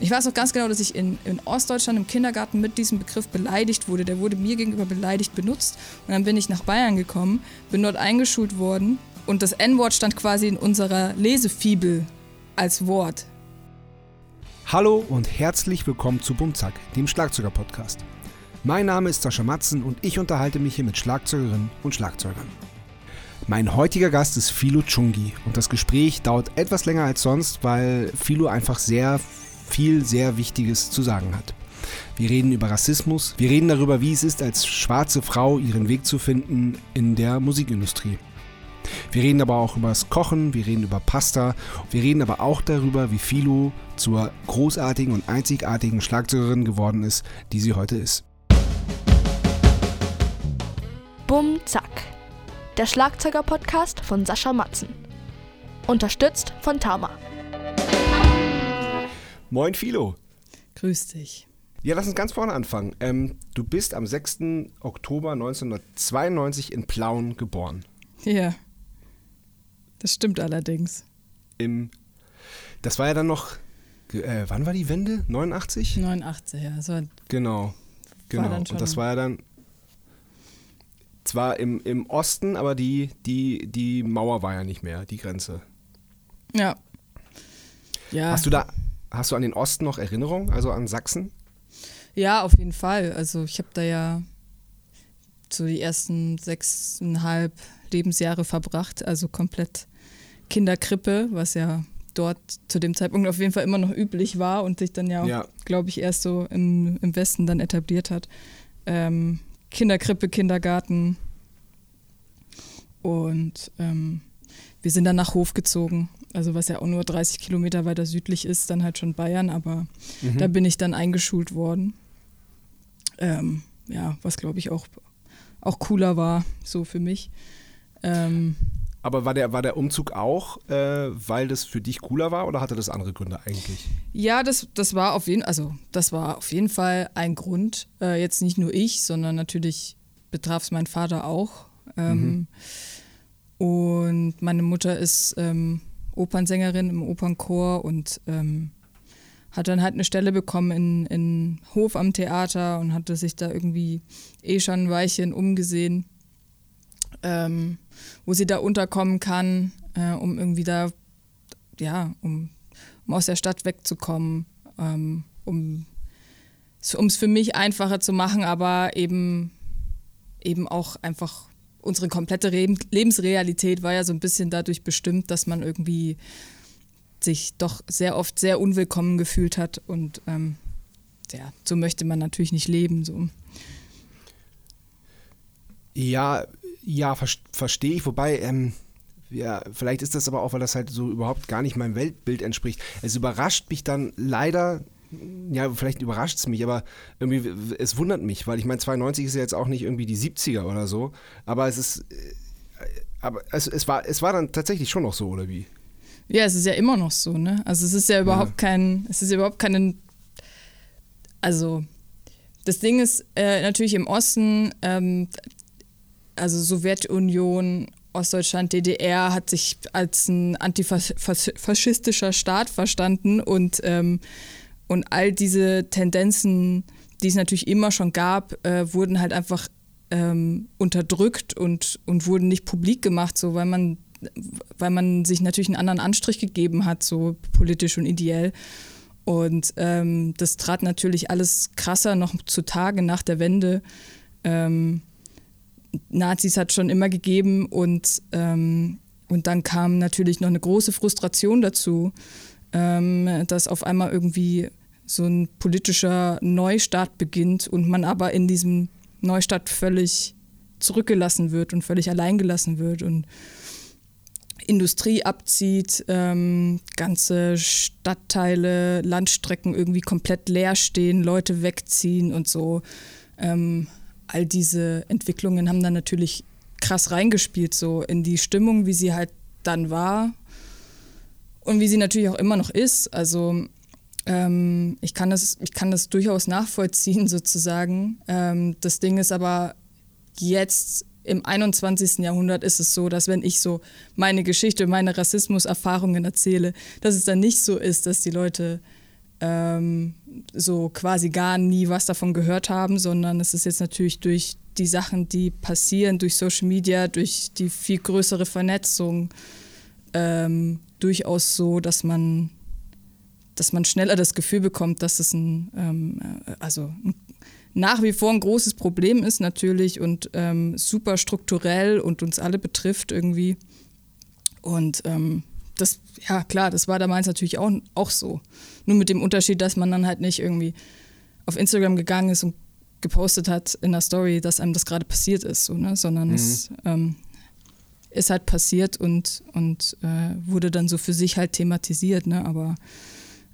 ich weiß auch ganz genau, dass ich in, in Ostdeutschland im Kindergarten mit diesem Begriff beleidigt wurde. Der wurde mir gegenüber beleidigt benutzt. Und dann bin ich nach Bayern gekommen, bin dort eingeschult worden und das N-Wort stand quasi in unserer Lesefibel als Wort. Hallo und herzlich willkommen zu Bumzack, dem Schlagzeuger-Podcast. Mein Name ist Sascha Matzen und ich unterhalte mich hier mit Schlagzeugerinnen und Schlagzeugern. Mein heutiger Gast ist Philo Chungi und das Gespräch dauert etwas länger als sonst, weil Philo einfach sehr viel sehr Wichtiges zu sagen hat. Wir reden über Rassismus, wir reden darüber, wie es ist, als schwarze Frau ihren Weg zu finden in der Musikindustrie. Wir reden aber auch über das Kochen, wir reden über Pasta, wir reden aber auch darüber, wie Philo zur großartigen und einzigartigen Schlagzeugerin geworden ist, die sie heute ist. Bum Zack. Der Schlagzeuger-Podcast von Sascha Matzen. Unterstützt von Tama. Moin Philo. Grüß dich. Ja, lass uns ganz vorne anfangen. Ähm, du bist am 6. Oktober 1992 in Plauen geboren. Ja. Das stimmt allerdings. Im, das war ja dann noch, äh, wann war die Wende? 89? 89, ja. War, genau, genau. Und das war ja dann zwar im, im Osten, aber die, die, die Mauer war ja nicht mehr, die Grenze. Ja. Ja. Hast du da, Hast du an den Osten noch Erinnerungen, also an Sachsen? Ja, auf jeden Fall. Also ich habe da ja so die ersten sechseinhalb Lebensjahre verbracht, also komplett Kinderkrippe, was ja dort zu dem Zeitpunkt auf jeden Fall immer noch üblich war und sich dann ja, ja. glaube ich, erst so im, im Westen dann etabliert hat. Ähm, Kinderkrippe, Kindergarten und ähm, wir sind dann nach Hof gezogen also was ja auch nur 30 Kilometer weiter südlich ist, dann halt schon Bayern, aber mhm. da bin ich dann eingeschult worden. Ähm, ja, was glaube ich auch, auch cooler war, so für mich. Ähm, aber war der, war der Umzug auch, äh, weil das für dich cooler war oder hatte das andere Gründe eigentlich? Ja, das, das war auf jeden also das war auf jeden Fall ein Grund. Äh, jetzt nicht nur ich, sondern natürlich betraf es mein Vater auch. Ähm, mhm. Und meine Mutter ist ähm, Opernsängerin im Opernchor und ähm, hat dann halt eine Stelle bekommen in, in Hof am Theater und hatte sich da irgendwie eh schon ein Weilchen umgesehen, ähm, wo sie da unterkommen kann, äh, um irgendwie da, ja, um, um aus der Stadt wegzukommen, ähm, um es für mich einfacher zu machen, aber eben, eben auch einfach unsere komplette Lebensrealität war ja so ein bisschen dadurch bestimmt, dass man irgendwie sich doch sehr oft sehr unwillkommen gefühlt hat und ähm, ja, so möchte man natürlich nicht leben. So. Ja, ja, ver verstehe ich. Wobei, ähm, ja, vielleicht ist das aber auch, weil das halt so überhaupt gar nicht meinem Weltbild entspricht. Es überrascht mich dann leider ja, vielleicht überrascht es mich, aber irgendwie, es wundert mich, weil ich meine, 92 ist ja jetzt auch nicht irgendwie die 70er oder so, aber es ist, äh, aber es, es, war, es war dann tatsächlich schon noch so, oder wie? Ja, es ist ja immer noch so, ne? Also es ist ja überhaupt ja. kein, es ist ja überhaupt keine, also das Ding ist äh, natürlich im Osten, ähm, also Sowjetunion, Ostdeutschland, DDR hat sich als ein antifaschistischer Staat verstanden und ähm, und all diese Tendenzen, die es natürlich immer schon gab, äh, wurden halt einfach ähm, unterdrückt und, und wurden nicht publik gemacht, so weil man, weil man sich natürlich einen anderen Anstrich gegeben hat, so politisch und ideell. Und ähm, das trat natürlich alles krasser noch zutage nach der Wende. Ähm, Nazis hat schon immer gegeben und, ähm, und dann kam natürlich noch eine große Frustration dazu, ähm, dass auf einmal irgendwie so ein politischer Neustart beginnt und man aber in diesem Neustart völlig zurückgelassen wird und völlig alleingelassen wird und Industrie abzieht, ähm, ganze Stadtteile, Landstrecken irgendwie komplett leer stehen, Leute wegziehen und so. Ähm, all diese Entwicklungen haben dann natürlich krass reingespielt, so in die Stimmung, wie sie halt dann war und wie sie natürlich auch immer noch ist. Also ähm, ich, kann das, ich kann das durchaus nachvollziehen, sozusagen. Ähm, das Ding ist aber, jetzt im 21. Jahrhundert ist es so, dass wenn ich so meine Geschichte, meine Rassismuserfahrungen erzähle, dass es dann nicht so ist, dass die Leute ähm, so quasi gar nie was davon gehört haben, sondern es ist jetzt natürlich durch die Sachen, die passieren, durch Social Media, durch die viel größere Vernetzung, ähm, durchaus so, dass man, dass man schneller das Gefühl bekommt, dass es ein, ähm, äh, also ein, nach wie vor ein großes Problem ist natürlich und ähm, super strukturell und uns alle betrifft irgendwie. Und ähm, das, ja klar, das war damals natürlich auch, auch so. Nur mit dem Unterschied, dass man dann halt nicht irgendwie auf Instagram gegangen ist und gepostet hat in der Story, dass einem das gerade passiert ist, so, ne? sondern mhm. es ähm, ist halt passiert und, und äh, wurde dann so für sich halt thematisiert. Ne? Aber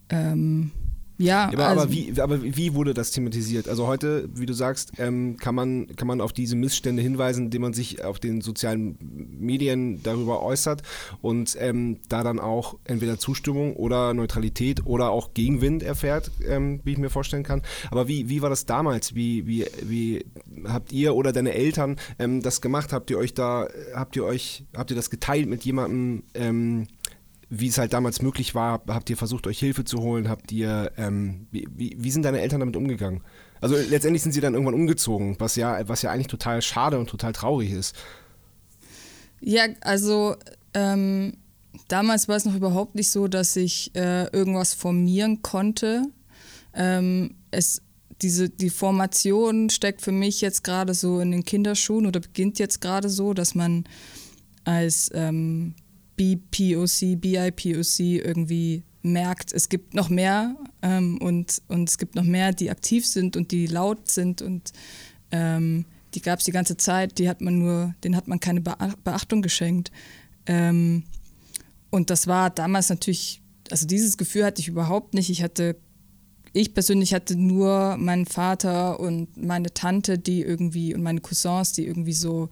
ähm, ja, aber, also, aber, wie, aber wie wurde das thematisiert? Also heute, wie du sagst, ähm, kann, man, kann man auf diese Missstände hinweisen, indem man sich auf den sozialen Medien darüber äußert und ähm, da dann auch entweder Zustimmung oder Neutralität oder auch Gegenwind erfährt, ähm, wie ich mir vorstellen kann. Aber wie, wie war das damals? Wie, wie, wie habt ihr oder deine Eltern ähm, das gemacht? Habt ihr euch da, habt ihr euch, habt ihr das geteilt mit jemandem? Wie es halt damals möglich war, habt ihr versucht, euch Hilfe zu holen? Habt ihr, ähm, wie, wie, wie, sind deine Eltern damit umgegangen? Also letztendlich sind sie dann irgendwann umgezogen, was ja, was ja eigentlich total schade und total traurig ist. Ja, also ähm, damals war es noch überhaupt nicht so, dass ich äh, irgendwas formieren konnte. Ähm, es, diese, die Formation steckt für mich jetzt gerade so in den Kinderschuhen oder beginnt jetzt gerade so, dass man als ähm, BPOC, BIPOC irgendwie merkt, es gibt noch mehr ähm, und, und es gibt noch mehr, die aktiv sind und die laut sind und ähm, die gab es die ganze Zeit, die hat man nur, denen hat man keine Beachtung geschenkt. Ähm, und das war damals natürlich, also dieses Gefühl hatte ich überhaupt nicht. Ich hatte, ich persönlich hatte nur meinen Vater und meine Tante, die irgendwie, und meine Cousins, die irgendwie so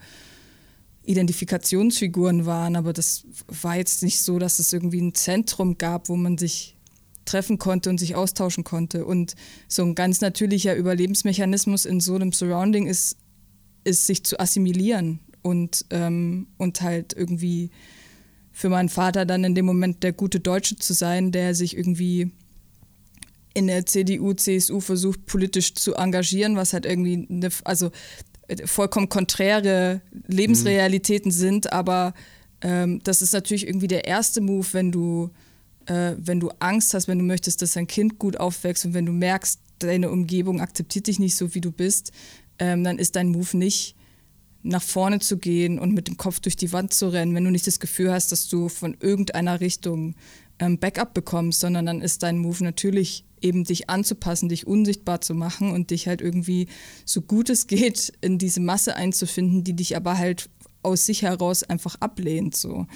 Identifikationsfiguren waren, aber das war jetzt nicht so, dass es irgendwie ein Zentrum gab, wo man sich treffen konnte und sich austauschen konnte. Und so ein ganz natürlicher Überlebensmechanismus in so einem Surrounding ist, ist sich zu assimilieren und, ähm, und halt irgendwie für meinen Vater dann in dem Moment der gute Deutsche zu sein, der sich irgendwie in der CDU, CSU versucht, politisch zu engagieren, was halt irgendwie eine, also vollkommen konträre Lebensrealitäten mhm. sind, aber ähm, das ist natürlich irgendwie der erste Move, wenn du, äh, wenn du Angst hast, wenn du möchtest, dass dein Kind gut aufwächst und wenn du merkst, deine Umgebung akzeptiert dich nicht so, wie du bist, ähm, dann ist dein Move nicht nach vorne zu gehen und mit dem Kopf durch die Wand zu rennen, wenn du nicht das Gefühl hast, dass du von irgendeiner Richtung ähm, Backup bekommst, sondern dann ist dein Move natürlich eben dich anzupassen, dich unsichtbar zu machen und dich halt irgendwie so gut es geht in diese Masse einzufinden, die dich aber halt aus sich heraus einfach ablehnt. So.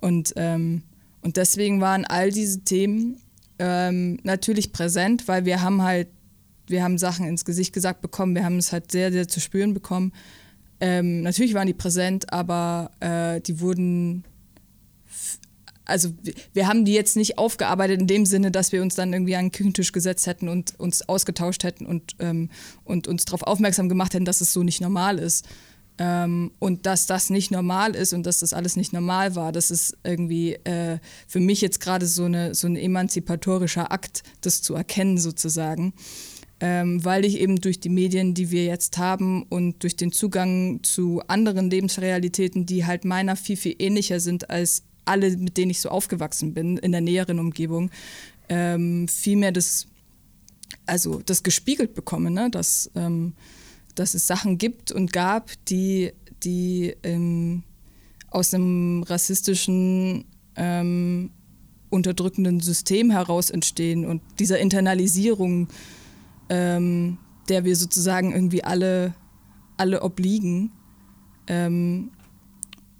Und, ähm, und deswegen waren all diese Themen ähm, natürlich präsent, weil wir haben halt, wir haben Sachen ins Gesicht gesagt bekommen, wir haben es halt sehr, sehr zu spüren bekommen. Ähm, natürlich waren die präsent, aber äh, die wurden also wir haben die jetzt nicht aufgearbeitet in dem Sinne, dass wir uns dann irgendwie an den Küchentisch gesetzt hätten und uns ausgetauscht hätten und, ähm, und uns darauf aufmerksam gemacht hätten, dass es so nicht normal ist. Ähm, und dass das nicht normal ist und dass das alles nicht normal war, das ist irgendwie äh, für mich jetzt gerade so, eine, so ein emanzipatorischer Akt, das zu erkennen sozusagen. Ähm, weil ich eben durch die Medien, die wir jetzt haben und durch den Zugang zu anderen Lebensrealitäten, die halt meiner viel, viel ähnlicher sind als alle, mit denen ich so aufgewachsen bin, in der näheren Umgebung, ähm, viel das, also das gespiegelt bekomme, ne? dass, ähm, dass es Sachen gibt und gab, die, die ähm, aus einem rassistischen, ähm, unterdrückenden System heraus entstehen und dieser Internalisierung, ähm, der wir sozusagen irgendwie alle, alle obliegen. Ähm,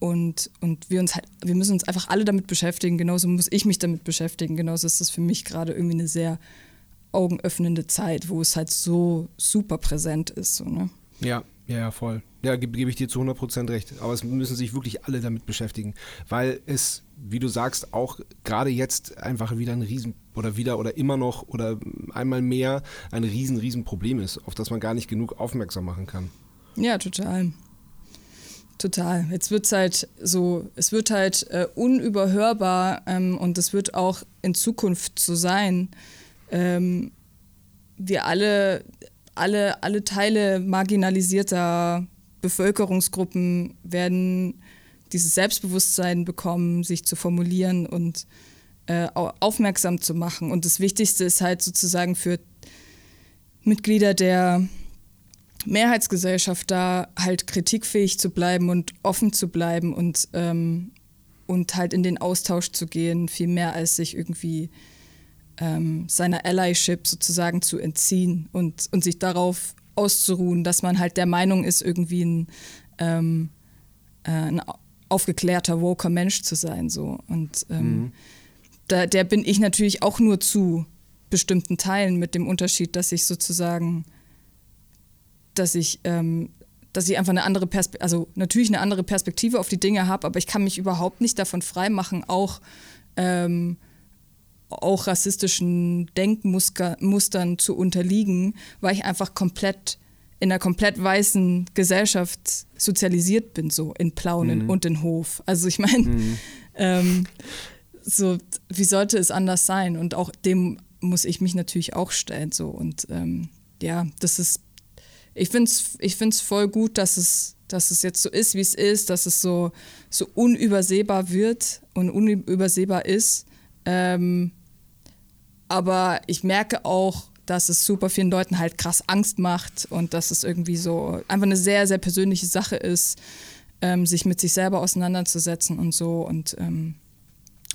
und, und wir uns halt, wir müssen uns einfach alle damit beschäftigen. Genauso muss ich mich damit beschäftigen. Genauso ist das für mich gerade irgendwie eine sehr augenöffnende Zeit, wo es halt so super präsent ist. So, ne? Ja, ja, voll. Ja, gebe geb ich dir zu 100% recht. Aber es müssen sich wirklich alle damit beschäftigen, weil es, wie du sagst, auch gerade jetzt einfach wieder ein Riesen oder wieder oder immer noch oder einmal mehr ein riesen, riesen Problem ist, auf das man gar nicht genug aufmerksam machen kann. Ja, total. Total. Jetzt wird es halt so, es wird halt äh, unüberhörbar ähm, und es wird auch in Zukunft so sein, ähm, wir alle, alle, alle Teile marginalisierter Bevölkerungsgruppen werden dieses Selbstbewusstsein bekommen, sich zu formulieren und äh, aufmerksam zu machen. Und das Wichtigste ist halt sozusagen für Mitglieder der Mehrheitsgesellschaft da halt kritikfähig zu bleiben und offen zu bleiben und, ähm, und halt in den Austausch zu gehen, viel mehr als sich irgendwie ähm, seiner Allyship sozusagen zu entziehen und, und sich darauf auszuruhen, dass man halt der Meinung ist, irgendwie ein, ähm, äh, ein aufgeklärter, woker Mensch zu sein. So. Und ähm, mhm. da, der bin ich natürlich auch nur zu bestimmten Teilen mit dem Unterschied, dass ich sozusagen, dass ich, ähm, dass ich einfach eine andere Perspektive, also natürlich eine andere Perspektive auf die Dinge habe, aber ich kann mich überhaupt nicht davon freimachen, auch ähm, auch rassistischen Denkmustern zu unterliegen, weil ich einfach komplett in einer komplett weißen Gesellschaft sozialisiert bin, so in Plaunen mhm. und in Hof. Also ich meine, mhm. ähm, so wie sollte es anders sein? Und auch dem muss ich mich natürlich auch stellen. So und ähm, ja, das ist, ich finde es ich find's voll gut, dass es, dass es jetzt so ist, wie es ist, dass es so, so unübersehbar wird und unübersehbar ist. Ähm, aber ich merke auch, dass es super vielen Leuten halt krass Angst macht und dass es irgendwie so einfach eine sehr, sehr persönliche Sache ist, ähm, sich mit sich selber auseinanderzusetzen und so. Und, ähm,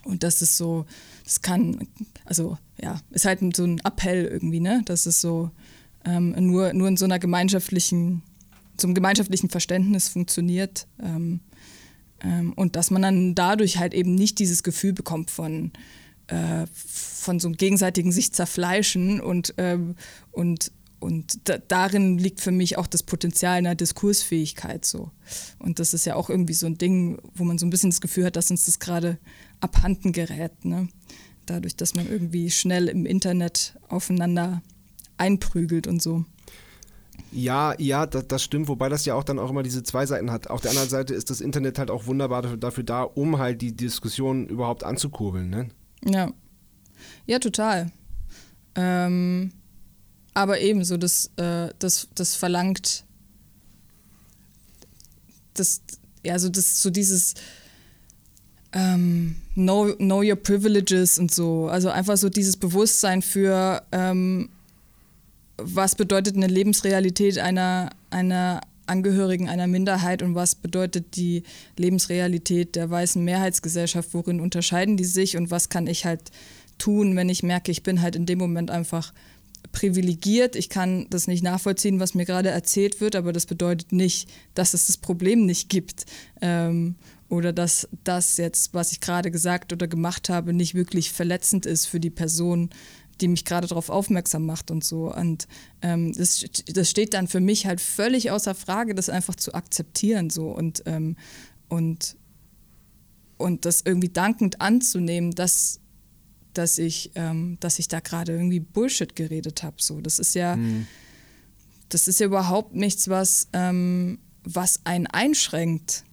und das ist so, das kann, also ja, ist halt so ein Appell irgendwie, ne? Das ist so ähm, nur, nur in so einer gemeinschaftlichen, einem gemeinschaftlichen Verständnis funktioniert. Ähm, ähm, und dass man dann dadurch halt eben nicht dieses Gefühl bekommt von, äh, von so einem gegenseitigen sich zerfleischen und, ähm, und, und da, darin liegt für mich auch das Potenzial einer Diskursfähigkeit so. Und das ist ja auch irgendwie so ein Ding, wo man so ein bisschen das Gefühl hat, dass uns das gerade abhanden gerät. Ne? Dadurch, dass man irgendwie schnell im Internet aufeinander einprügelt und so. Ja, ja, das, das, stimmt, wobei das ja auch dann auch immer diese zwei Seiten hat. Auf der anderen Seite ist das Internet halt auch wunderbar dafür, dafür da, um halt die Diskussion überhaupt anzukurbeln. Ne? Ja. Ja, total. Ähm, aber ebenso, das, äh, das, das verlangt, das, ja, so, das, so dieses ähm, know, know your privileges und so. Also einfach so dieses Bewusstsein für, ähm, was bedeutet eine Lebensrealität einer, einer Angehörigen einer Minderheit und was bedeutet die Lebensrealität der weißen Mehrheitsgesellschaft, worin unterscheiden die sich und was kann ich halt tun, wenn ich merke, ich bin halt in dem Moment einfach privilegiert, ich kann das nicht nachvollziehen, was mir gerade erzählt wird, aber das bedeutet nicht, dass es das Problem nicht gibt ähm, oder dass das jetzt, was ich gerade gesagt oder gemacht habe, nicht wirklich verletzend ist für die Person, die mich gerade darauf aufmerksam macht und so. Und ähm, das, das steht dann für mich halt völlig außer Frage, das einfach zu akzeptieren so und, ähm, und, und das irgendwie dankend anzunehmen, dass, dass, ich, ähm, dass ich da gerade irgendwie Bullshit geredet habe. So. Das ist ja, mhm. das ist ja überhaupt nichts, was, ähm, was einen einschränkt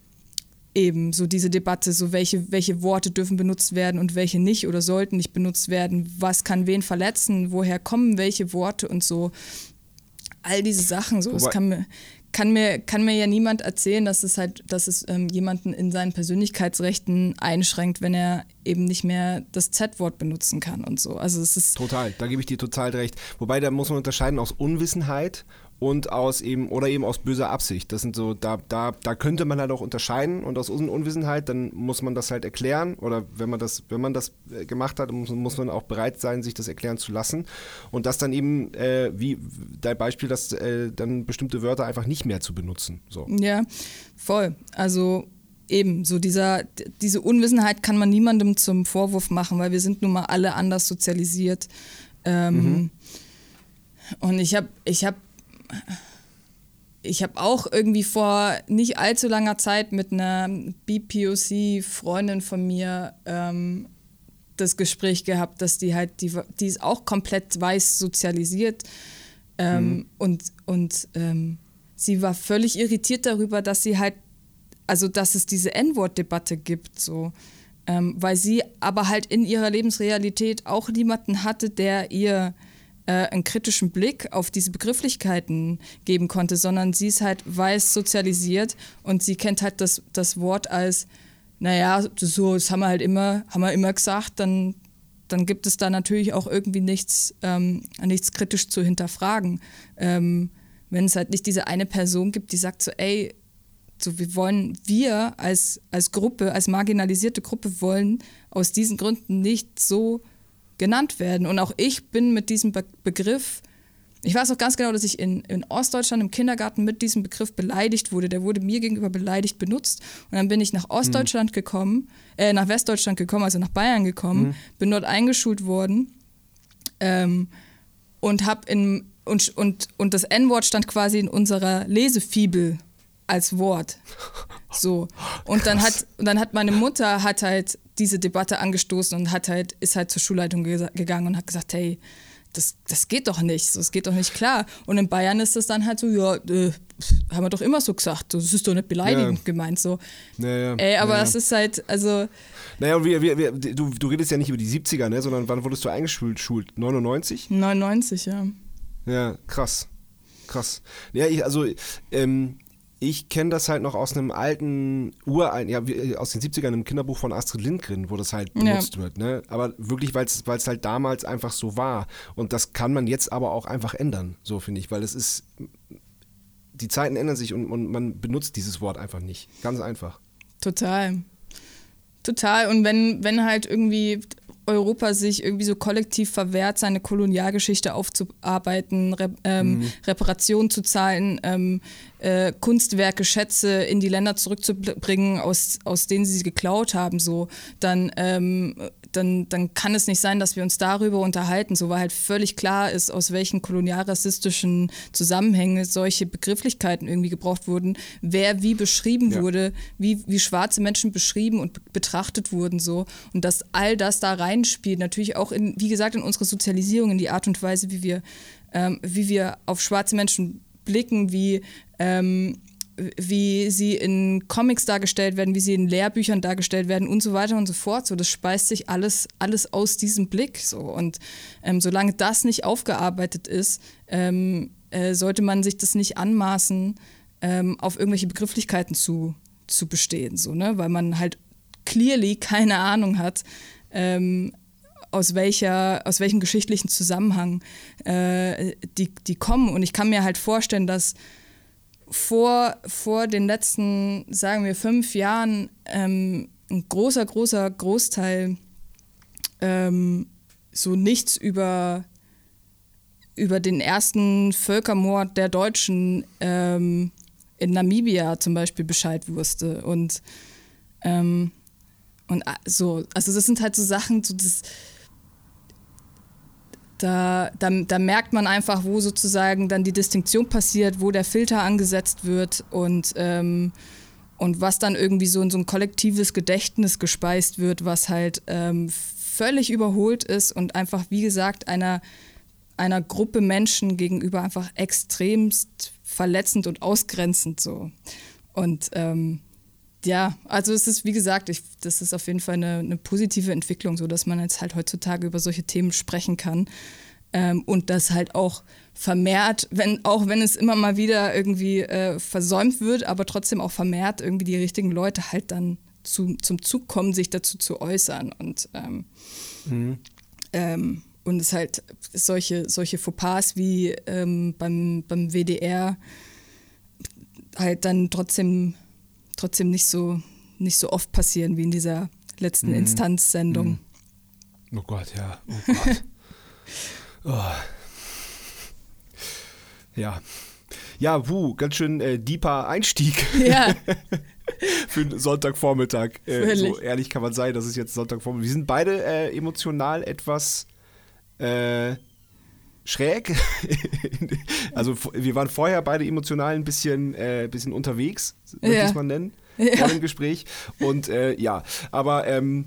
eben so diese Debatte, so welche, welche Worte dürfen benutzt werden und welche nicht oder sollten nicht benutzt werden, was kann wen verletzen, woher kommen welche Worte und so. All diese Sachen, so, es kann mir, kann mir, kann mir ja niemand erzählen, dass es halt, dass es ähm, jemanden in seinen Persönlichkeitsrechten einschränkt, wenn er eben nicht mehr das Z-Wort benutzen kann und so. Also es ist. Total, da gebe ich dir total recht. Wobei da muss man unterscheiden aus Unwissenheit und aus eben oder eben aus böser Absicht. Das sind so, da, da, da könnte man halt auch unterscheiden und aus Unwissenheit, dann muss man das halt erklären oder wenn man das, wenn man das äh, gemacht hat, muss, muss man auch bereit sein, sich das erklären zu lassen. Und das dann eben, äh, wie dein Beispiel, dass äh, dann bestimmte Wörter einfach nicht mehr zu benutzen. So. Ja, voll. Also eben, so dieser, diese Unwissenheit kann man niemandem zum Vorwurf machen, weil wir sind nun mal alle anders sozialisiert. Ähm, mhm. Und ich habe ich hab ich habe auch irgendwie vor nicht allzu langer Zeit mit einer BPOC-Freundin von mir ähm, das Gespräch gehabt, dass die halt, die, die ist auch komplett weiß sozialisiert ähm, mhm. und, und ähm, sie war völlig irritiert darüber, dass sie halt, also dass es diese N-Wort-Debatte gibt, so. Ähm, weil sie aber halt in ihrer Lebensrealität auch niemanden hatte, der ihr einen kritischen Blick auf diese Begrifflichkeiten geben konnte, sondern sie ist halt weiß sozialisiert und sie kennt halt das, das Wort als, naja, so, das haben wir halt immer, haben wir immer gesagt, dann, dann gibt es da natürlich auch irgendwie nichts, ähm, nichts kritisch zu hinterfragen. Ähm, wenn es halt nicht diese eine Person gibt, die sagt so, ey, so wir wollen, wir als, als Gruppe, als marginalisierte Gruppe wollen aus diesen Gründen nicht so genannt werden. Und auch ich bin mit diesem Be Begriff, ich weiß auch ganz genau, dass ich in, in Ostdeutschland im Kindergarten mit diesem Begriff beleidigt wurde. Der wurde mir gegenüber beleidigt benutzt. Und dann bin ich nach Ostdeutschland mhm. gekommen, äh, nach Westdeutschland gekommen, also nach Bayern gekommen, mhm. bin dort eingeschult worden ähm, und habe in und, und, und das N-Wort stand quasi in unserer Lesefibel als Wort. So. Und dann hat, dann hat meine Mutter hat halt diese Debatte angestoßen und hat halt, ist halt zur Schulleitung gegangen und hat gesagt, hey, das, das geht doch nicht, das geht doch nicht klar. Und in Bayern ist das dann halt so, ja, äh, haben wir doch immer so gesagt, das ist doch nicht beleidigend ja. gemeint so. Naja, Ey, aber das ist halt, also. Naja, wir, wir, wir, du, du redest ja nicht über die 70er, ne, sondern wann wurdest du eingeschult? 99? 99, ja. Ja, krass. Krass. Ja, ich, also, ähm, ich kenne das halt noch aus einem alten, uralten, ja, aus den 70ern im Kinderbuch von Astrid Lindgren, wo das halt benutzt ja. wird. Ne? Aber wirklich, weil es halt damals einfach so war. Und das kann man jetzt aber auch einfach ändern, so finde ich, weil es ist, die Zeiten ändern sich und, und man benutzt dieses Wort einfach nicht. Ganz einfach. Total. Total. Und wenn, wenn halt irgendwie Europa sich irgendwie so kollektiv verwehrt, seine Kolonialgeschichte aufzuarbeiten, Re ähm, mhm. Reparationen zu zahlen, ähm, äh, Kunstwerke, Schätze in die Länder zurückzubringen, aus, aus denen sie sie geklaut haben, so, dann, ähm, dann, dann kann es nicht sein, dass wir uns darüber unterhalten, so weil halt völlig klar ist, aus welchen kolonialrassistischen Zusammenhängen solche Begrifflichkeiten irgendwie gebraucht wurden, wer wie beschrieben ja. wurde, wie, wie schwarze Menschen beschrieben und betrachtet wurden, so. Und dass all das da reinspielt, natürlich auch in, wie gesagt, in unsere Sozialisierung, in die Art und Weise, wie wir, ähm, wie wir auf schwarze Menschen blicken, wie, ähm, wie sie in Comics dargestellt werden, wie sie in Lehrbüchern dargestellt werden und so weiter und so fort. So, das speist sich alles, alles aus diesem Blick. So. Und ähm, solange das nicht aufgearbeitet ist, ähm, äh, sollte man sich das nicht anmaßen, ähm, auf irgendwelche Begrifflichkeiten zu, zu bestehen, so, ne? weil man halt clearly keine Ahnung hat, ähm, aus, welcher, aus welchem geschichtlichen Zusammenhang äh, die, die kommen. Und ich kann mir halt vorstellen, dass vor, vor den letzten, sagen wir, fünf Jahren ähm, ein großer, großer Großteil ähm, so nichts über, über den ersten Völkermord der Deutschen ähm, in Namibia zum Beispiel Bescheid wusste. Und, ähm, und so, also das sind halt so Sachen, so das, da, da, da, merkt man einfach, wo sozusagen dann die Distinktion passiert, wo der Filter angesetzt wird und, ähm, und was dann irgendwie so in so ein kollektives Gedächtnis gespeist wird, was halt ähm, völlig überholt ist und einfach, wie gesagt, einer, einer Gruppe Menschen gegenüber einfach extremst verletzend und ausgrenzend so. Und ähm, ja, also es ist, wie gesagt, ich, das ist auf jeden Fall eine, eine, positive Entwicklung, so dass man jetzt halt heutzutage über solche Themen sprechen kann. Ähm, und das halt auch vermehrt, wenn, auch wenn es immer mal wieder irgendwie äh, versäumt wird, aber trotzdem auch vermehrt irgendwie die richtigen Leute halt dann zu, zum Zug kommen, sich dazu zu äußern. Und, ähm, mhm. ähm, und es halt solche, solche Fauxpas wie ähm, beim, beim WDR halt dann trotzdem trotzdem nicht so, nicht so oft passieren wie in dieser letzten mhm. Instanzsendung. Mhm. Oh Gott, ja. Oh Gott. oh. Ja. Ja, wuh, ganz schön äh, deeper Einstieg. Ja. Für einen Sonntagvormittag. Äh, so ehrlich kann man sein, das ist jetzt Sonntagvormittag. Wir sind beide äh, emotional etwas äh, schräg. also wir waren vorher beide emotional ein bisschen, äh, bisschen unterwegs, würde ja. ich es mal nennen, ja. vor dem Gespräch. Und äh, ja, aber ähm,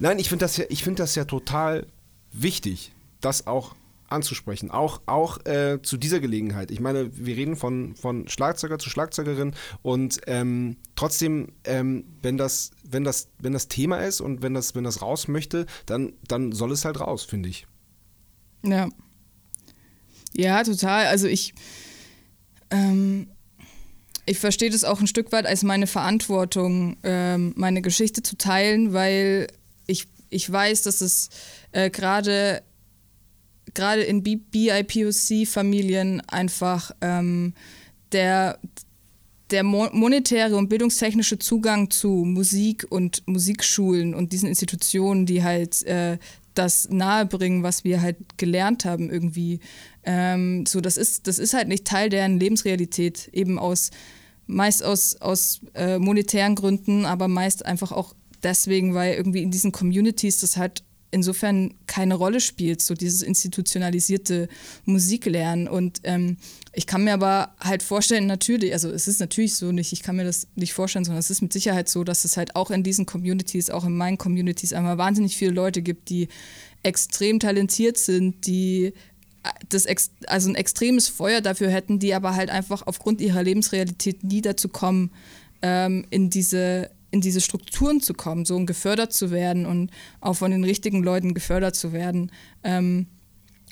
nein, ich finde das, ja, find das ja total wichtig, das auch anzusprechen, auch, auch äh, zu dieser Gelegenheit. Ich meine, wir reden von, von Schlagzeuger zu Schlagzeugerin und ähm, trotzdem, ähm, wenn, das, wenn, das, wenn das Thema ist und wenn das, wenn das raus möchte, dann, dann soll es halt raus, finde ich. Ja. Ja, total. Also ich, ähm, ich verstehe das auch ein Stück weit als meine Verantwortung, ähm, meine Geschichte zu teilen, weil ich, ich weiß, dass es äh, gerade gerade in BIPOC-Familien einfach ähm, der, der monetäre und bildungstechnische Zugang zu Musik und Musikschulen und diesen Institutionen, die halt äh, das nahebringen, was wir halt gelernt haben irgendwie. Ähm, so, das ist, das ist halt nicht Teil deren Lebensrealität, eben aus meist aus, aus äh, monetären Gründen, aber meist einfach auch deswegen, weil irgendwie in diesen Communities das halt insofern keine Rolle spielt, so dieses institutionalisierte Musiklernen. Und ähm, ich kann mir aber halt vorstellen, natürlich, also es ist natürlich so nicht, ich kann mir das nicht vorstellen, sondern es ist mit Sicherheit so, dass es halt auch in diesen Communities, auch in meinen Communities einmal wahnsinnig viele Leute gibt, die extrem talentiert sind, die äh, das also ein extremes Feuer dafür hätten, die aber halt einfach aufgrund ihrer Lebensrealität nie dazu kommen, ähm, in diese in diese Strukturen zu kommen, so und gefördert zu werden und auch von den richtigen Leuten gefördert zu werden, ähm,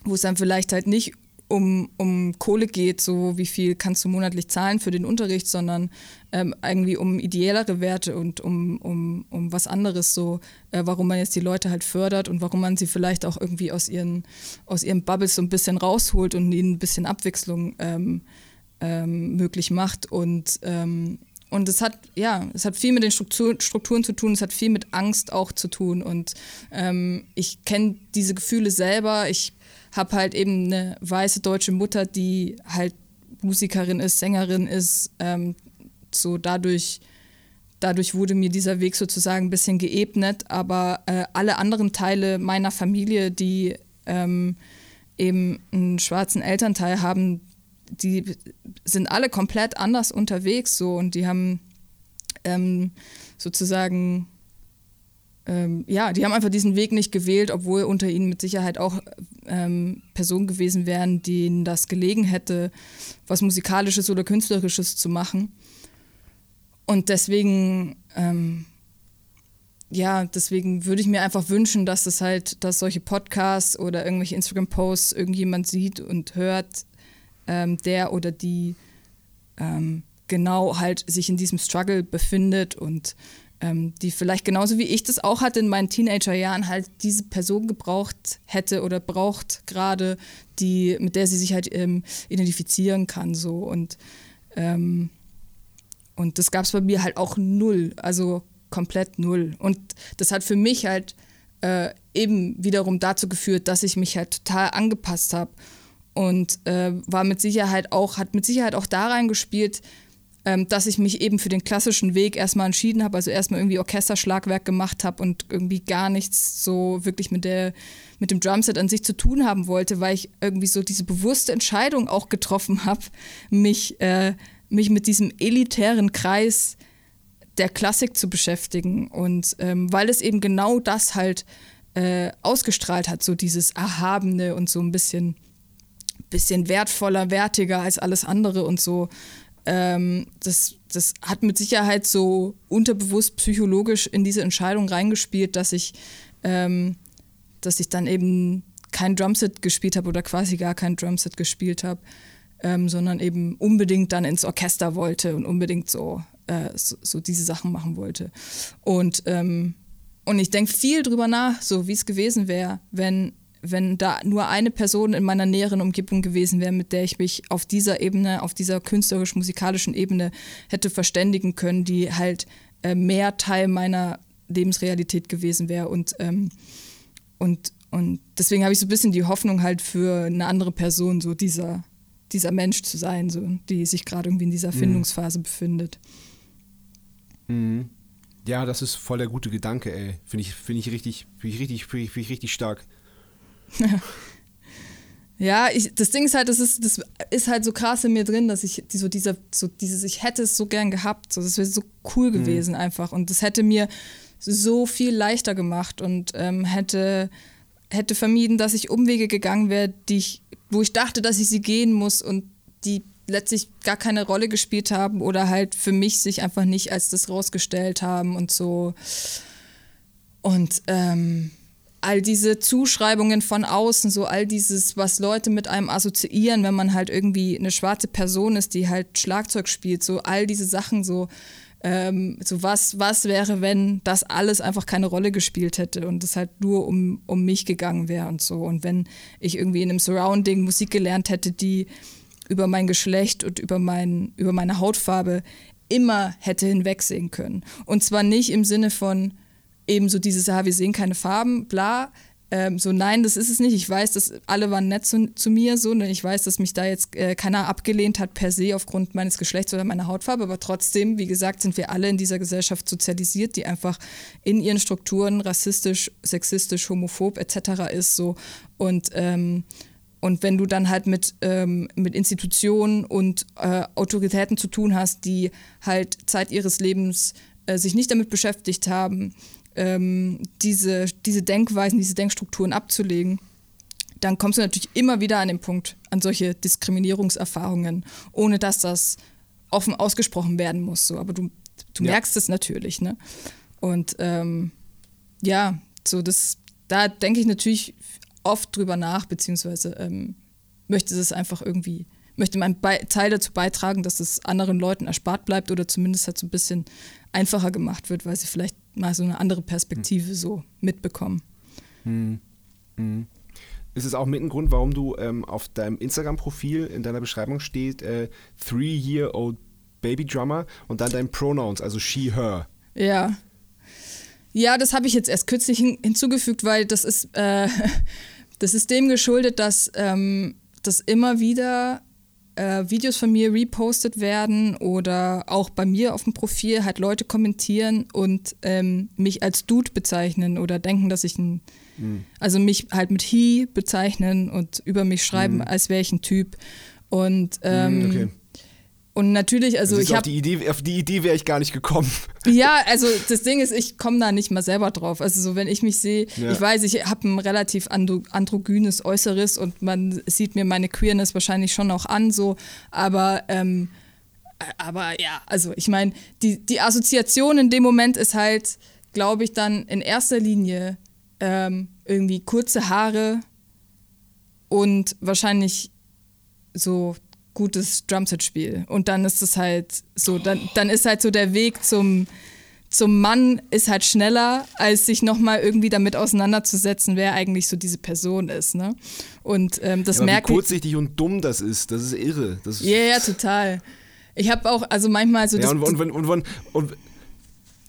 wo es dann vielleicht halt nicht um, um Kohle geht, so wie viel kannst du monatlich zahlen für den Unterricht, sondern ähm, irgendwie um ideellere Werte und um, um, um was anderes, so äh, warum man jetzt die Leute halt fördert und warum man sie vielleicht auch irgendwie aus ihren, aus ihren Bubbles so ein bisschen rausholt und ihnen ein bisschen Abwechslung ähm, ähm, möglich macht und ähm, und es hat, ja, es hat viel mit den Struktur, Strukturen zu tun, es hat viel mit Angst auch zu tun. Und ähm, ich kenne diese Gefühle selber. Ich habe halt eben eine weiße deutsche Mutter, die halt Musikerin ist, Sängerin ist. Ähm, so dadurch, dadurch wurde mir dieser Weg sozusagen ein bisschen geebnet. Aber äh, alle anderen Teile meiner Familie, die ähm, eben einen schwarzen Elternteil haben, die sind alle komplett anders unterwegs so und die haben ähm, sozusagen ähm, ja, die haben einfach diesen Weg nicht gewählt, obwohl unter ihnen mit Sicherheit auch ähm, Personen gewesen wären, denen das gelegen hätte, was Musikalisches oder Künstlerisches zu machen. Und deswegen, ähm, ja, deswegen würde ich mir einfach wünschen, dass es halt, dass solche Podcasts oder irgendwelche Instagram-Posts irgendjemand sieht und hört, ähm, der oder die ähm, genau halt sich in diesem Struggle befindet und ähm, die vielleicht genauso wie ich das auch hatte in meinen Teenagerjahren halt diese Person gebraucht hätte oder braucht gerade, die mit der sie sich halt ähm, identifizieren kann so und ähm, und das gab es bei mir halt auch null, also komplett null. Und das hat für mich halt äh, eben wiederum dazu geführt, dass ich mich halt total angepasst habe und äh, war mit Sicherheit auch, hat mit Sicherheit auch da reingespielt, ähm, dass ich mich eben für den klassischen Weg erstmal entschieden habe, also erstmal irgendwie Orchesterschlagwerk gemacht habe und irgendwie gar nichts so wirklich mit der mit dem Drumset an sich zu tun haben wollte, weil ich irgendwie so diese bewusste Entscheidung auch getroffen habe, mich, äh, mich mit diesem elitären Kreis der Klassik zu beschäftigen. Und ähm, weil es eben genau das halt äh, ausgestrahlt hat, so dieses Erhabene und so ein bisschen bisschen wertvoller, wertiger als alles andere und so. Ähm, das, das hat mit Sicherheit so unterbewusst psychologisch in diese Entscheidung reingespielt, dass ich, ähm, dass ich dann eben kein Drumset gespielt habe oder quasi gar kein Drumset gespielt habe, ähm, sondern eben unbedingt dann ins Orchester wollte und unbedingt so, äh, so, so, diese Sachen machen wollte. Und, ähm, und ich denke viel drüber nach, so wie es gewesen wäre, wenn wenn da nur eine Person in meiner näheren Umgebung gewesen wäre, mit der ich mich auf dieser Ebene, auf dieser künstlerisch-musikalischen Ebene hätte verständigen können, die halt äh, mehr Teil meiner Lebensrealität gewesen wäre. Und, ähm, und, und deswegen habe ich so ein bisschen die Hoffnung halt für eine andere Person, so dieser, dieser Mensch zu sein, so, die sich gerade irgendwie in dieser mhm. Findungsphase mhm. befindet. Mhm. Ja, das ist voll der gute Gedanke, ey. Finde ich, find ich, richtig, ich, find ich richtig stark. Ja, ich, das Ding ist halt, das ist, das ist halt so krass in mir drin, dass ich die, so dieser, so dieses, ich hätte es so gern gehabt, so, das wäre so cool mhm. gewesen mhm. einfach und das hätte mir so viel leichter gemacht und ähm, hätte hätte vermieden, dass ich Umwege gegangen wäre, die ich, wo ich dachte, dass ich sie gehen muss und die letztlich gar keine Rolle gespielt haben oder halt für mich sich einfach nicht als das rausgestellt haben und so. Und ähm, all diese Zuschreibungen von außen, so all dieses, was Leute mit einem assoziieren, wenn man halt irgendwie eine schwarze Person ist, die halt Schlagzeug spielt, so all diese Sachen, so, ähm, so was, was wäre, wenn das alles einfach keine Rolle gespielt hätte und es halt nur um, um mich gegangen wäre und so. Und wenn ich irgendwie in einem Surrounding Musik gelernt hätte, die über mein Geschlecht und über, mein, über meine Hautfarbe immer hätte hinwegsehen können. Und zwar nicht im Sinne von eben so dieses, ja, wir sehen keine Farben, bla. Ähm, so, nein, das ist es nicht. Ich weiß, dass alle waren nett zu, zu mir, so, ne? ich weiß, dass mich da jetzt äh, keiner abgelehnt hat per se aufgrund meines Geschlechts oder meiner Hautfarbe, aber trotzdem, wie gesagt, sind wir alle in dieser Gesellschaft sozialisiert, die einfach in ihren Strukturen rassistisch, sexistisch, homophob etc. ist, so und ähm, und wenn du dann halt mit, ähm, mit Institutionen und äh, Autoritäten zu tun hast, die halt Zeit ihres Lebens äh, sich nicht damit beschäftigt haben, ähm, diese, diese Denkweisen, diese Denkstrukturen abzulegen, dann kommst du natürlich immer wieder an den Punkt, an solche Diskriminierungserfahrungen, ohne dass das offen ausgesprochen werden muss. So. Aber du, du ja. merkst es natürlich. Ne? Und ähm, ja, so das, da denke ich natürlich oft drüber nach, beziehungsweise ähm, möchte es einfach irgendwie, möchte Be Teil dazu beitragen, dass es anderen Leuten erspart bleibt oder zumindest halt so ein bisschen einfacher gemacht wird, weil sie vielleicht mal so eine andere Perspektive hm. so mitbekommen. Hm. Hm. Ist es auch mit ein Grund, warum du ähm, auf deinem Instagram-Profil in deiner Beschreibung steht, äh, Three-Year-Old Baby Drummer und dann dein Pronouns, also she, her? Ja. Ja, das habe ich jetzt erst kürzlich hin hinzugefügt, weil das ist, äh, das ist dem geschuldet, dass, ähm, dass immer wieder äh, Videos von mir repostet werden oder auch bei mir auf dem Profil halt Leute kommentieren und ähm, mich als Dude bezeichnen oder denken, dass ich ein, mhm. also mich halt mit he bezeichnen und über mich schreiben, mhm. als wäre ich ein Typ. Und ähm, mhm, okay. Und natürlich, also ich habe. Die auf die Idee wäre ich gar nicht gekommen. Ja, also das Ding ist, ich komme da nicht mal selber drauf. Also so, wenn ich mich sehe, ja. ich weiß, ich habe ein relativ androgynes Äußeres und man sieht mir meine Queerness wahrscheinlich schon auch an, so, aber ähm, aber ja, also ich meine, die, die Assoziation in dem Moment ist halt, glaube ich, dann in erster Linie ähm, irgendwie kurze Haare und wahrscheinlich so gutes Drumset-Spiel. Und dann ist es halt so, dann, dann ist halt so der Weg zum, zum Mann ist halt schneller, als sich nochmal irgendwie damit auseinanderzusetzen, wer eigentlich so diese Person ist. Ne? Und ähm, das ja, merke ich. Wie kurzsichtig und dumm das ist, das ist irre. Ja, yeah, ja, total. Ich habe auch, also manchmal so. Ja, und, und, und, und, und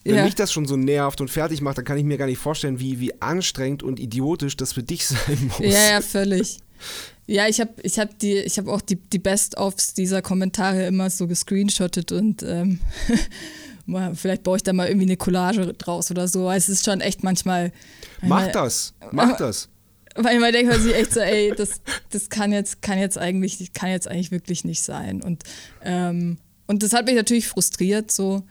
wenn ja. mich das schon so nervt und fertig macht, dann kann ich mir gar nicht vorstellen, wie, wie anstrengend und idiotisch das für dich sein muss. Ja, ja, völlig. Ja, ich habe ich hab die, ich hab auch die, die Best-ofs dieser Kommentare immer so gescreenshottet und ähm, vielleicht baue ich da mal irgendwie eine Collage draus oder so. Es ist schon echt manchmal. Mach das, mach das. Weil man denkt man sich echt so, ey, das, das kann jetzt, kann jetzt eigentlich, kann jetzt eigentlich wirklich nicht sein. Und, ähm, und das hat mich natürlich frustriert so.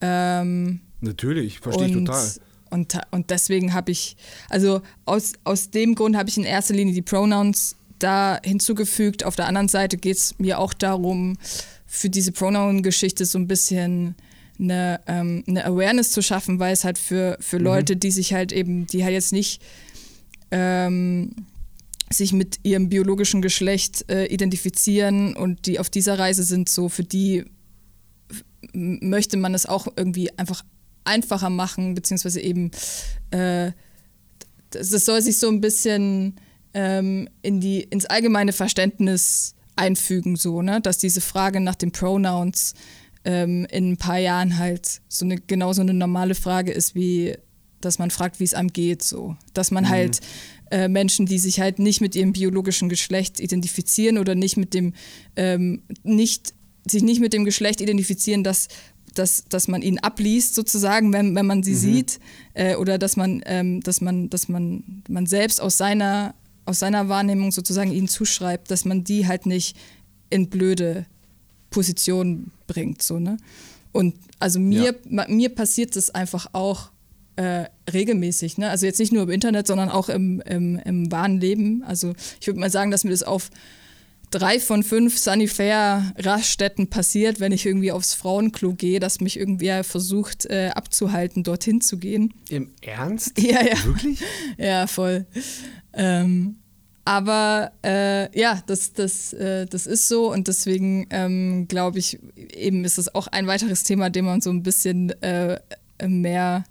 Ähm, natürlich, verstehe ich total. Und, und deswegen habe ich, also aus, aus dem Grund habe ich in erster Linie die Pronouns da hinzugefügt. Auf der anderen Seite geht es mir auch darum, für diese Pronoun-Geschichte so ein bisschen eine, ähm, eine, Awareness zu schaffen, weil es halt für, für mhm. Leute, die sich halt eben, die halt jetzt nicht ähm, sich mit ihrem biologischen Geschlecht äh, identifizieren und die auf dieser Reise sind, so für die möchte man es auch irgendwie einfach einfacher machen, beziehungsweise eben äh, das, das soll sich so ein bisschen ähm, in die, ins allgemeine Verständnis einfügen, so, ne? dass diese Frage nach den Pronouns ähm, in ein paar Jahren halt so eine genauso eine normale Frage ist, wie dass man fragt, wie es einem geht, so. Dass man mhm. halt äh, Menschen, die sich halt nicht mit ihrem biologischen Geschlecht identifizieren oder nicht mit dem, ähm, nicht, sich nicht mit dem Geschlecht identifizieren, dass dass, dass man ihn abliest sozusagen, wenn, wenn man sie mhm. sieht, äh, oder dass man, ähm, dass man, dass man, man selbst aus seiner aus seiner Wahrnehmung sozusagen ihnen zuschreibt, dass man die halt nicht in blöde Positionen bringt. So, ne? Und also mir, ja. mir passiert es einfach auch äh, regelmäßig. Ne? Also jetzt nicht nur im Internet, sondern auch im, im, im wahren Leben. Also ich würde mal sagen, dass mir das auf drei von fünf Sanifair-Raststätten passiert, wenn ich irgendwie aufs Frauenklo gehe, dass mich irgendwer versucht äh, abzuhalten, dorthin zu gehen. Im Ernst? Ja, ja. Wirklich? ja, voll. Ähm, aber äh, ja, das, das, äh, das ist so und deswegen ähm, glaube ich, eben ist es auch ein weiteres Thema, dem man so ein bisschen äh, mehr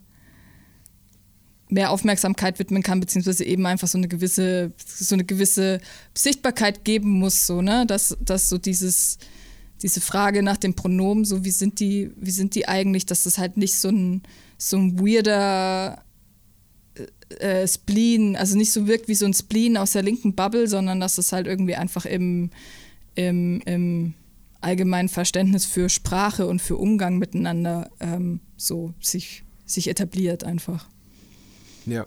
mehr Aufmerksamkeit widmen kann, beziehungsweise eben einfach so eine gewisse, so eine gewisse Sichtbarkeit geben muss, so, ne? Dass, dass so dieses, diese Frage nach dem Pronomen, so wie sind die, wie sind die eigentlich, dass das halt nicht so ein, so ein weirder äh, Spleen, also nicht so wirkt wie so ein Spleen aus der linken Bubble, sondern dass es halt irgendwie einfach im, im, im allgemeinen Verständnis für Sprache und für Umgang miteinander ähm, so sich, sich etabliert einfach. Ja.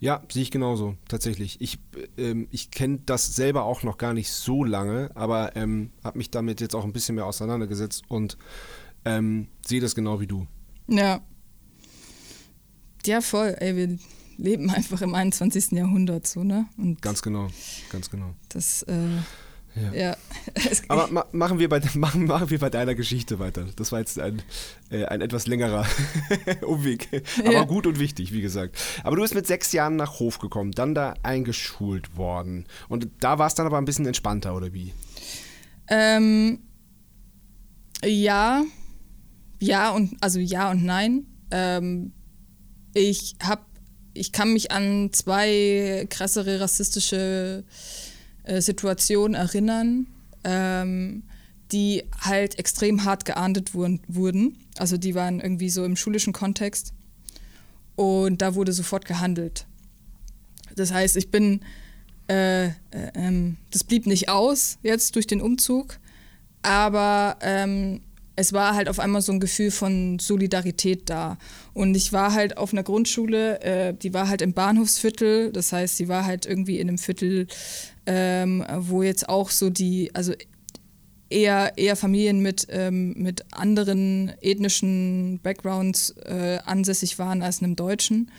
Ja, sehe ich genauso, tatsächlich. Ich, ähm, ich kenne das selber auch noch gar nicht so lange, aber ähm, habe mich damit jetzt auch ein bisschen mehr auseinandergesetzt und ähm, sehe das genau wie du. Ja. Ja, voll. Ey, wir leben einfach im 21. Jahrhundert, so, ne? Und ganz genau, ganz genau. Das, äh, ja. ja. Aber ma machen, wir bei, machen, machen wir bei deiner Geschichte weiter. Das war jetzt ein, äh, ein etwas längerer Umweg. Aber ja. gut und wichtig, wie gesagt. Aber du bist mit sechs Jahren nach Hof gekommen, dann da eingeschult worden. Und da war es dann aber ein bisschen entspannter, oder wie? Ähm, ja. Ja und also ja und nein. Ähm, ich habe, ich kann mich an zwei krassere rassistische äh, Situationen erinnern, ähm, die halt extrem hart geahndet wurden, wurden. Also die waren irgendwie so im schulischen Kontext. Und da wurde sofort gehandelt. Das heißt, ich bin, äh, äh, ähm, das blieb nicht aus jetzt durch den Umzug, aber ähm, es war halt auf einmal so ein Gefühl von Solidarität da. Und ich war halt auf einer Grundschule, äh, die war halt im Bahnhofsviertel, das heißt, sie war halt irgendwie in einem Viertel, ähm, wo jetzt auch so die, also eher, eher Familien mit, ähm, mit anderen ethnischen Backgrounds äh, ansässig waren als in einem deutschen.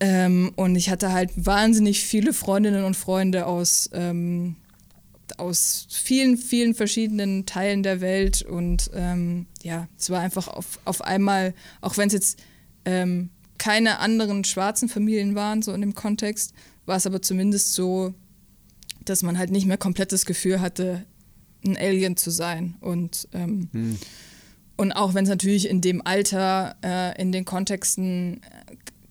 Ähm, und ich hatte halt wahnsinnig viele Freundinnen und Freunde aus ähm, aus vielen, vielen verschiedenen Teilen der Welt. Und ähm, ja, es war einfach auf, auf einmal, auch wenn es jetzt ähm, keine anderen schwarzen Familien waren, so in dem Kontext, war es aber zumindest so, dass man halt nicht mehr komplett das Gefühl hatte, ein Alien zu sein. Und, ähm, hm. und auch wenn es natürlich in dem Alter, äh, in den Kontexten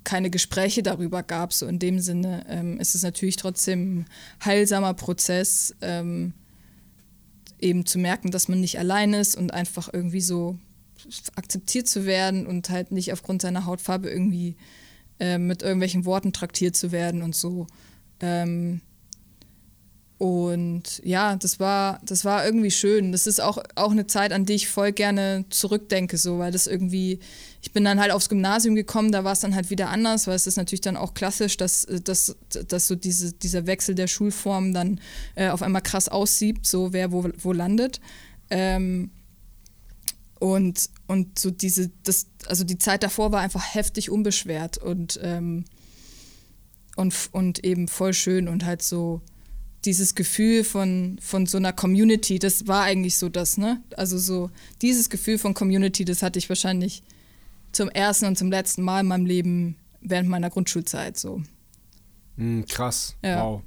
keine Gespräche darüber gab, so in dem Sinne, ähm, ist es natürlich trotzdem ein heilsamer Prozess, ähm, eben zu merken, dass man nicht allein ist und einfach irgendwie so akzeptiert zu werden und halt nicht aufgrund seiner Hautfarbe irgendwie äh, mit irgendwelchen Worten traktiert zu werden und so. Ähm, und ja, das war, das war irgendwie schön. Das ist auch, auch eine Zeit, an die ich voll gerne zurückdenke, so, weil das irgendwie, ich bin dann halt aufs Gymnasium gekommen, da war es dann halt wieder anders, weil es ist natürlich dann auch klassisch, dass, dass, dass so diese, dieser Wechsel der Schulform dann äh, auf einmal krass aussieht, so wer wo, wo landet. Ähm, und, und so diese, das, also die Zeit davor war einfach heftig unbeschwert und, ähm, und, und eben voll schön und halt so dieses Gefühl von, von so einer Community, das war eigentlich so das, ne? Also so dieses Gefühl von Community, das hatte ich wahrscheinlich zum ersten und zum letzten Mal in meinem Leben während meiner Grundschulzeit so. Mm, krass. Ja. Wow.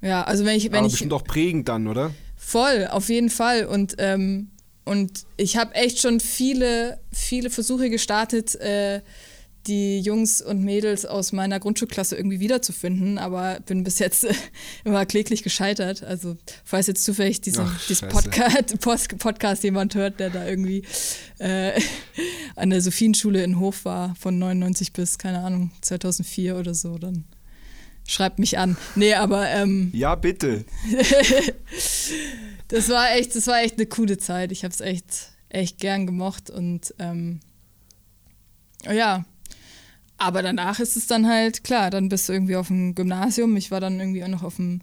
Ja, also wenn ich, wenn Aber ich. bestimmt auch prägend dann, oder? Voll, auf jeden Fall. Und, ähm, und ich habe echt schon viele, viele Versuche gestartet, äh, die Jungs und Mädels aus meiner Grundschulklasse irgendwie wiederzufinden, aber bin bis jetzt immer kläglich gescheitert. Also falls jetzt zufällig diesen, Ach, diesen Podcast, Podcast jemand hört, der da irgendwie äh, an der Sophienschule in Hof war, von 99 bis, keine Ahnung, 2004 oder so, dann schreibt mich an. Nee, aber ähm, Ja, bitte. das war echt, das war echt eine coole Zeit. Ich habe es echt, echt gern gemocht und ähm, ja, aber danach ist es dann halt, klar, dann bist du irgendwie auf dem Gymnasium. Ich war dann irgendwie auch noch auf dem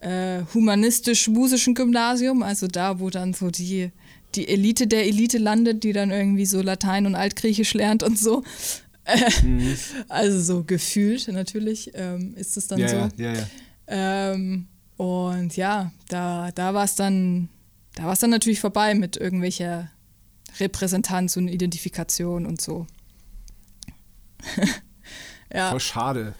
äh, humanistisch-musischen Gymnasium, also da, wo dann so die, die Elite der Elite landet, die dann irgendwie so Latein und Altgriechisch lernt und so. Mhm. Also so gefühlt natürlich ähm, ist es dann ja, so. Ja, ja, ja. Ähm, und ja, da, da war es dann, da war es dann natürlich vorbei mit irgendwelcher Repräsentanz und Identifikation und so. ja. Voll schade.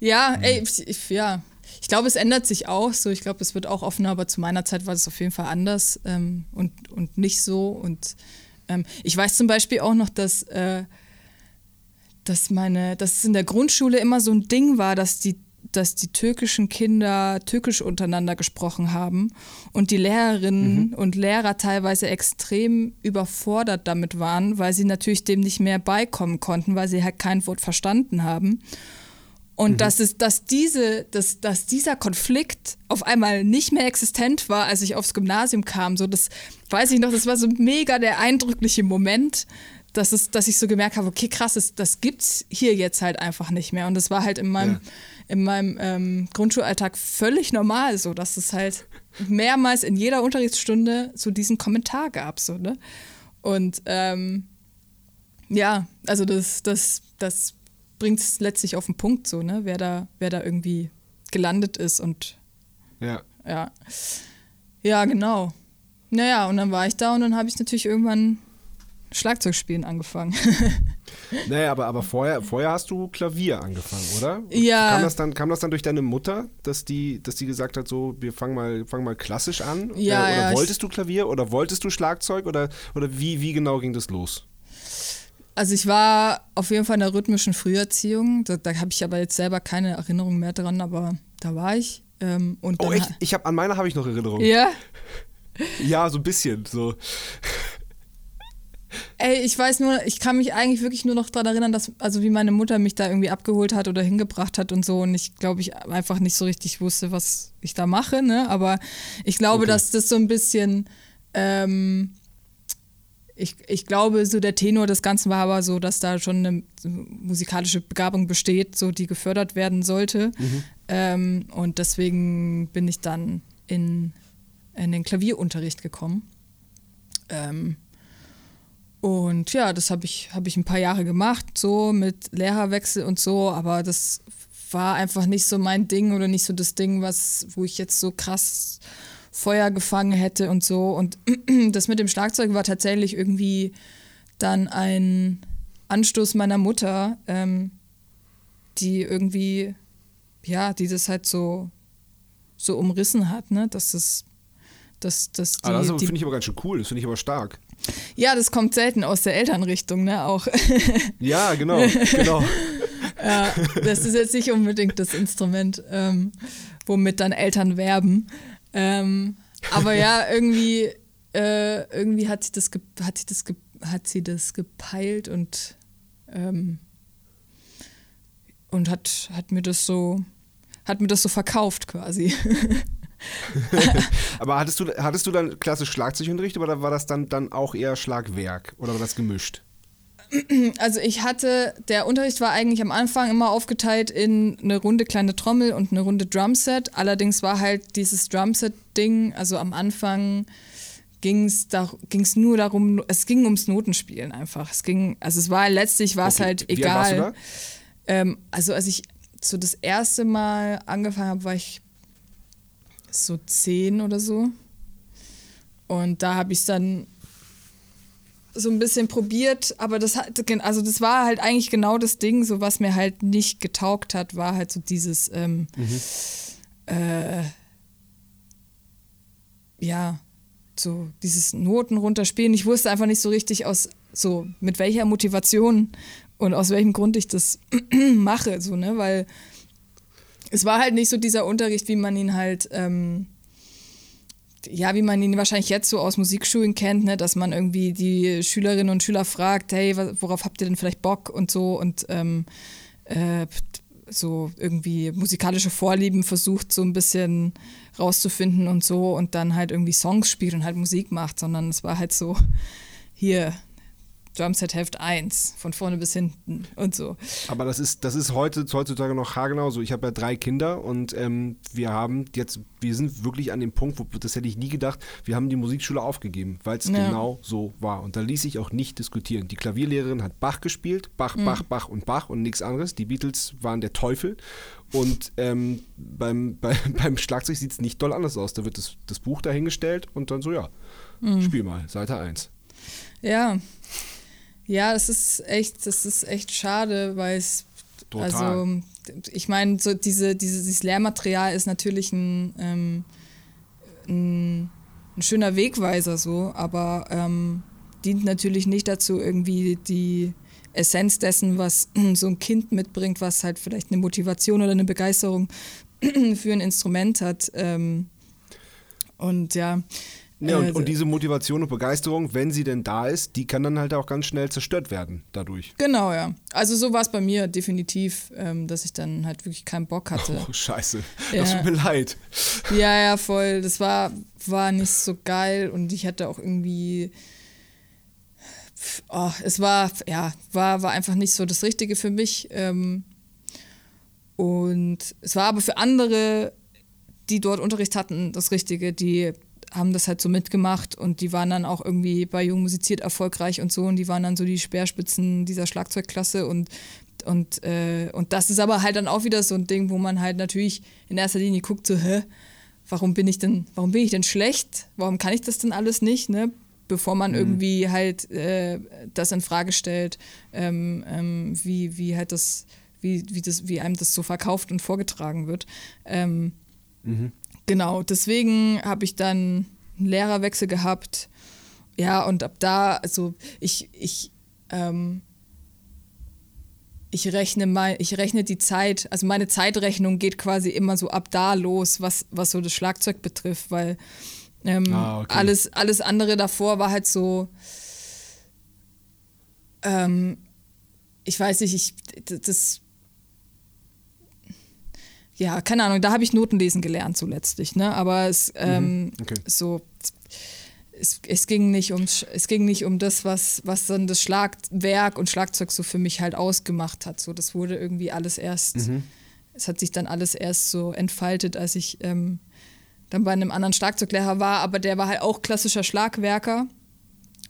Ja, ey, ich, ja. Ich glaube, es ändert sich auch so. Ich glaube, es wird auch offener, aber zu meiner Zeit war es auf jeden Fall anders ähm, und, und nicht so. Und ähm, ich weiß zum Beispiel auch noch, dass, äh, dass meine, dass es in der Grundschule immer so ein Ding war, dass die dass die türkischen Kinder türkisch untereinander gesprochen haben und die Lehrerinnen mhm. und Lehrer teilweise extrem überfordert damit waren, weil sie natürlich dem nicht mehr beikommen konnten, weil sie halt kein Wort verstanden haben. Und mhm. dass, es, dass, diese, dass, dass dieser Konflikt auf einmal nicht mehr existent war, als ich aufs Gymnasium kam, so das weiß ich noch, das war so mega der eindrückliche Moment, dass, es, dass ich so gemerkt habe, okay, krass, das, das es hier jetzt halt einfach nicht mehr. Und das war halt in meinem, ja. In meinem ähm, Grundschulalltag völlig normal, so dass es halt mehrmals in jeder Unterrichtsstunde so diesen Kommentar gab. So, ne? Und ähm, ja, also das, das, das bringt es letztlich auf den Punkt, so, ne? wer, da, wer da irgendwie gelandet ist und ja. Ja, ja genau. Naja, und dann war ich da und dann habe ich natürlich irgendwann Schlagzeugspielen angefangen. naja, aber, aber vorher, vorher hast du Klavier angefangen, oder? Ja. Kam das, dann, kam das dann durch deine Mutter, dass die, dass die gesagt hat, so, wir fangen mal, fangen mal klassisch an? Ja, äh, oder ja, wolltest du Klavier oder wolltest du Schlagzeug oder, oder wie, wie genau ging das los? Also ich war auf jeden Fall in der rhythmischen Früherziehung. Da, da habe ich aber jetzt selber keine Erinnerung mehr dran, aber da war ich. Ähm, und oh, ich, ich habe an meiner habe ich noch Erinnerungen. Ja. Ja, so ein bisschen. So. Ey, ich weiß nur, ich kann mich eigentlich wirklich nur noch daran erinnern, dass, also wie meine Mutter mich da irgendwie abgeholt hat oder hingebracht hat und so. Und ich glaube, ich einfach nicht so richtig wusste, was ich da mache, ne? Aber ich glaube, okay. dass das so ein bisschen, ähm, ich, ich glaube, so der Tenor des Ganzen war aber so, dass da schon eine musikalische Begabung besteht, so die gefördert werden sollte. Mhm. Ähm, und deswegen bin ich dann in, in den Klavierunterricht gekommen. Ähm, und ja, das habe ich, hab ich ein paar Jahre gemacht, so mit Lehrerwechsel und so, aber das war einfach nicht so mein Ding oder nicht so das Ding, was, wo ich jetzt so krass Feuer gefangen hätte und so. Und das mit dem Schlagzeug war tatsächlich irgendwie dann ein Anstoß meiner Mutter, ähm, die irgendwie, ja, die das halt so, so umrissen hat, ne? Dass das, dass, dass ah, die, also, finde ich aber ganz schön cool, das finde ich aber stark. Ja, das kommt selten aus der Elternrichtung, ne? Auch. Ja, genau, genau. ja, das ist jetzt nicht unbedingt das Instrument, ähm, womit dann Eltern werben. Ähm, aber ja, irgendwie, äh, irgendwie hat sie das, hat sie das, hat sie das gepeilt und, ähm, und hat, hat mir das so, hat mir das so verkauft quasi. Aber hattest du, hattest du dann klassisch Schlagzeugunterricht oder war das dann, dann auch eher Schlagwerk oder war das gemischt? Also ich hatte, der Unterricht war eigentlich am Anfang immer aufgeteilt in eine Runde kleine Trommel und eine Runde Drumset. Allerdings war halt dieses Drumset-Ding, also am Anfang ging es ging's nur darum, es ging ums Notenspielen einfach. Es ging, also es war letztlich war es okay. halt egal. Wie alt warst du da? Ähm, also als ich so das erste Mal angefangen habe, war ich so zehn oder so. Und da habe ich es dann so ein bisschen probiert, aber das hat, also das war halt eigentlich genau das Ding, so was mir halt nicht getaugt hat, war halt so dieses, ähm, mhm. äh, ja, so dieses Noten runterspielen. Ich wusste einfach nicht so richtig aus, so mit welcher Motivation und aus welchem Grund ich das mache, so, ne, weil es war halt nicht so dieser Unterricht, wie man ihn halt, ähm, ja, wie man ihn wahrscheinlich jetzt so aus Musikschulen kennt, ne, dass man irgendwie die Schülerinnen und Schüler fragt, hey, worauf habt ihr denn vielleicht Bock und so und ähm, äh, so irgendwie musikalische Vorlieben versucht, so ein bisschen rauszufinden und so und dann halt irgendwie Songs spielt und halt Musik macht, sondern es war halt so, hier, Drumset Heft 1, von vorne bis hinten und so. Aber das ist, das ist heute, heutzutage noch haargenau so. Ich habe ja drei Kinder und ähm, wir haben jetzt, wir sind wirklich an dem Punkt, wo das hätte ich nie gedacht, wir haben die Musikschule aufgegeben, weil es ja. genau so war. Und da ließ sich auch nicht diskutieren. Die Klavierlehrerin hat Bach gespielt, Bach, mhm. Bach, Bach und Bach und nichts anderes. Die Beatles waren der Teufel. Und ähm, beim, bei, beim Schlagzeug sieht es nicht doll anders aus. Da wird das, das Buch dahingestellt und dann so, ja, mhm. spiel mal, Seite 1. Ja. Ja, das ist echt, das ist echt schade, weil es also ich meine, so diese, diese, dieses Lehrmaterial ist natürlich ein, ähm, ein, ein, schöner Wegweiser so, aber ähm, dient natürlich nicht dazu, irgendwie die Essenz dessen, was so ein Kind mitbringt, was halt vielleicht eine Motivation oder eine Begeisterung für ein Instrument hat. Ähm, und ja. Ja, und, äh, und, diese Motivation und Begeisterung, wenn sie denn da ist, die kann dann halt auch ganz schnell zerstört werden dadurch. Genau, ja. Also so war es bei mir definitiv, ähm, dass ich dann halt wirklich keinen Bock hatte. Oh, scheiße. Ja. Das tut mir leid. Ja, ja, voll. Das war, war nicht so geil und ich hatte auch irgendwie oh, es war, ja, war, war einfach nicht so das Richtige für mich. Ähm, und es war aber für andere, die dort Unterricht hatten, das Richtige. Die haben das halt so mitgemacht und die waren dann auch irgendwie bei Jung musiziert erfolgreich und so und die waren dann so die Speerspitzen dieser Schlagzeugklasse und und, äh, und das ist aber halt dann auch wieder so ein Ding, wo man halt natürlich in erster Linie guckt, so, hä, warum bin ich denn, warum bin ich denn schlecht? Warum kann ich das denn alles nicht? Ne? bevor man mhm. irgendwie halt äh, das in Frage stellt, ähm, ähm, wie, wie halt das, wie, wie das, wie einem das so verkauft und vorgetragen wird. Ähm, mhm. Genau, deswegen habe ich dann einen Lehrerwechsel gehabt. Ja, und ab da, also ich, ich, ähm, ich rechne mal, ich rechne die Zeit, also meine Zeitrechnung geht quasi immer so ab da los, was, was so das Schlagzeug betrifft, weil ähm, ah, okay. alles, alles andere davor war halt so, ähm, ich weiß nicht, ich, das, ja, keine Ahnung, da habe ich Notenlesen gelernt so letztlich, ne? Aber es, ähm, mhm. okay. so, es, es, ging nicht um, es ging nicht um das, was, was dann das Schlagwerk und Schlagzeug so für mich halt ausgemacht hat. So, das wurde irgendwie alles erst, mhm. es hat sich dann alles erst so entfaltet, als ich ähm, dann bei einem anderen Schlagzeuglehrer war, aber der war halt auch klassischer Schlagwerker.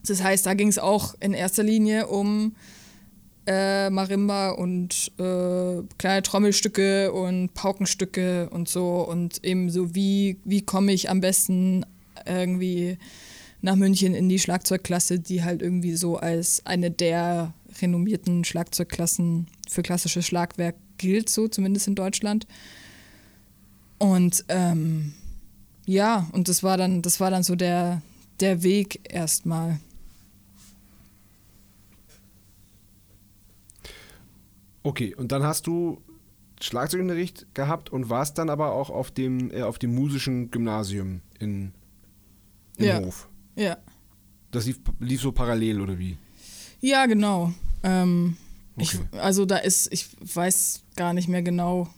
Das heißt, da ging es auch in erster Linie um äh, Marimba und äh, kleine Trommelstücke und Paukenstücke und so und eben so, wie, wie komme ich am besten irgendwie nach München in die Schlagzeugklasse, die halt irgendwie so als eine der renommierten Schlagzeugklassen für klassisches Schlagwerk gilt, so zumindest in Deutschland. Und ähm, ja, und das war dann, das war dann so der, der Weg erstmal. Okay, und dann hast du Schlagzeugunterricht gehabt und warst dann aber auch auf dem, äh, auf dem musischen Gymnasium in, in ja. Hof. Ja. Das lief, lief so parallel oder wie? Ja, genau. Ähm, okay. ich, also da ist, ich weiß gar nicht mehr genau,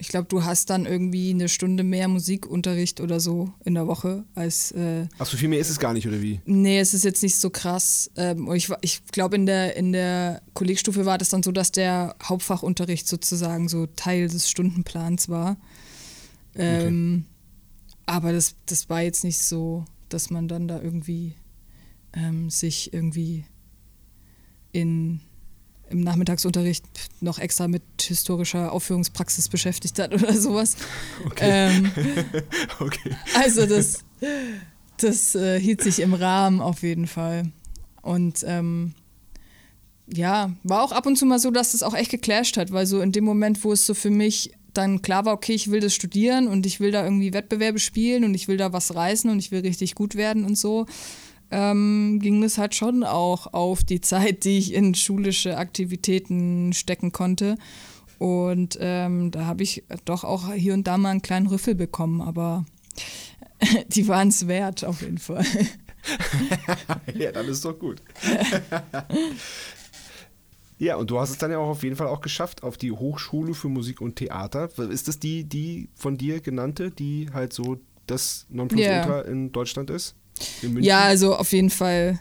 ich glaube, du hast dann irgendwie eine Stunde mehr Musikunterricht oder so in der Woche als. Äh, Ach, so viel mehr ist es gar nicht, oder wie? Nee, es ist jetzt nicht so krass. Ähm, ich ich glaube, in der, in der Kollegstufe war das dann so, dass der Hauptfachunterricht sozusagen so Teil des Stundenplans war. Ähm, okay. Aber das, das war jetzt nicht so, dass man dann da irgendwie ähm, sich irgendwie in im Nachmittagsunterricht noch extra mit historischer Aufführungspraxis beschäftigt hat oder sowas. Okay. Ähm, okay. Also das, das äh, hielt sich im Rahmen auf jeden Fall. Und ähm, ja, war auch ab und zu mal so, dass das auch echt geclasht hat, weil so in dem Moment, wo es so für mich dann klar war, okay, ich will das studieren und ich will da irgendwie Wettbewerbe spielen und ich will da was reißen und ich will richtig gut werden und so, ähm, ging es halt schon auch auf die Zeit, die ich in schulische Aktivitäten stecken konnte. Und ähm, da habe ich doch auch hier und da mal einen kleinen Rüffel bekommen, aber die waren es wert auf jeden Fall. ja, dann ist doch gut. ja, und du hast es dann ja auch auf jeden Fall auch geschafft auf die Hochschule für Musik und Theater. Ist das die, die von dir genannte, die halt so das Nonplusultra yeah. in Deutschland ist? Ja, also auf jeden Fall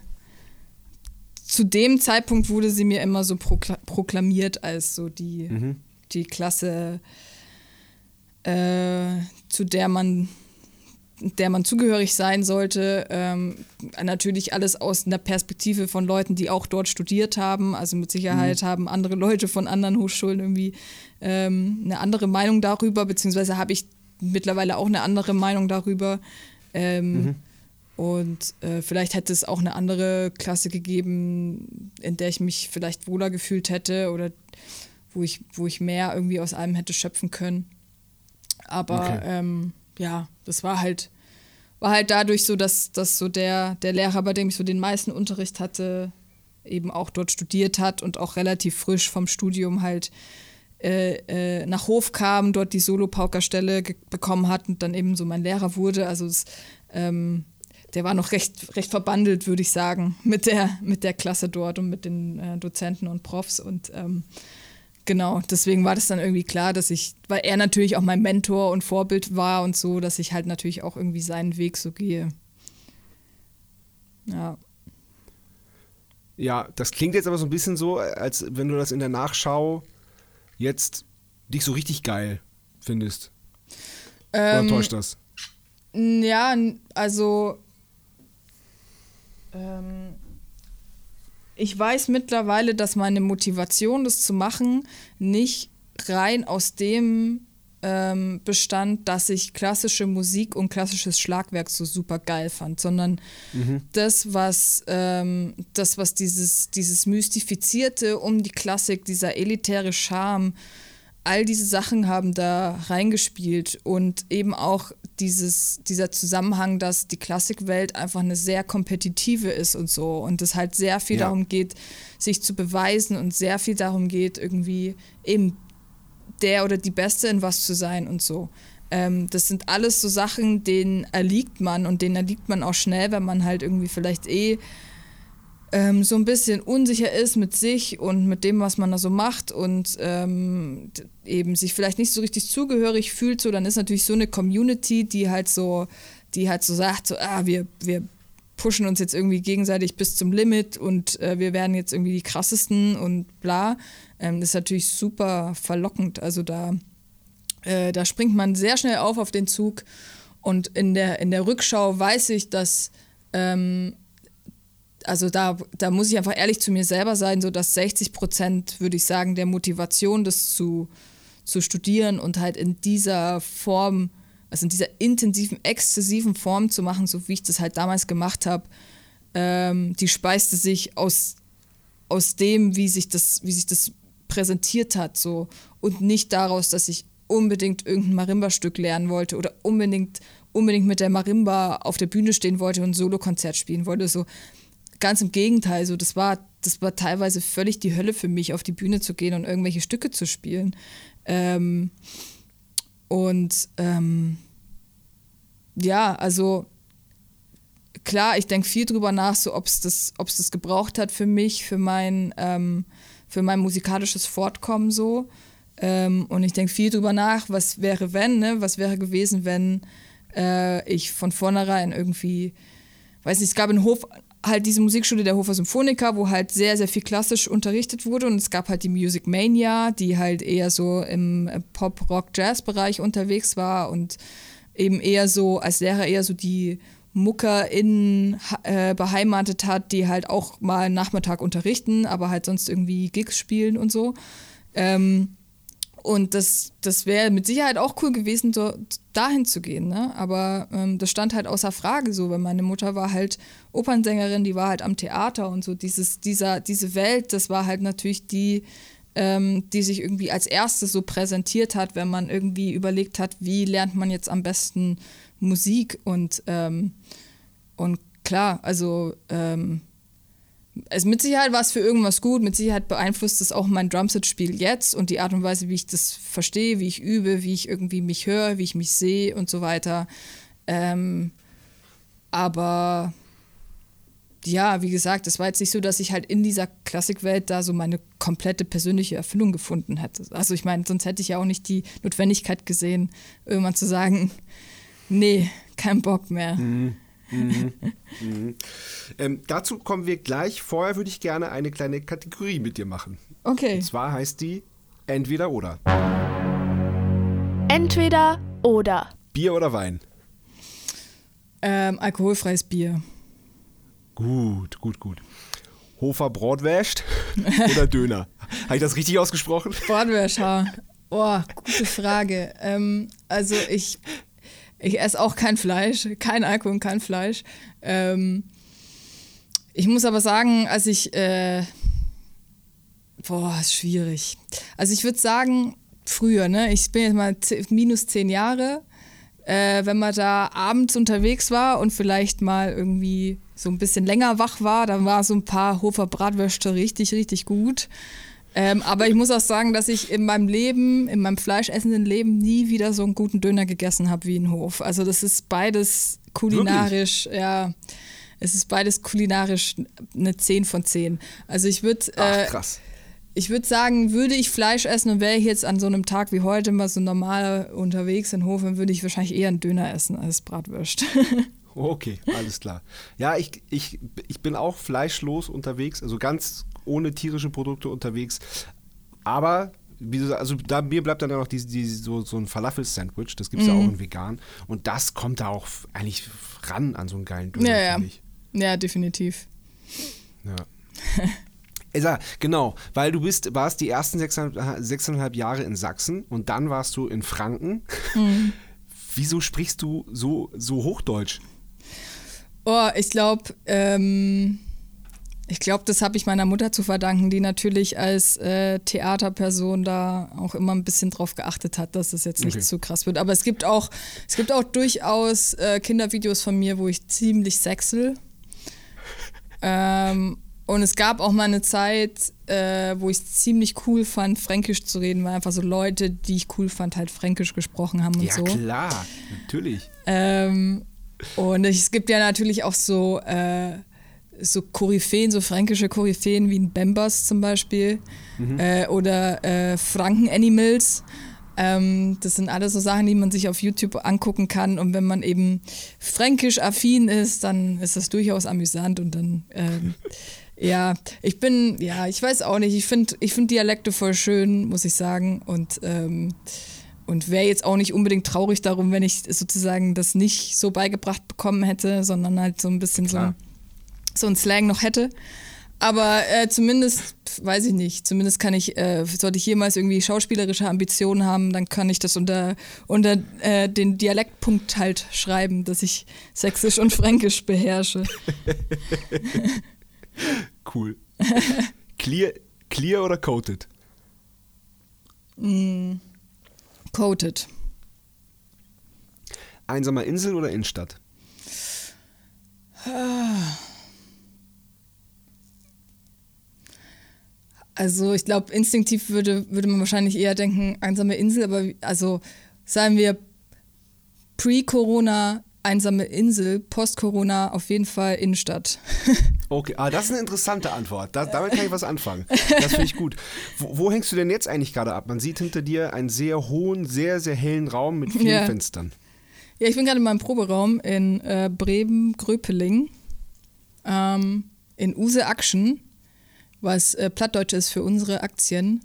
zu dem Zeitpunkt wurde sie mir immer so prokla proklamiert als so die, mhm. die Klasse, äh, zu der man der man zugehörig sein sollte. Ähm, natürlich alles aus einer Perspektive von Leuten, die auch dort studiert haben. Also mit Sicherheit mhm. haben andere Leute von anderen Hochschulen irgendwie ähm, eine andere Meinung darüber, beziehungsweise habe ich mittlerweile auch eine andere Meinung darüber. Ähm, mhm. Und äh, vielleicht hätte es auch eine andere Klasse gegeben, in der ich mich vielleicht wohler gefühlt hätte oder wo ich, wo ich mehr irgendwie aus allem hätte schöpfen können. Aber okay. ähm, ja, das war halt, war halt dadurch so, dass, dass so der, der Lehrer, bei dem ich so den meisten Unterricht hatte, eben auch dort studiert hat und auch relativ frisch vom Studium halt äh, äh, nach Hof kam, dort die Solo-Paukerstelle bekommen hat und dann eben so mein Lehrer wurde. Also es, ähm, der war noch recht, recht verbandelt, würde ich sagen, mit der, mit der Klasse dort und mit den äh, Dozenten und Profs. Und ähm, genau, deswegen war das dann irgendwie klar, dass ich, weil er natürlich auch mein Mentor und Vorbild war und so, dass ich halt natürlich auch irgendwie seinen Weg so gehe. Ja. Ja, das klingt jetzt aber so ein bisschen so, als wenn du das in der Nachschau jetzt dich so richtig geil findest. Ähm, Oder täuscht das? Ja, also ähm, ich weiß mittlerweile, dass meine Motivation, das zu machen, nicht rein aus dem ähm, bestand, dass ich klassische Musik und klassisches Schlagwerk so super geil fand, sondern mhm. das, was, ähm, das, was dieses, dieses Mystifizierte um die Klassik, dieser elitäre Charme, all diese Sachen haben da reingespielt und eben auch dieses, dieser Zusammenhang, dass die Klassikwelt einfach eine sehr kompetitive ist und so und es halt sehr viel ja. darum geht, sich zu beweisen und sehr viel darum geht, irgendwie eben der oder die Beste in was zu sein und so. Ähm, das sind alles so Sachen, denen erliegt man und denen erliegt man auch schnell, wenn man halt irgendwie vielleicht eh ähm, so ein bisschen unsicher ist mit sich und mit dem, was man da so macht und ähm, eben sich vielleicht nicht so richtig zugehörig fühlt, so dann ist natürlich so eine Community, die halt so, die halt so sagt, so, ah, wir, wir pushen uns jetzt irgendwie gegenseitig bis zum Limit und äh, wir werden jetzt irgendwie die krassesten und bla. Ähm, das ist natürlich super verlockend. Also da, äh, da springt man sehr schnell auf auf den Zug und in der, in der Rückschau weiß ich, dass ähm, also da, da muss ich einfach ehrlich zu mir selber sein, so dass 60 Prozent, würde ich sagen, der Motivation, das zu, zu studieren und halt in dieser Form, also in dieser intensiven, exzessiven Form zu machen, so wie ich das halt damals gemacht habe, ähm, die speiste sich aus, aus dem, wie sich das, wie sich das präsentiert hat, so und nicht daraus, dass ich unbedingt irgendein Marimba-Stück lernen wollte oder unbedingt, unbedingt mit der Marimba auf der Bühne stehen wollte und ein Solokonzert spielen wollte. So, ganz im Gegenteil, so das war, das war teilweise völlig die Hölle für mich, auf die Bühne zu gehen und irgendwelche Stücke zu spielen. Ähm, und ähm, ja, also klar, ich denke viel drüber nach, so ob es das, das gebraucht hat für mich, für mein, ähm, für mein musikalisches Fortkommen so. Ähm, und ich denke viel drüber nach, was wäre, wenn, ne? Was wäre gewesen, wenn äh, ich von vornherein irgendwie, weiß nicht, es gab in Hof halt diese Musikschule der Hofer Symphoniker, wo halt sehr, sehr viel klassisch unterrichtet wurde. Und es gab halt die Music Mania, die halt eher so im Pop, Rock, Jazz-Bereich unterwegs war und eben eher so, als Lehrer eher so die MuckerInnen äh, beheimatet hat, die halt auch mal Nachmittag unterrichten, aber halt sonst irgendwie Gigs spielen und so. Ähm, und das, das wäre mit Sicherheit auch cool gewesen, so dahin zu gehen. Ne? Aber ähm, das stand halt außer Frage so, weil meine Mutter war halt Opernsängerin, die war halt am Theater und so. Dieses, dieser, diese Welt, das war halt natürlich die, ähm, die sich irgendwie als erstes so präsentiert hat, wenn man irgendwie überlegt hat, wie lernt man jetzt am besten Musik und, ähm, und klar, also ähm, also mit Sicherheit war es für irgendwas gut, mit Sicherheit beeinflusst es auch mein Drumset-Spiel jetzt und die Art und Weise, wie ich das verstehe, wie ich übe, wie ich irgendwie mich höre, wie ich mich sehe und so weiter. Ähm, aber ja, wie gesagt, es war jetzt nicht so, dass ich halt in dieser Klassikwelt da so meine komplette persönliche Erfüllung gefunden hätte. Also ich meine, sonst hätte ich ja auch nicht die Notwendigkeit gesehen, irgendwann zu sagen, nee, kein Bock mehr. Mhm. Mhm. Mhm. Ähm, dazu kommen wir gleich. Vorher würde ich gerne eine kleine Kategorie mit dir machen. Okay. Und zwar heißt die Entweder oder. Entweder oder. Bier oder Wein? Ähm, alkoholfreies Bier. Gut, gut, gut. Hofer Bratwurst oder Döner? Habe ich das richtig ausgesprochen? Bratwurst, Oh, gute Frage. Ähm, also ich, ich esse auch kein Fleisch, kein Alkohol und kein Fleisch. Ähm, ich muss aber sagen, als ich, äh, boah, ist schwierig. Also ich würde sagen, früher, ne? Ich bin jetzt mal minus zehn Jahre. Äh, wenn man da abends unterwegs war und vielleicht mal irgendwie so ein bisschen länger wach war, dann war so ein paar Hofer Bratwürste richtig, richtig gut. Ähm, aber ich muss auch sagen, dass ich in meinem Leben, in meinem fleischessenden Leben, nie wieder so einen guten Döner gegessen habe wie in Hof. Also das ist beides kulinarisch, Wirklich? ja. Es ist beides kulinarisch eine 10 von 10. Also ich würde. Äh, krass. Ich würde sagen, würde ich Fleisch essen und wäre ich jetzt an so einem Tag wie heute mal so normal unterwegs in Hof, dann würde ich wahrscheinlich eher einen Döner essen als Bratwürst. Okay, alles klar. Ja, ich, ich, ich bin auch fleischlos unterwegs, also ganz ohne tierische Produkte unterwegs. Aber also da, mir bleibt dann noch die, die, so, so ein Falafel-Sandwich, das gibt es mhm. ja auch in vegan. Und das kommt da auch eigentlich ran an so einen geilen Döner, ja, ja. Ja, definitiv. Ja. Esa, genau, weil du bist, warst die ersten sechseinhalb, sechseinhalb Jahre in Sachsen und dann warst du in Franken. Mhm. Wieso sprichst du so, so Hochdeutsch? Oh, ich glaube, ähm, ich glaube, das habe ich meiner Mutter zu verdanken, die natürlich als äh, Theaterperson da auch immer ein bisschen drauf geachtet hat, dass das jetzt nicht okay. zu krass wird. Aber es gibt auch, es gibt auch durchaus äh, Kindervideos von mir, wo ich ziemlich sechsel. Ähm, und es gab auch mal eine Zeit, äh, wo ich es ziemlich cool fand, Fränkisch zu reden, weil einfach so Leute, die ich cool fand, halt Fränkisch gesprochen haben und ja, so. Ja, klar, natürlich. Ähm, und es gibt ja natürlich auch so, äh, so Koryphäen, so fränkische Koryphäen wie ein Bembers zum Beispiel mhm. äh, oder äh, Franken-Animals. Ähm, das sind alles so Sachen, die man sich auf YouTube angucken kann. Und wenn man eben fränkisch affin ist, dann ist das durchaus amüsant und dann. Ähm, ja, ich bin, ja, ich weiß auch nicht. Ich finde ich find Dialekte voll schön, muss ich sagen. Und ähm, und wäre jetzt auch nicht unbedingt traurig darum, wenn ich sozusagen das nicht so beigebracht bekommen hätte, sondern halt so ein bisschen so, so ein Slang noch hätte. Aber äh, zumindest, weiß ich nicht, zumindest kann ich, äh, sollte ich jemals irgendwie schauspielerische Ambitionen haben, dann kann ich das unter, unter äh, den Dialektpunkt halt schreiben, dass ich Sächsisch und Fränkisch beherrsche. cool. Clear, clear oder coated? Mm. Coated. Einsamer Insel oder Innenstadt? Also ich glaube, instinktiv würde, würde man wahrscheinlich eher denken, einsame Insel, aber also sagen wir pre-Corona einsame Insel, Post-Corona auf jeden Fall Innenstadt. Okay, ah, das ist eine interessante Antwort. Da, damit kann ich was anfangen. Das finde ich gut. Wo, wo, hängst du denn jetzt eigentlich gerade ab? Man sieht hinter dir einen sehr hohen, sehr, sehr hellen Raum mit vielen ja. Fenstern. Ja, ich bin gerade in meinem Proberaum in äh, Bremen-Gröpeling, ähm, in Use Action, was äh, Plattdeutsch ist für unsere Aktien,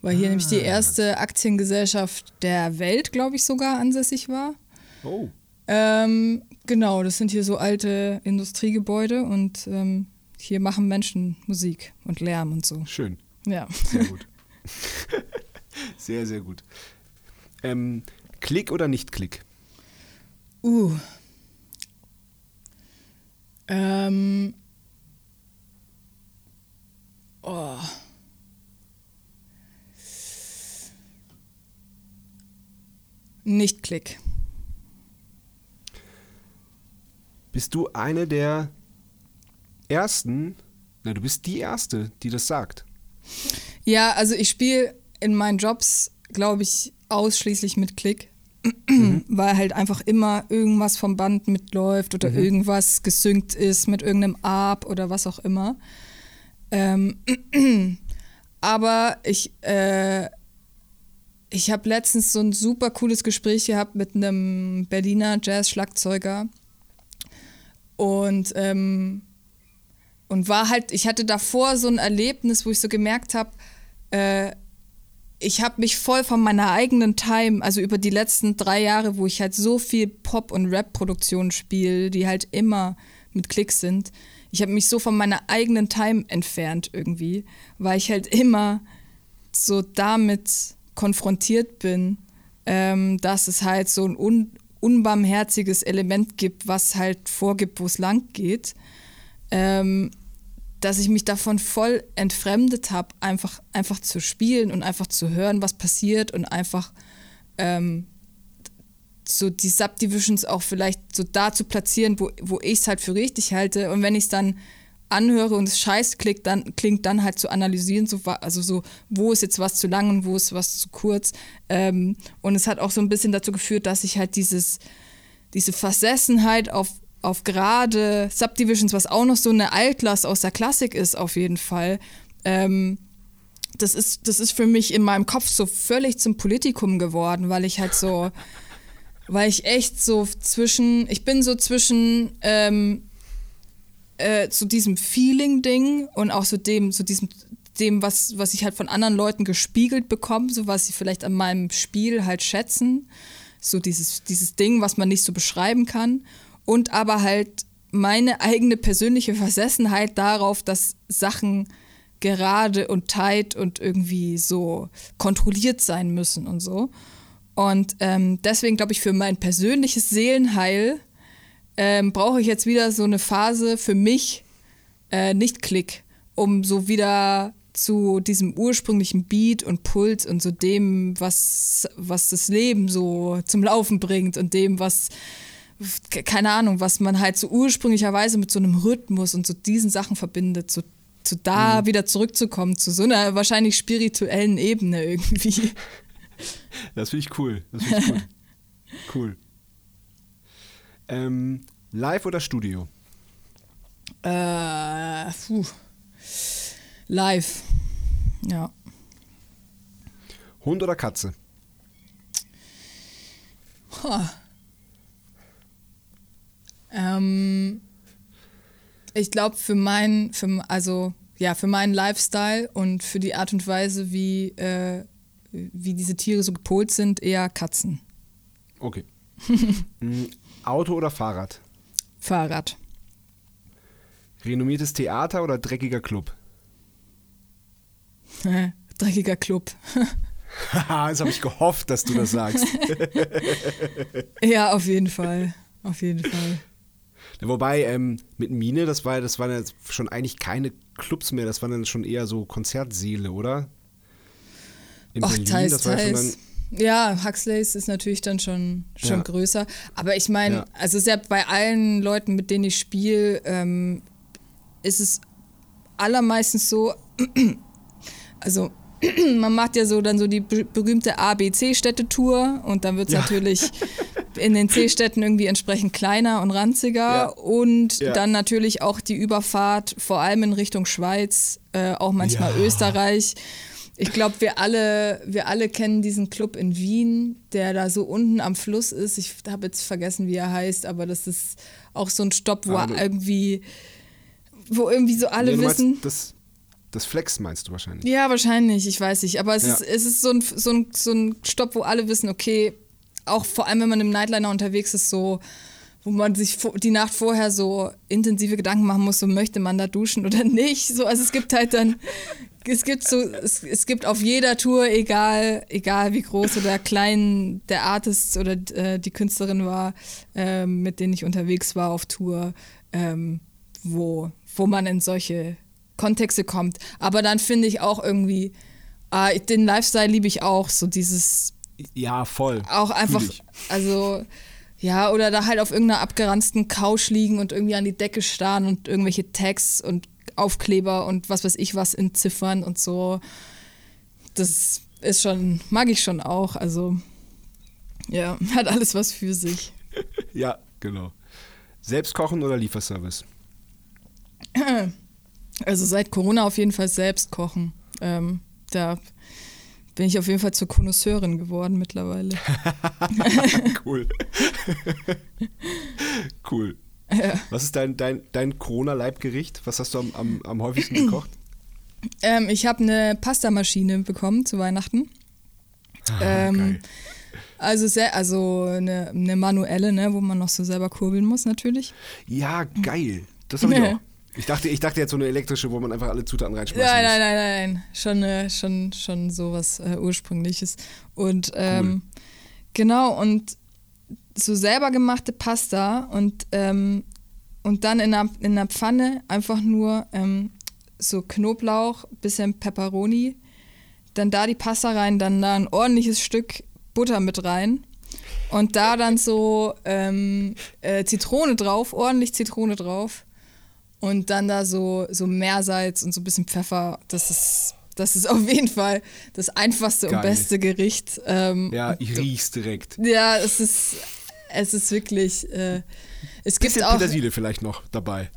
weil hier ah. nämlich die erste Aktiengesellschaft der Welt, glaube ich, sogar ansässig war. Oh. Ähm, genau, das sind hier so alte Industriegebäude und ähm, hier machen Menschen Musik und Lärm und so. Schön. Ja. Sehr gut. sehr, sehr gut. Ähm, Klick oder nicht Klick? Uh. Ähm. Oh. Nicht Klick. bist du eine der ersten, na, du bist die erste, die das sagt. Ja, also ich spiele in meinen Jobs, glaube ich, ausschließlich mit Klick. Mhm. Weil halt einfach immer irgendwas vom Band mitläuft oder mhm. irgendwas gesynkt ist mit irgendeinem Arp oder was auch immer. Ähm, aber ich, äh, ich habe letztens so ein super cooles Gespräch gehabt mit einem Berliner Jazz-Schlagzeuger, Und, ähm, und war halt, ich hatte davor so ein Erlebnis, wo ich so gemerkt habe, äh, ich habe mich voll von meiner eigenen Time, also über die letzten drei Jahre, wo ich halt so viel Pop- und Rap-Produktionen spiele, die halt immer mit Klicks sind, ich habe mich so von meiner eigenen Time entfernt irgendwie, weil ich halt immer so damit konfrontiert bin, ähm, dass es halt so ein un unbarmherziges Element gibt, was halt vorgibt, wo es lang geht. Ähm, dass ich mich davon voll entfremdet habe, einfach, einfach zu spielen und einfach zu hören, was passiert und einfach ähm, so die Subdivisions auch vielleicht so da zu platzieren, wo, wo ich es halt für richtig halte. Und wenn ich es dann anhöre und es scheiß klingt, dann klingt dann halt zu analysieren, so, also so, wo ist jetzt was zu lang und wo ist was zu kurz. Ähm, und es hat auch so ein bisschen dazu geführt, dass ich halt dieses, diese Versessenheit auf, auf gerade Subdivisions, was auch noch so eine Altlast aus der Klassik ist, auf jeden Fall. Ähm, das ist, das ist für mich in meinem Kopf so völlig zum Politikum geworden, weil ich halt so, weil ich echt so zwischen, ich bin so zwischen ähm, äh, zu diesem Feeling-Ding und auch so dem, so diesem, dem, was, was ich halt von anderen Leuten gespiegelt bekomme, so was sie vielleicht an meinem Spiel halt schätzen. So dieses, dieses Ding, was man nicht so beschreiben kann. Und aber halt meine eigene persönliche Versessenheit darauf, dass Sachen gerade und tight und irgendwie so kontrolliert sein müssen und so. Und ähm, deswegen glaube ich, für mein persönliches Seelenheil ähm, brauche ich jetzt wieder so eine Phase für mich, äh, nicht Klick, um so wieder zu diesem ursprünglichen Beat und Puls und so dem, was, was das Leben so zum Laufen bringt und dem, was, keine Ahnung, was man halt so ursprünglicherweise mit so einem Rhythmus und so diesen Sachen verbindet, so zu da mhm. wieder zurückzukommen, zu so einer wahrscheinlich spirituellen Ebene irgendwie. Das finde ich cool. Das finde ich cool. cool. Ähm, live oder Studio? Äh, puh. Live. Ja. Hund oder Katze? Huh. Ähm, ich glaube, für meinen, für, also ja, für meinen Lifestyle und für die Art und Weise, wie, äh, wie diese Tiere so gepolt sind, eher Katzen. Okay. Mm, Auto oder Fahrrad? Fahrrad. Renommiertes Theater oder dreckiger Club? dreckiger Club. das habe ich gehofft, dass du das sagst. ja, auf jeden Fall. Auf jeden Fall. Wobei, ähm, mit Mine, das war, das waren ja schon eigentlich keine Clubs mehr, das waren dann schon eher so Konzertsäle, oder? In Och, Berlin, teils, das war teils. ja, Huxleys ist natürlich dann schon, schon ja. größer. Aber ich meine, ja. also ist ja bei allen Leuten, mit denen ich spiele, ähm, ist es allermeistens so, also man macht ja so dann so die berühmte ABC-Städtetour und dann wird es ja. natürlich in den C-Städten irgendwie entsprechend kleiner und ranziger ja. und ja. dann natürlich auch die Überfahrt, vor allem in Richtung Schweiz, äh, auch manchmal Österreich. Ich glaube, wir alle, wir alle kennen diesen Club in Wien, der da so unten am Fluss ist. Ich habe jetzt vergessen, wie er heißt, aber das ist auch so ein Stopp, wo ah, irgendwie, wo irgendwie so alle nee, wissen. Das, das Flex meinst du wahrscheinlich. Ja, wahrscheinlich, ich weiß nicht. Aber es, ja. ist, es ist so ein, so, ein, so ein Stopp, wo alle wissen, okay, auch vor allem, wenn man im Nightliner unterwegs ist, so wo man sich die Nacht vorher so intensive Gedanken machen muss, so möchte man da duschen oder nicht. So, also es gibt halt dann es gibt so, es, es gibt auf jeder Tour, egal, egal wie groß oder klein der Artist oder äh, die Künstlerin war, äh, mit denen ich unterwegs war auf Tour, ähm, wo, wo man in solche Kontexte kommt. Aber dann finde ich auch irgendwie, äh, den Lifestyle liebe ich auch, so dieses. Ja, voll. Auch einfach, also. Ja, oder da halt auf irgendeiner abgeranzten Couch liegen und irgendwie an die Decke starren und irgendwelche Tags und Aufkleber und was weiß ich was in Ziffern und so. Das ist schon, mag ich schon auch. Also, ja, hat alles was für sich. ja, genau. Selbst kochen oder Lieferservice? Also seit Corona auf jeden Fall selbst kochen. Ähm, da bin ich auf jeden Fall zur Konnoisseurin geworden mittlerweile. cool. cool. Ja. Was ist dein, dein, dein Corona-Leibgericht? Was hast du am, am, am häufigsten gekocht? Ähm, ich habe eine Pastamaschine bekommen zu Weihnachten. Ah, ähm. Also sehr, also eine, eine manuelle, ne, wo man noch so selber kurbeln muss natürlich. Ja, geil. Das habe ich auch. Ich dachte, ich dachte jetzt so eine elektrische, wo man einfach alle Zutaten reinschmeißt. Nein, nein, nein, nein. Schon, äh, schon, schon sowas äh, ursprüngliches. Und ähm, genau, und so selber gemachte Pasta und, ähm, und dann in einer, in einer Pfanne einfach nur ähm, so Knoblauch, bisschen Pepperoni, dann da die Pasta rein, dann da ein ordentliches Stück Butter mit rein und da dann so ähm, äh, Zitrone drauf, ordentlich Zitrone drauf und dann da so, so Meersalz und so ein bisschen Pfeffer. Das ist, das ist auf jeden Fall das einfachste Geil. und beste Gericht. Ähm, Ja, ich riech's direkt. ja, es ist, es ist wirklich. Äh, es gibt Bisschen auch. Petersilie vielleicht noch dabei.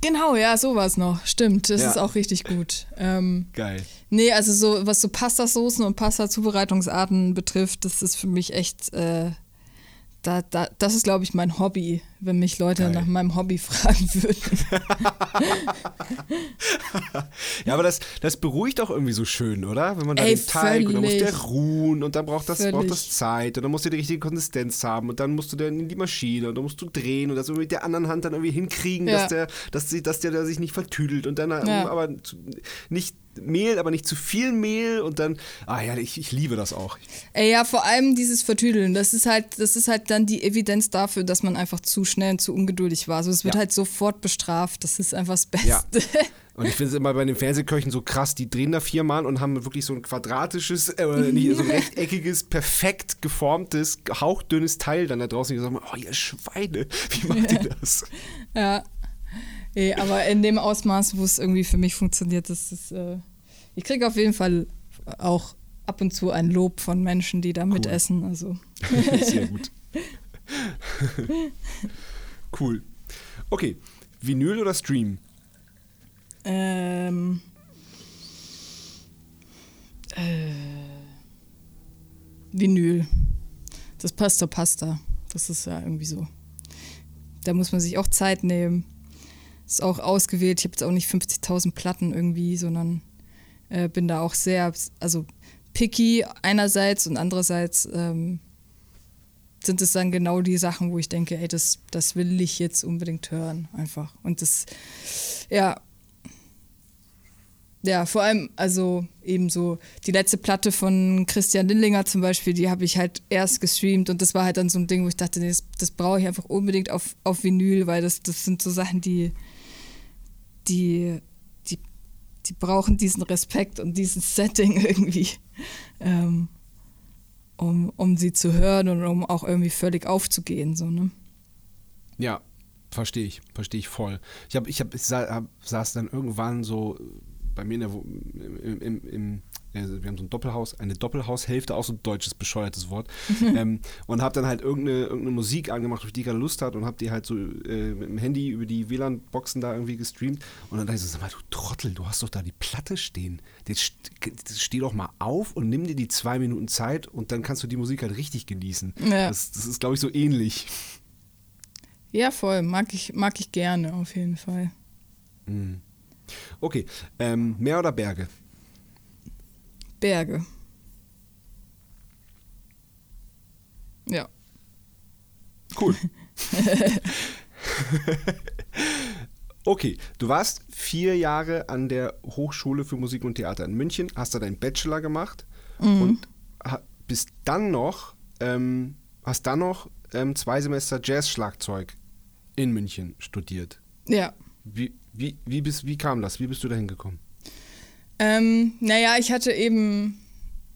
Genau, ja, sowas noch. Stimmt, das Ja. ist auch richtig gut. Ähm, Geil. nee, also so, was so Pastasoßen und Pasta-Zubereitungsarten betrifft, das ist für mich echt. Äh, da, da, das ist, glaube ich, mein Hobby, wenn mich Leute Geil. nach meinem Hobby fragen würden. Ja, aber das, das beruhigt auch irgendwie so schön, oder? Wenn man da Ey, den Teig und dann muss der völlig. ruhen und dann braucht das, braucht Völlig. das Zeit und dann musst du die richtige Konsistenz haben und dann musst du dann in die Maschine und dann musst du drehen und das mit der anderen Hand dann irgendwie hinkriegen, Ja. dass der, dass, sie, dass der da sich nicht vertüdelt und dann Ja. aber zu, nicht Mehl, aber nicht zu viel Mehl und dann, ah ja, ich, ich liebe das auch. Ey, ja, vor allem dieses Vertüdeln, das ist halt, das ist halt dann die Evidenz dafür, dass man einfach zu schnell und zu ungeduldig war. Also es wird Ja. halt sofort bestraft. Das ist einfach das Beste. Ja. Und ich finde es immer bei den Fernsehköchen so krass, die drehen da viermal und haben wirklich so ein quadratisches, äh, nicht, so ein rechteckiges, perfekt geformtes, hauchdünnes Teil dann da draußen. Die sagen, oh, ihr Schweine, wie macht ihr das? Ja. Ey, aber in dem Ausmaß, wo es irgendwie für mich funktioniert, das ist, äh, ich kriege auf jeden Fall auch ab und zu ein Lob von Menschen, die da mitessen. Also. Sehr gut. cool. Okay, Vinyl oder Stream? Ähm, äh, Vinyl. Das passt zur Pasta. Das ist ja irgendwie so. Da muss man sich auch Zeit nehmen. Ist auch ausgewählt. Ich habe jetzt auch nicht 50.000 Platten irgendwie, sondern äh, bin da auch sehr, also picky einerseits und andererseits ähm, sind es dann genau die Sachen, wo ich denke, ey, das, das will ich jetzt unbedingt hören, einfach. Und das, ja, ja, vor allem, also eben so die letzte Platte von Christian Lindlinger zum Beispiel, die habe ich halt erst gestreamt und das war halt dann so ein Ding, wo ich dachte, nee, das, das brauche ich einfach unbedingt auf, auf Vinyl, weil das, das sind so Sachen, die, die, die, die brauchen diesen Respekt und diesen Setting irgendwie, ähm, um, um sie zu hören und um auch irgendwie völlig aufzugehen, so, ne? Ja, verstehe ich, verstehe ich voll. Ich, hab, ich, hab, ich sa hab, saß dann irgendwann so bei mir in der, im, im, im also wir haben so ein Doppelhaus, eine Doppelhaushälfte, auch so ein deutsches bescheuertes Wort. ähm, und habe dann halt irgendeine, irgendeine Musik angemacht, auf die ich gerade Lust hatte und habe die halt so äh, mit dem Handy über die WLAN-Boxen da irgendwie gestreamt. Und dann dachte ich so, sag mal, du Trottel, du hast doch da die Platte stehen. Jetzt st- jetzt steh doch mal auf und nimm dir die zwei Minuten Zeit und dann kannst du die Musik halt richtig genießen. Ja. Das, das ist, glaube ich, so ähnlich. Ja, voll. Mag ich, mag ich gerne, auf jeden Fall. Okay, ähm, Meer oder Berge? Berge. Ja. Cool. okay, du warst vier Jahre an der Hochschule für Musik und Theater in München, hast da deinen Bachelor gemacht und ha- bist dann noch, ähm, hast dann noch ähm, zwei Semester Jazz-Schlagzeug in München studiert. Ja. Wie, wie, wie, bist, wie kam das? Wie bist du da hingekommen? Ähm, naja, ich hatte eben,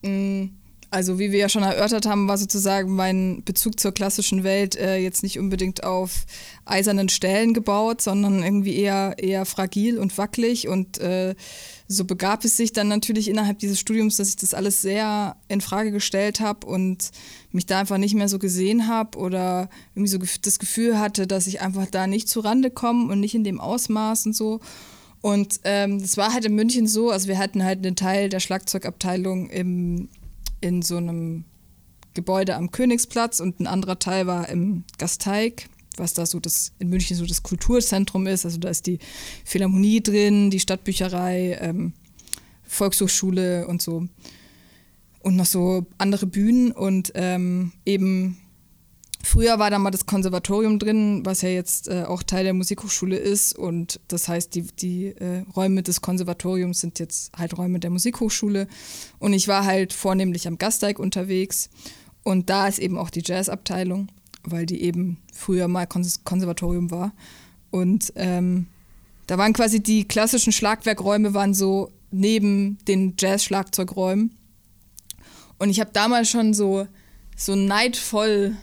mh, also wie wir ja schon erörtert haben, war sozusagen mein Bezug zur klassischen Welt äh, jetzt nicht unbedingt auf eisernen Stellen gebaut, sondern irgendwie eher, eher fragil und wackelig. Und äh, so begab es sich dann natürlich innerhalb dieses Studiums, dass ich das alles sehr in Frage gestellt habe und mich da einfach nicht mehr so gesehen habe oder irgendwie so das Gefühl hatte, dass ich einfach da nicht zurande komme und nicht in dem Ausmaß und so. Und ähm, das war halt in München so, also wir hatten halt einen Teil der Schlagzeugabteilung im, in so einem Gebäude am Königsplatz und ein anderer Teil war im Gasteig, was da so das in München so das Kulturzentrum ist. Also da ist die Philharmonie drin, die Stadtbücherei, ähm, Volkshochschule und so. Und noch so andere Bühnen und ähm, eben Früher war da mal das Konservatorium drin, was ja jetzt äh, auch Teil der Musikhochschule ist. Und das heißt, die, die äh, Räume des Konservatoriums sind jetzt halt Räume der Musikhochschule. Und ich war halt vornehmlich am Gasteig unterwegs. Und da ist eben auch die Jazzabteilung, weil die eben früher mal Kons Konservatorium war. Und ähm, da waren quasi die klassischen Schlagwerkräume waren so neben den Jazz-Schlagzeugräumen. Und ich habe damals schon so, so neidvoll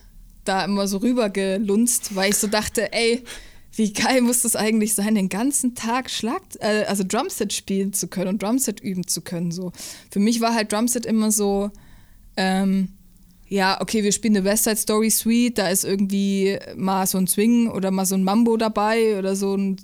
da immer so rübergelunzt, weil ich so dachte, ey, wie geil muss das eigentlich sein, den ganzen Tag Schlag, äh, also Drumset spielen zu können und Drumset üben zu können. So. Für mich war halt Drumset immer so, ähm, ja, okay, wir spielen eine West Side Story Suite, da ist irgendwie mal so ein Swing oder mal so ein Mambo dabei oder so ein,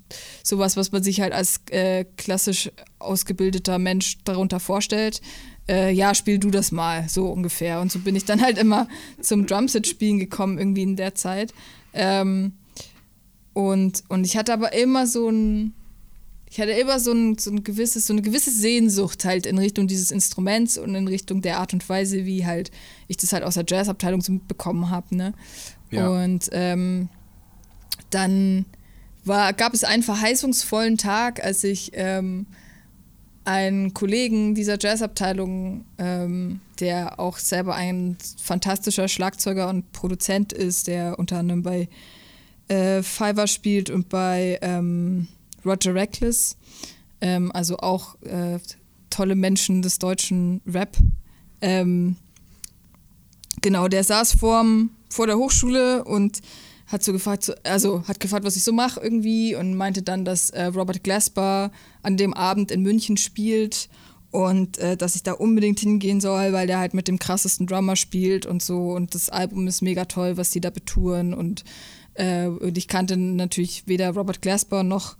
sowas, was man sich halt als äh, klassisch ausgebildeter Mensch darunter vorstellt äh, ja, spiel du das mal, so ungefähr. Und so bin ich dann halt immer zum Drumset-Spielen gekommen, irgendwie in der Zeit. Ähm, und, und ich hatte aber immer so ein, ich hatte immer so, ein, so, ein gewisses, so eine gewisse Sehnsucht halt in Richtung dieses Instruments und in Richtung der Art und Weise, wie halt ich das halt aus der Jazzabteilung so mitbekommen habe. Ne? Ja. Und ähm, dann war, gab es einen verheißungsvollen Tag, als ich ähm, einen Kollegen dieser Jazzabteilung, ähm, der auch selber ein fantastischer Schlagzeuger und Produzent ist, der unter anderem bei äh, Fiverr spielt und bei ähm, Roger Reckless, ähm, also auch äh, tolle Menschen des deutschen Rap. Ähm, genau, der saß vorm, vor der Hochschule und hat so gefragt, also hat gefragt, was ich so mache irgendwie und meinte dann, dass äh, Robert Glasper an dem Abend in München spielt und äh, dass ich da unbedingt hingehen soll, weil der halt mit dem krassesten Drummer spielt und so und das Album ist mega toll, was die da betouren und, äh, und ich kannte natürlich weder Robert Glasper noch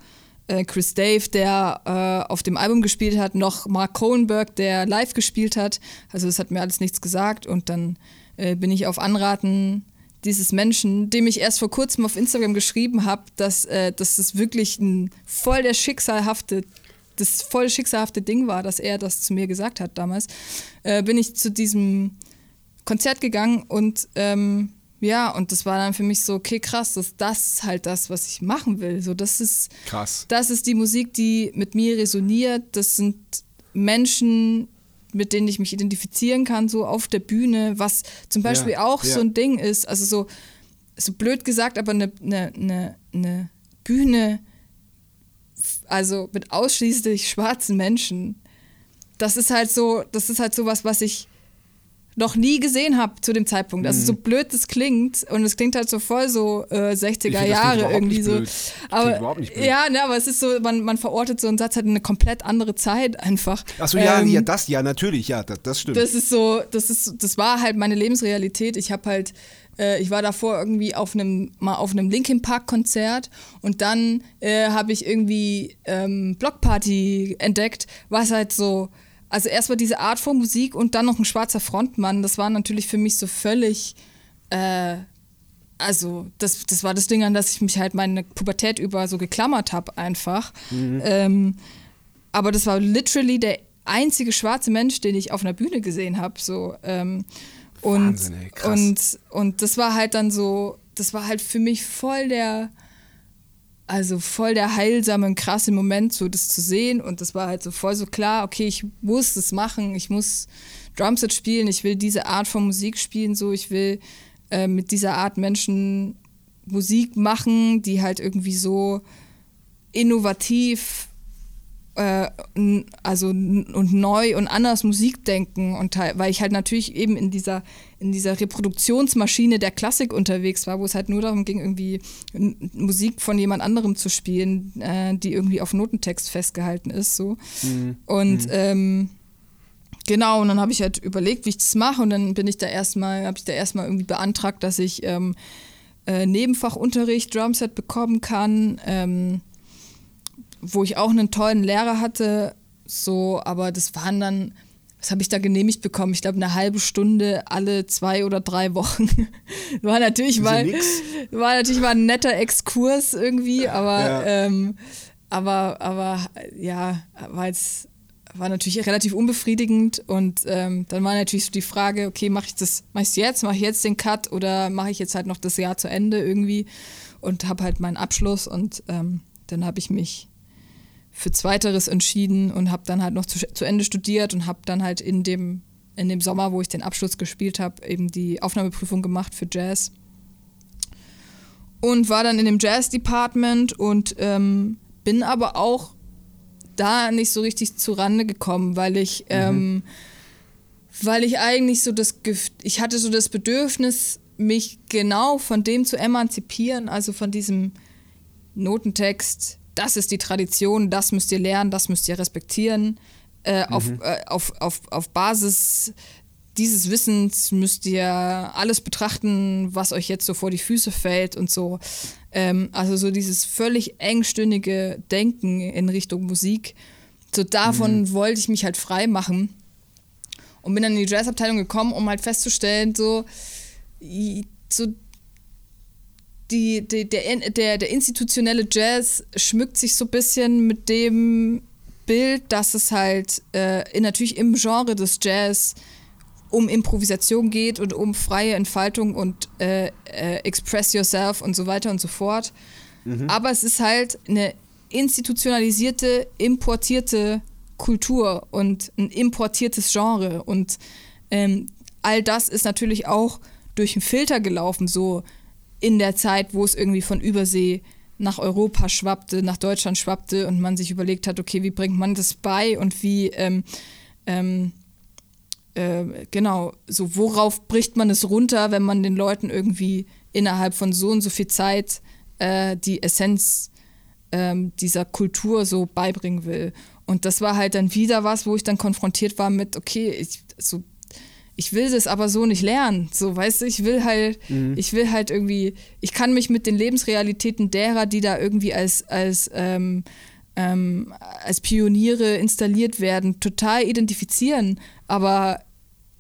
äh, Chris Dave, der äh, auf dem Album gespielt hat, noch Mark Cohenberg, der live gespielt hat. Also das hat mir alles nichts gesagt und dann äh, bin ich auf Anraten dieses Menschen, dem ich erst vor kurzem auf Instagram geschrieben habe, dass, äh, dass es wirklich ein voll der schicksalhafte, das voll schicksalhafte Ding war, dass er das zu mir gesagt hat damals, äh, bin ich zu diesem Konzert gegangen und ähm, ja, und das war dann für mich so, okay, krass, das, das ist halt das, was ich machen will. So, das ist krass. Das ist die Musik, die mit mir resoniert. Das sind Menschen, mit denen ich mich identifizieren kann, so auf der Bühne, was zum Beispiel ja, auch ja. so ein Ding ist. Also so, so blöd gesagt, aber eine, eine, eine, eine Bühne, also mit ausschließlich schwarzen Menschen, das ist halt so, das ist halt so was, was ich noch nie gesehen habe zu dem Zeitpunkt. Also so mhm. blöd das klingt und es klingt halt so voll so äh, 60er Jahre irgendwie so. Aber ja, ne, aber es ist so, man, man verortet so einen Satz halt in eine komplett andere Zeit einfach. Achso, ja, ähm, ja, das, ja, natürlich, ja, das, das stimmt. Das ist so, das ist, das war halt meine Lebensrealität. Ich habe halt äh, ich war davor irgendwie auf einem mal auf einem Linkin Park Konzert und dann äh, habe ich irgendwie ähm, Blockparty entdeckt, was halt so also erstmal diese Art von Musik und dann noch ein schwarzer Frontmann, das war natürlich für mich so völlig, äh, also das, das war das Ding, an das ich mich halt meine Pubertät über so geklammert habe einfach. Mhm. Ähm, aber das war literally der einzige schwarze Mensch, den ich auf einer Bühne gesehen habe. So, ähm, und, Wahnsinn, ey, und, und das war halt dann so, das war halt für mich voll der also voll der heilsame und krasse Moment, so das zu sehen. Und das war halt so voll so klar, okay, ich muss das machen, ich muss Drumset spielen, ich will diese Art von Musik spielen, so. Ich will äh, mit dieser Art Menschen Musik machen, die halt irgendwie so innovativ äh, also und neu und anders Musik denken und weil ich halt natürlich eben in dieser in dieser Reproduktionsmaschine der Klassik unterwegs war, wo es halt nur darum ging, irgendwie Musik von jemand anderem zu spielen, äh, die irgendwie auf Notentext festgehalten ist, so. Mhm. Und mhm. Ähm, genau, und dann habe ich halt überlegt, wie ich das mache, und dann bin ich da erstmal, habe ich da erstmal irgendwie beantragt, dass ich ähm, äh, Nebenfachunterricht Drumset bekommen kann. Ähm, wo ich auch einen tollen Lehrer hatte, so, aber das waren dann, was habe ich da genehmigt bekommen? Ich glaube, eine halbe Stunde alle zwei oder drei Wochen. war natürlich mal, war natürlich mal ein netter Exkurs irgendwie, aber, ja. ähm, aber, aber ja, war jetzt war natürlich relativ unbefriedigend und ähm, dann war natürlich so die Frage, okay, mache ich das, mache ich jetzt, mache ich jetzt den Cut oder mache ich jetzt halt noch das Jahr zu Ende irgendwie und habe halt meinen Abschluss und ähm, dann habe ich mich für Zweiteres entschieden und habe dann halt noch zu, zu Ende studiert und habe dann halt in dem, in dem Sommer, wo ich den Abschluss gespielt habe, eben die Aufnahmeprüfung gemacht für Jazz und war dann in dem Jazz-Department und ähm, bin aber auch da nicht so richtig zu Rande gekommen, weil ich, mhm. ähm, weil ich eigentlich so das, ich hatte so das Bedürfnis, mich genau von dem zu emanzipieren, also von diesem Notentext, das ist die Tradition, das müsst ihr lernen, das müsst ihr respektieren. Äh, mhm. auf, äh, auf, auf, auf Basis dieses Wissens müsst ihr alles betrachten, was euch jetzt so vor die Füße fällt und so. Ähm, also so dieses völlig engstündige Denken in Richtung Musik. So davon mhm. wollte ich mich halt frei machen. Und bin dann in die Jazzabteilung gekommen, um halt festzustellen, so, so die, die, der, der, der institutionelle Jazz schmückt sich so ein bisschen mit dem Bild, dass es halt äh, in, natürlich im Genre des Jazz um Improvisation geht und um freie Entfaltung und äh, äh, Express Yourself und so weiter und so fort. Mhm. Aber es ist halt eine institutionalisierte, importierte Kultur und ein importiertes Genre. Und ähm, all das ist natürlich auch durch einen Filter gelaufen, so in der Zeit, wo es irgendwie von Übersee nach Europa schwappte, nach Deutschland schwappte und man sich überlegt hat, okay, wie bringt man das bei und wie ähm, ähm, äh, genau, so worauf bricht man es runter, wenn man den Leuten irgendwie innerhalb von so und so viel Zeit äh, die Essenz ähm, dieser Kultur so beibringen will. Und das war halt dann wieder was, wo ich dann konfrontiert war mit, okay, ich, so, ich will das aber so nicht lernen. So, weißt du, ich will halt, mhm. ich will halt irgendwie, ich kann mich mit den Lebensrealitäten derer, die da irgendwie als, als ähm, ähm, als Pioniere installiert werden, total identifizieren. Aber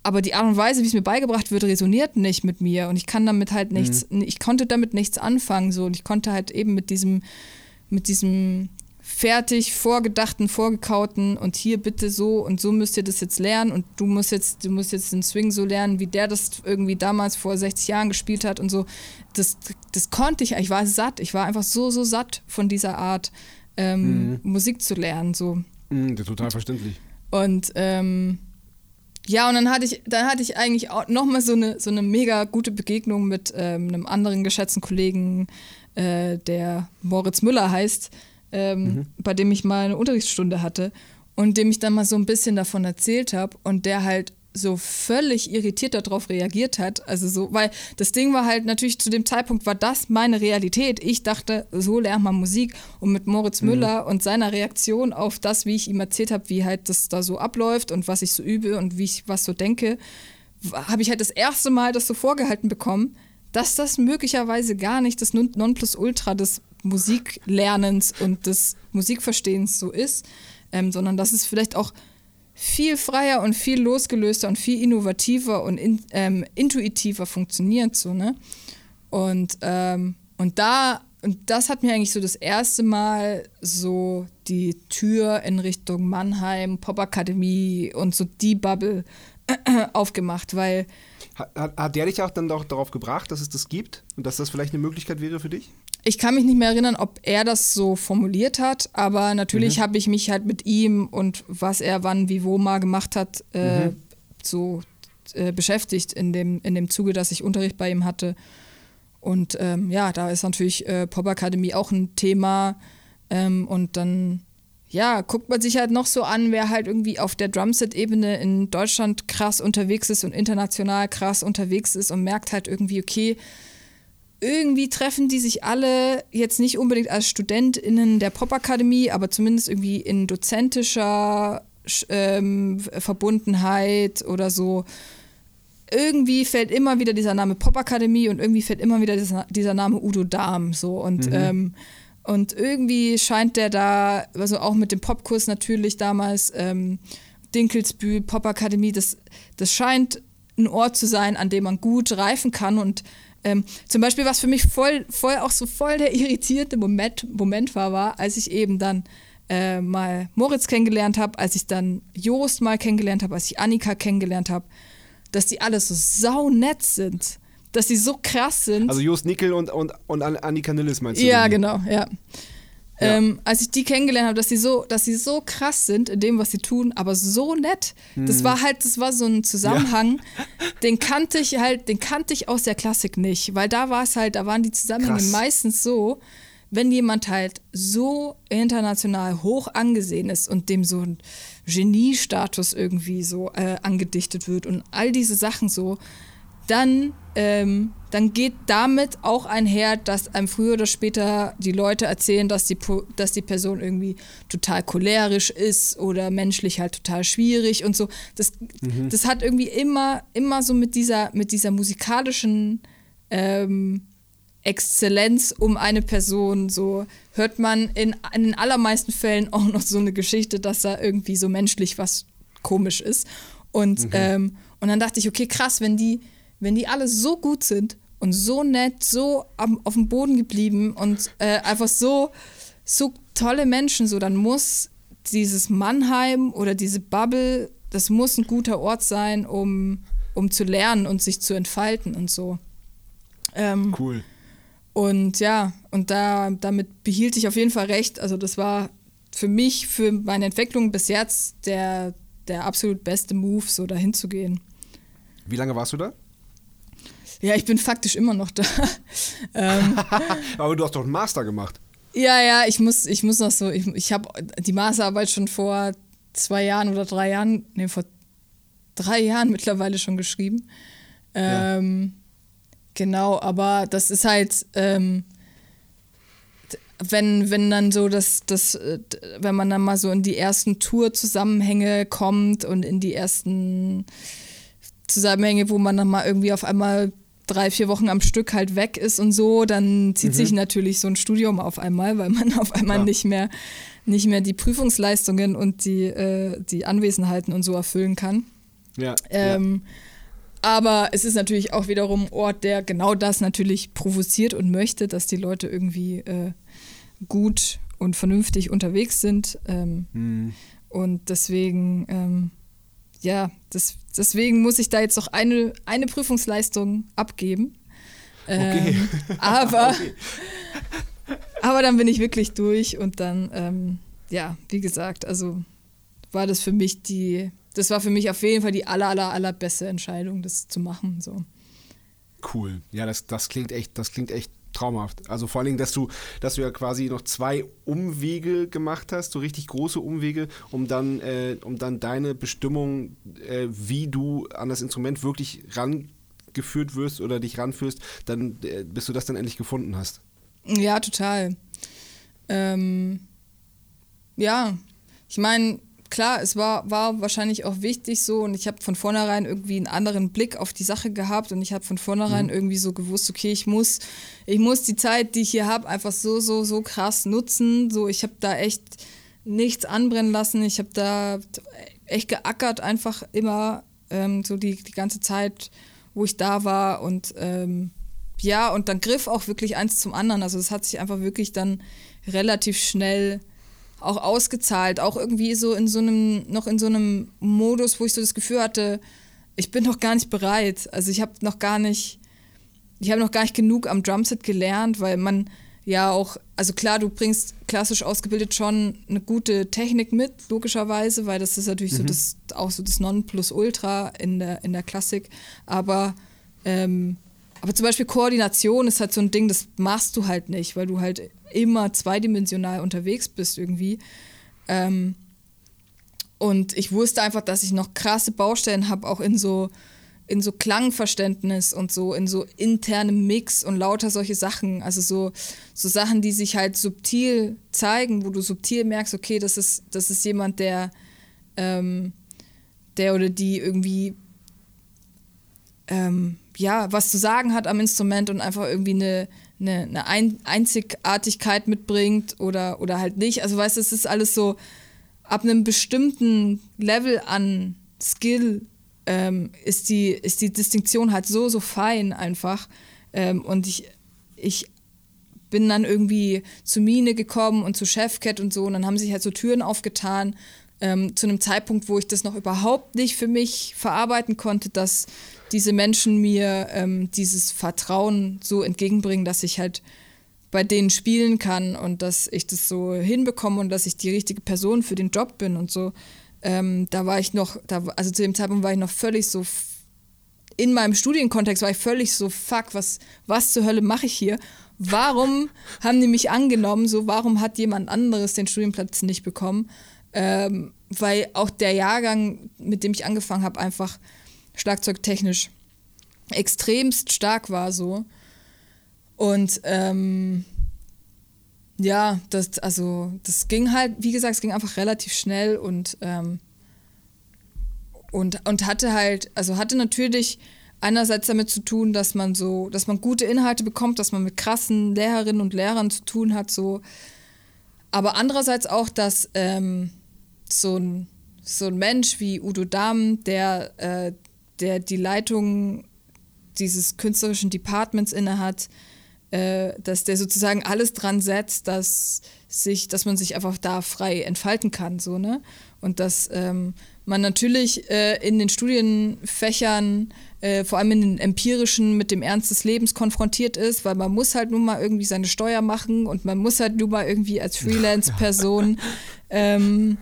aber die Art und Weise, wie es mir beigebracht wird, resoniert nicht mit mir und ich kann damit halt nichts, mhm. ich konnte damit nichts anfangen so und ich konnte halt eben mit diesem, mit diesem fertig vorgedachten, vorgekauten und hier bitte so und so müsst ihr das jetzt lernen und du musst jetzt, du musst jetzt den Swing so lernen, wie der das irgendwie damals vor 60 Jahren gespielt hat und so. Das, das konnte ich, ich war satt, ich war einfach so, so satt von dieser Art ähm, mhm. Musik zu lernen. So. Mhm, total verständlich. Und ähm, ja, und dann hatte ich, dann hatte ich eigentlich auch nochmal so eine, so eine mega gute Begegnung mit ähm, einem anderen geschätzten Kollegen, äh, der Moritz Müller heißt, ähm, mhm. bei dem ich mal eine Unterrichtsstunde hatte und dem ich dann mal so ein bisschen davon erzählt habe und der halt so völlig irritiert darauf reagiert hat. Also so, weil das Ding war halt natürlich zu dem Zeitpunkt war das meine Realität. Ich dachte, so lernt man Musik. Und mit Moritz mhm. Müller und seiner Reaktion auf das, wie ich ihm erzählt habe, wie halt das da so abläuft und was ich so übe und wie ich was so denke, habe ich halt das erste Mal das so vorgehalten bekommen, dass das möglicherweise gar nicht das Nonplusultra des Musiklernens und des Musikverstehens so ist, ähm, sondern dass es vielleicht auch viel freier und viel losgelöster und viel innovativer und in, ähm, intuitiver funktioniert so, ne? Und, ähm, und da, und das hat mir eigentlich so das erste Mal so die Tür in Richtung Mannheim, Popakademie und so die Bubble aufgemacht, weil. Hat, hat der dich auch dann doch darauf gebracht, dass es das gibt und dass das vielleicht eine Möglichkeit wäre für dich? Ich kann mich nicht mehr erinnern, ob er das so formuliert hat, aber natürlich mhm. habe ich mich halt mit ihm und was er wann, wie, wo mal gemacht hat, äh, mhm. so äh, beschäftigt in dem, in dem Zuge, dass ich Unterricht bei ihm hatte. Und ähm, ja, da ist natürlich äh, Popakademie auch ein Thema. Ähm, und dann, ja, guckt man sich halt noch so an, wer halt irgendwie auf der Drumset-Ebene in Deutschland krass unterwegs ist und international krass unterwegs ist und merkt halt irgendwie, okay, irgendwie treffen die sich alle jetzt nicht unbedingt als StudentInnen der Popakademie, aber zumindest irgendwie in dozentischer ähm, Verbundenheit oder so. Irgendwie fällt immer wieder dieser Name Popakademie und irgendwie fällt immer wieder dieser, dieser Name Udo Dahm so und mhm. ähm, und irgendwie scheint der da, also auch mit dem Popkurs natürlich damals, ähm, Dinkelsbühl, Popakademie, das, das scheint ein Ort zu sein, an dem man gut reifen kann und ähm, zum Beispiel, was für mich voll, voll auch so voll der irritierte Moment, Moment war, war, als ich eben dann äh, mal Moritz kennengelernt habe, als ich dann Jost mal kennengelernt habe, als ich Annika kennengelernt habe, dass die alle so sau nett sind, dass sie so krass sind. Also Jost Nickel und, und, und Annika Nilles meinst du? Ja, genau, ja. Ja. Ähm, als ich die kennengelernt habe, dass sie so, dass sie so krass sind in dem, was sie tun, aber so nett. Hm. Das war halt, das war so ein Zusammenhang, ja. den kannte ich halt, den kannte ich aus der Klassik nicht, weil da war es halt, da waren die Zusammenhänge krass. meistens so, wenn jemand halt so international hoch angesehen ist und dem so ein Geniestatus irgendwie so äh, angedichtet wird und all diese Sachen so, dann, ähm, dann geht damit auch einher, dass einem früher oder später die Leute erzählen, dass die, dass die Person irgendwie total cholerisch ist oder menschlich halt total schwierig und so. Das, mhm. das hat irgendwie immer, immer so mit dieser, mit dieser musikalischen ähm, Exzellenz um eine Person so hört man in, in den allermeisten Fällen auch noch so eine Geschichte, dass da irgendwie so menschlich was komisch ist. Und, mhm. ähm, und dann dachte ich, okay, krass, wenn die, wenn die alle so gut sind und so nett, so am, auf dem Boden geblieben und äh, einfach so, so tolle Menschen, so dann muss dieses Mannheim oder diese Bubble, das muss ein guter Ort sein, um, um zu lernen und sich zu entfalten und so. Ähm, cool. Und ja, und da, damit behielt ich auf jeden Fall recht. Also das war für mich, für meine Entwicklung bis jetzt der, der absolut beste Move, so dahin zu gehen. Wie lange warst du da? Ja, ich bin faktisch immer noch da. ähm, Aber du hast doch einen Master gemacht. Ja, ja, ich muss, ich muss noch so, ich, ich habe die Masterarbeit schon vor zwei Jahren oder drei Jahren, nee, vor drei Jahren mittlerweile schon geschrieben. Ähm, ja. Genau, aber das ist halt, ähm, wenn, wenn dann so das, das, äh, wenn man dann mal so in die ersten Tour-Zusammenhänge kommt und in die ersten Zusammenhänge, wo man dann mal irgendwie auf einmal drei, vier Wochen am Stück halt weg ist und so, dann zieht mhm. sich natürlich so ein Studium auf einmal, weil man auf einmal ja. nicht mehr nicht mehr die Prüfungsleistungen und die, äh, die Anwesenheiten und so erfüllen kann. Ja, ähm, ja. Aber es ist natürlich auch wiederum ein Ort, der genau das natürlich provoziert und möchte, dass die Leute irgendwie äh, gut und vernünftig unterwegs sind. Ähm, mhm. Und deswegen ähm, ja, das, deswegen muss ich da jetzt noch eine, eine Prüfungsleistung abgeben. Okay. Ähm, aber, okay. aber dann bin ich wirklich durch und dann, ähm, ja, wie gesagt, also war das für mich die, das war für mich auf jeden Fall die aller, aller, allerbeste Entscheidung, das zu machen. So. Cool. Ja, das, das klingt echt, das klingt echt traumhaft. Also vor allen Dingen, dass du, dass du ja quasi noch zwei Umwege gemacht hast, so richtig große Umwege, um dann, äh, um dann deine Bestimmung, äh, wie du an das Instrument wirklich rangeführt wirst oder dich ranführst, dann, äh, bis du das dann endlich gefunden hast. Ja, total. Ähm, ja, ich meine, klar, es war, war wahrscheinlich auch wichtig so und ich habe von vornherein irgendwie einen anderen Blick auf die Sache gehabt und ich habe von vornherein mhm. irgendwie so gewusst, okay, ich muss, ich muss die Zeit, die ich hier habe, einfach so, so, so krass nutzen. So, ich habe da echt nichts anbrennen lassen. Ich habe da echt geackert, einfach immer ähm, so die, die ganze Zeit, wo ich da war und ähm, ja, und dann griff auch wirklich eins zum anderen. Also es hat sich einfach wirklich dann relativ schnell auch ausgezahlt, auch irgendwie so in so einem, noch in so einem Modus, wo ich so das Gefühl hatte, ich bin noch gar nicht bereit. Also ich habe noch gar nicht, ich habe noch gar nicht genug am Drumset gelernt, weil man ja auch, also klar, du bringst klassisch ausgebildet schon eine gute Technik mit, logischerweise, weil das ist natürlich mhm. so das, auch so das Nonplusultra in der, in der Klassik. Aber, ähm, aber zum Beispiel Koordination ist halt so ein Ding, das machst du halt nicht, weil du halt immer zweidimensional unterwegs bist irgendwie. Ähm, und ich wusste einfach, dass ich noch krasse Baustellen habe, auch in so, in so Klangverständnis und so, in so internem Mix und lauter solche Sachen. Also so, so Sachen, die sich halt subtil zeigen, wo du subtil merkst, okay, das ist, das ist jemand, der, ähm, der oder die irgendwie ähm, ja, was zu sagen hat am Instrument und einfach irgendwie eine, eine, eine Einzigartigkeit mitbringt oder, oder halt nicht. Also weißt du, es ist alles so, ab einem bestimmten Level an Skill ähm, ist, die, ist die Distinktion halt so, so fein einfach. Ähm, und ich, ich bin dann irgendwie zu Mine gekommen und zu Chefcat und so und dann haben sich halt so Türen aufgetan ähm, zu einem Zeitpunkt, wo ich das noch überhaupt nicht für mich verarbeiten konnte, dass diese Menschen mir ähm, dieses Vertrauen so entgegenbringen, dass ich halt bei denen spielen kann und dass ich das so hinbekomme und dass ich die richtige Person für den Job bin und so. Ähm, da war ich noch, da, also zu dem Zeitpunkt war ich noch völlig so, in meinem Studienkontext war ich völlig so, fuck, was, was zur Hölle mache ich hier? Warum haben die mich angenommen? So, warum hat jemand anderes den Studienplatz nicht bekommen? Ähm, weil auch der Jahrgang, mit dem ich angefangen habe, einfach schlagzeugtechnisch extremst stark war so. Und ähm, ja, das, also das ging halt, wie gesagt, es ging einfach relativ schnell und, ähm, und, und hatte halt, also hatte natürlich einerseits damit zu tun, dass man so, dass man gute Inhalte bekommt, dass man mit krassen Lehrerinnen und Lehrern zu tun hat, so. Aber andererseits auch, dass ähm, so, ein, so ein Mensch wie Udo Dahm, der, äh, der die Leitung dieses künstlerischen Departments innehat, äh, dass der sozusagen alles dran setzt, dass sich, dass man sich einfach da frei entfalten kann, so, ne? Und dass ähm, man natürlich äh, in den Studienfächern, äh, vor allem in den empirischen, mit dem Ernst des Lebens konfrontiert ist, weil man muss halt nun mal irgendwie seine Steuer machen und man muss halt nun mal irgendwie als Freelance-Person ähm,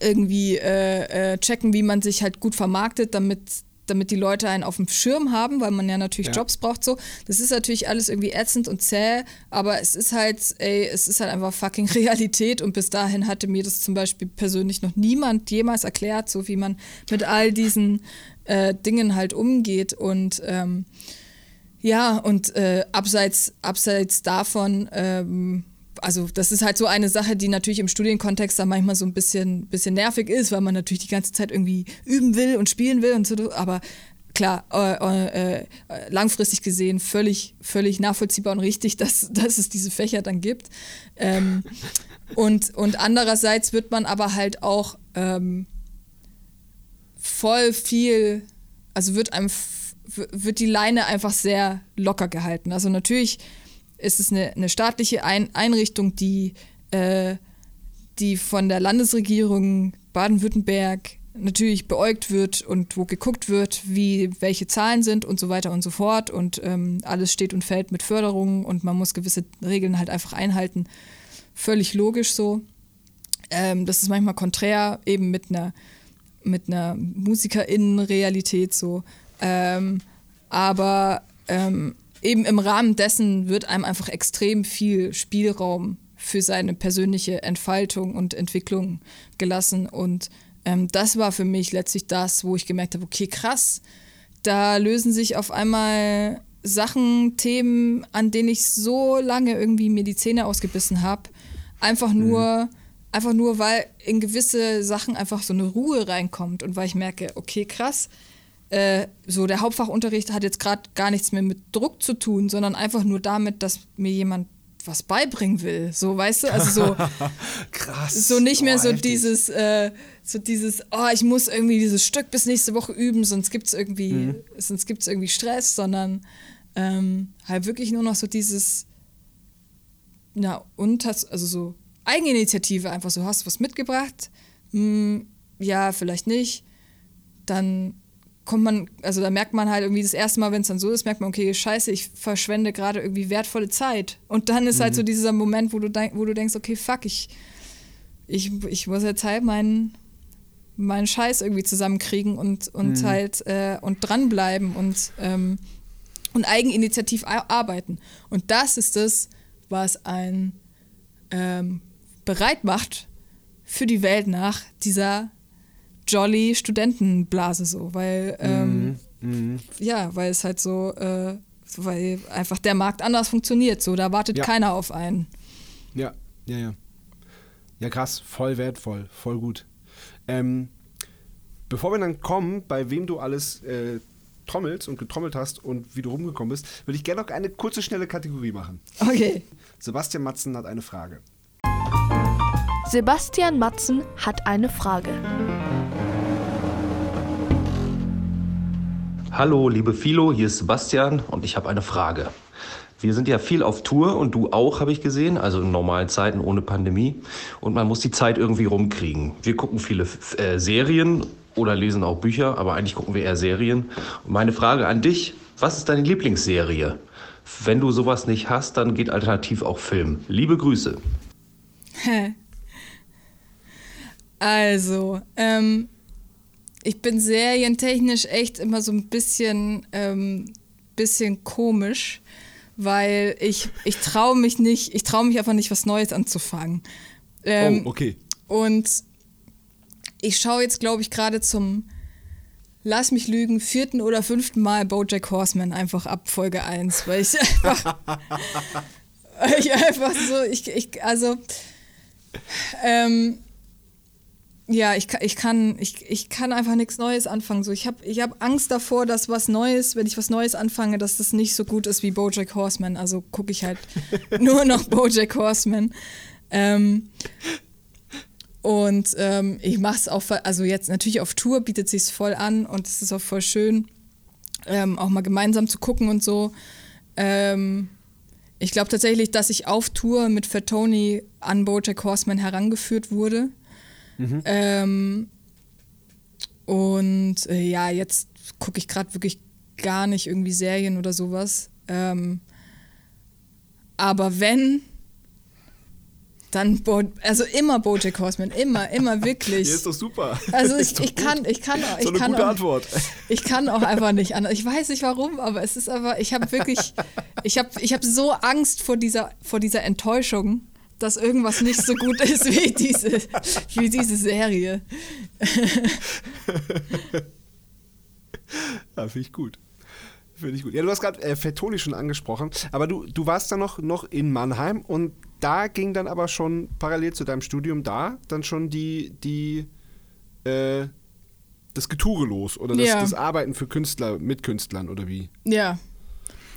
irgendwie äh, äh, checken, wie man sich halt gut vermarktet, damit damit die Leute einen auf dem Schirm haben, weil man ja natürlich ja. Jobs braucht so. Das ist natürlich alles irgendwie ätzend und zäh, aber es ist halt, ey, es ist halt einfach fucking Realität und bis dahin hatte mir das zum Beispiel persönlich noch niemand jemals erklärt, so wie man mit all diesen äh, Dingen halt umgeht und ähm, ja, und äh, abseits, abseits davon ähm, also das ist halt so eine Sache, die natürlich im Studienkontext dann manchmal so ein bisschen, bisschen nervig ist, weil man natürlich die ganze Zeit irgendwie üben will und spielen will und so, aber klar, äh, äh, langfristig gesehen völlig, völlig nachvollziehbar und richtig, dass, dass es diese Fächer dann gibt. Ähm, und, und andererseits wird man aber halt auch ähm, voll viel, also wird einem wird die Leine einfach sehr locker gehalten. Also natürlich ist es eine, eine staatliche Ein Einrichtung, die, äh, die von der Landesregierung Baden-Württemberg natürlich beäugt wird und wo geguckt wird, wie welche Zahlen sind und so weiter und so fort. Und ähm, alles steht und fällt mit Förderungen und man muss gewisse Regeln halt einfach einhalten. Völlig logisch so. Ähm, das ist manchmal konträr, eben mit einer, mit einer MusikerInnen-Realität so. Ähm, aber ähm, eben im Rahmen dessen wird einem einfach extrem viel Spielraum für seine persönliche Entfaltung und Entwicklung gelassen. Und ähm, das war für mich letztlich das, wo ich gemerkt habe, okay, krass, da lösen sich auf einmal Sachen, Themen, an denen ich so lange irgendwie mir die Zähne ausgebissen habe, einfach mhm. nur, mhm. einfach nur, weil in gewisse Sachen einfach so eine Ruhe reinkommt und weil ich merke, okay, krass, äh, so der Hauptfachunterricht hat jetzt gerade gar nichts mehr mit Druck zu tun, sondern einfach nur damit, dass mir jemand was beibringen will. So, weißt du? Also so. Krass. So nicht mehr oh, so heftig. dieses, äh, so dieses, oh, ich muss irgendwie dieses Stück bis nächste Woche üben, sonst gibt es irgendwie, mhm. sonst gibt's irgendwie Stress, sondern ähm, halt wirklich nur noch so dieses, na, und hast, also so Eigeninitiative einfach so, hast du was mitgebracht? Hm, ja, vielleicht nicht. Dann kommt man, also da merkt man halt irgendwie das erste Mal, wenn es dann so ist, merkt man, okay, scheiße, ich verschwende gerade irgendwie wertvolle Zeit. Und dann ist mhm. halt so mhm. dieser Moment, wo du, denk, wo du denkst, okay, fuck, ich, ich, ich muss jetzt halt meinen meinen Scheiß irgendwie zusammenkriegen und, und mhm. halt äh, und dranbleiben und, ähm, und eigeninitiativ arbeiten. Und das ist das, was einen ähm, bereit macht für die Welt nach dieser jolly Studentenblase so, weil ähm, mhm. Mhm. ja, weil es halt so, äh, weil einfach der Markt anders funktioniert, so da wartet ja. keiner auf einen. Ja, ja, ja. Ja, krass, voll wertvoll, voll gut. Ähm, bevor wir dann kommen, bei wem du alles äh, trommelst und getrommelt hast und wie du rumgekommen bist, würde ich gerne noch eine kurze, schnelle Kategorie machen. Okay. Sebastian Matzen hat eine Frage. Sebastian Matzen hat eine Frage. Hallo, liebe Philo, hier ist Sebastian und ich habe eine Frage. Wir sind ja viel auf Tour und du auch, habe ich gesehen, also in normalen Zeiten ohne Pandemie. Und man muss die Zeit irgendwie rumkriegen. Wir gucken viele äh, Serien oder lesen auch Bücher, aber eigentlich gucken wir eher Serien. Und meine Frage an dich, was ist deine Lieblingsserie? Wenn du sowas nicht hast, dann geht alternativ auch Film. Liebe Grüße. Also, ähm, ich bin serientechnisch echt immer so ein bisschen, ähm, bisschen komisch, weil ich, ich traue mich nicht, ich traue mich einfach nicht, was Neues anzufangen. Ähm, oh, okay. Und ich schaue jetzt, glaube ich, gerade zum, lass mich lügen, vierten oder fünften Mal Bojack Horseman einfach ab Folge 1, weil ich einfach, ich einfach so, ich, ich also, ähm, ja, ich, ich, kann, ich, ich kann einfach nichts Neues anfangen. So, ich habe ich hab Angst davor, dass was Neues, wenn ich was Neues anfange, dass das nicht so gut ist wie Bojack Horseman. Also gucke ich halt nur noch Bojack Horseman. Ähm, und ähm, ich mache es auch, also jetzt natürlich auf Tour bietet sich voll an und es ist auch voll schön, ähm, auch mal gemeinsam zu gucken und so. Ähm, ich glaube tatsächlich, dass ich auf Tour mit Fat Tony an Bojack Horseman herangeführt wurde. Mhm. Ähm, und äh, ja, jetzt gucke ich gerade wirklich gar nicht irgendwie Serien oder sowas. Ähm, aber wenn, dann, Bo also immer Bojack Horseman, immer, immer wirklich. Ja, ist doch super. Also ich, ich kann, ich kann, ich so eine kann gute auch, Antwort. Ich kann auch einfach nicht anders. Ich weiß nicht warum, aber es ist aber, ich habe wirklich, ich habe, ich habe so Angst vor dieser, vor dieser Enttäuschung, dass irgendwas nicht so gut ist wie diese, wie diese Serie. ja, finde ich gut. Finde ich gut. Ja, du hast gerade äh, Fettoni schon angesprochen, aber du, du warst dann noch, noch in Mannheim und da ging dann aber schon parallel zu deinem Studium da dann schon die, die, äh, das Getue los oder das, ja. das Arbeiten für Künstler mit Künstlern oder wie? Ja,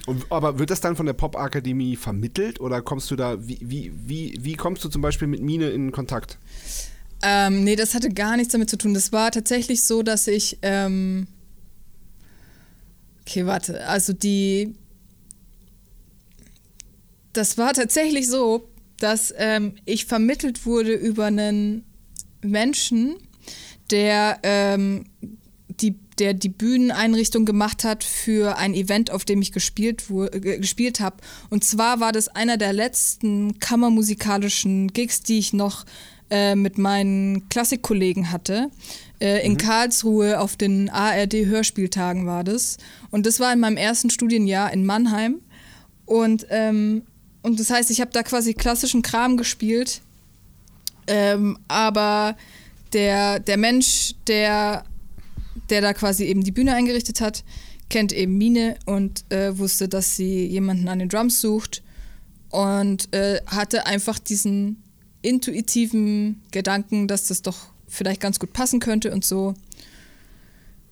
und, aber wird das dann von der Popakademie vermittelt oder kommst du da, wie, wie, wie, wie kommst du zum Beispiel mit Mine in Kontakt? Ähm, nee, das hatte gar nichts damit zu tun. Das war tatsächlich so, dass ich. Ähm okay, warte. Also die. Das war tatsächlich so, dass ähm, ich vermittelt wurde über einen Menschen, der ähm, die der die Bühneneinrichtung gemacht hat für ein Event, auf dem ich gespielt, gespielt habe. Und zwar war das einer der letzten kammermusikalischen Gigs, die ich noch äh, mit meinen Klassikkollegen hatte. Äh, in mhm. Karlsruhe auf den ARD-Hörspieltagen war das. Und das war in meinem ersten Studienjahr in Mannheim. Und, ähm, und das heißt, ich habe da quasi klassischen Kram gespielt. Ähm, aber der, der Mensch, der der da quasi eben die Bühne eingerichtet hat, kennt eben Mine und äh, wusste, dass sie jemanden an den Drums sucht und äh, hatte einfach diesen intuitiven Gedanken, dass das doch vielleicht ganz gut passen könnte und so.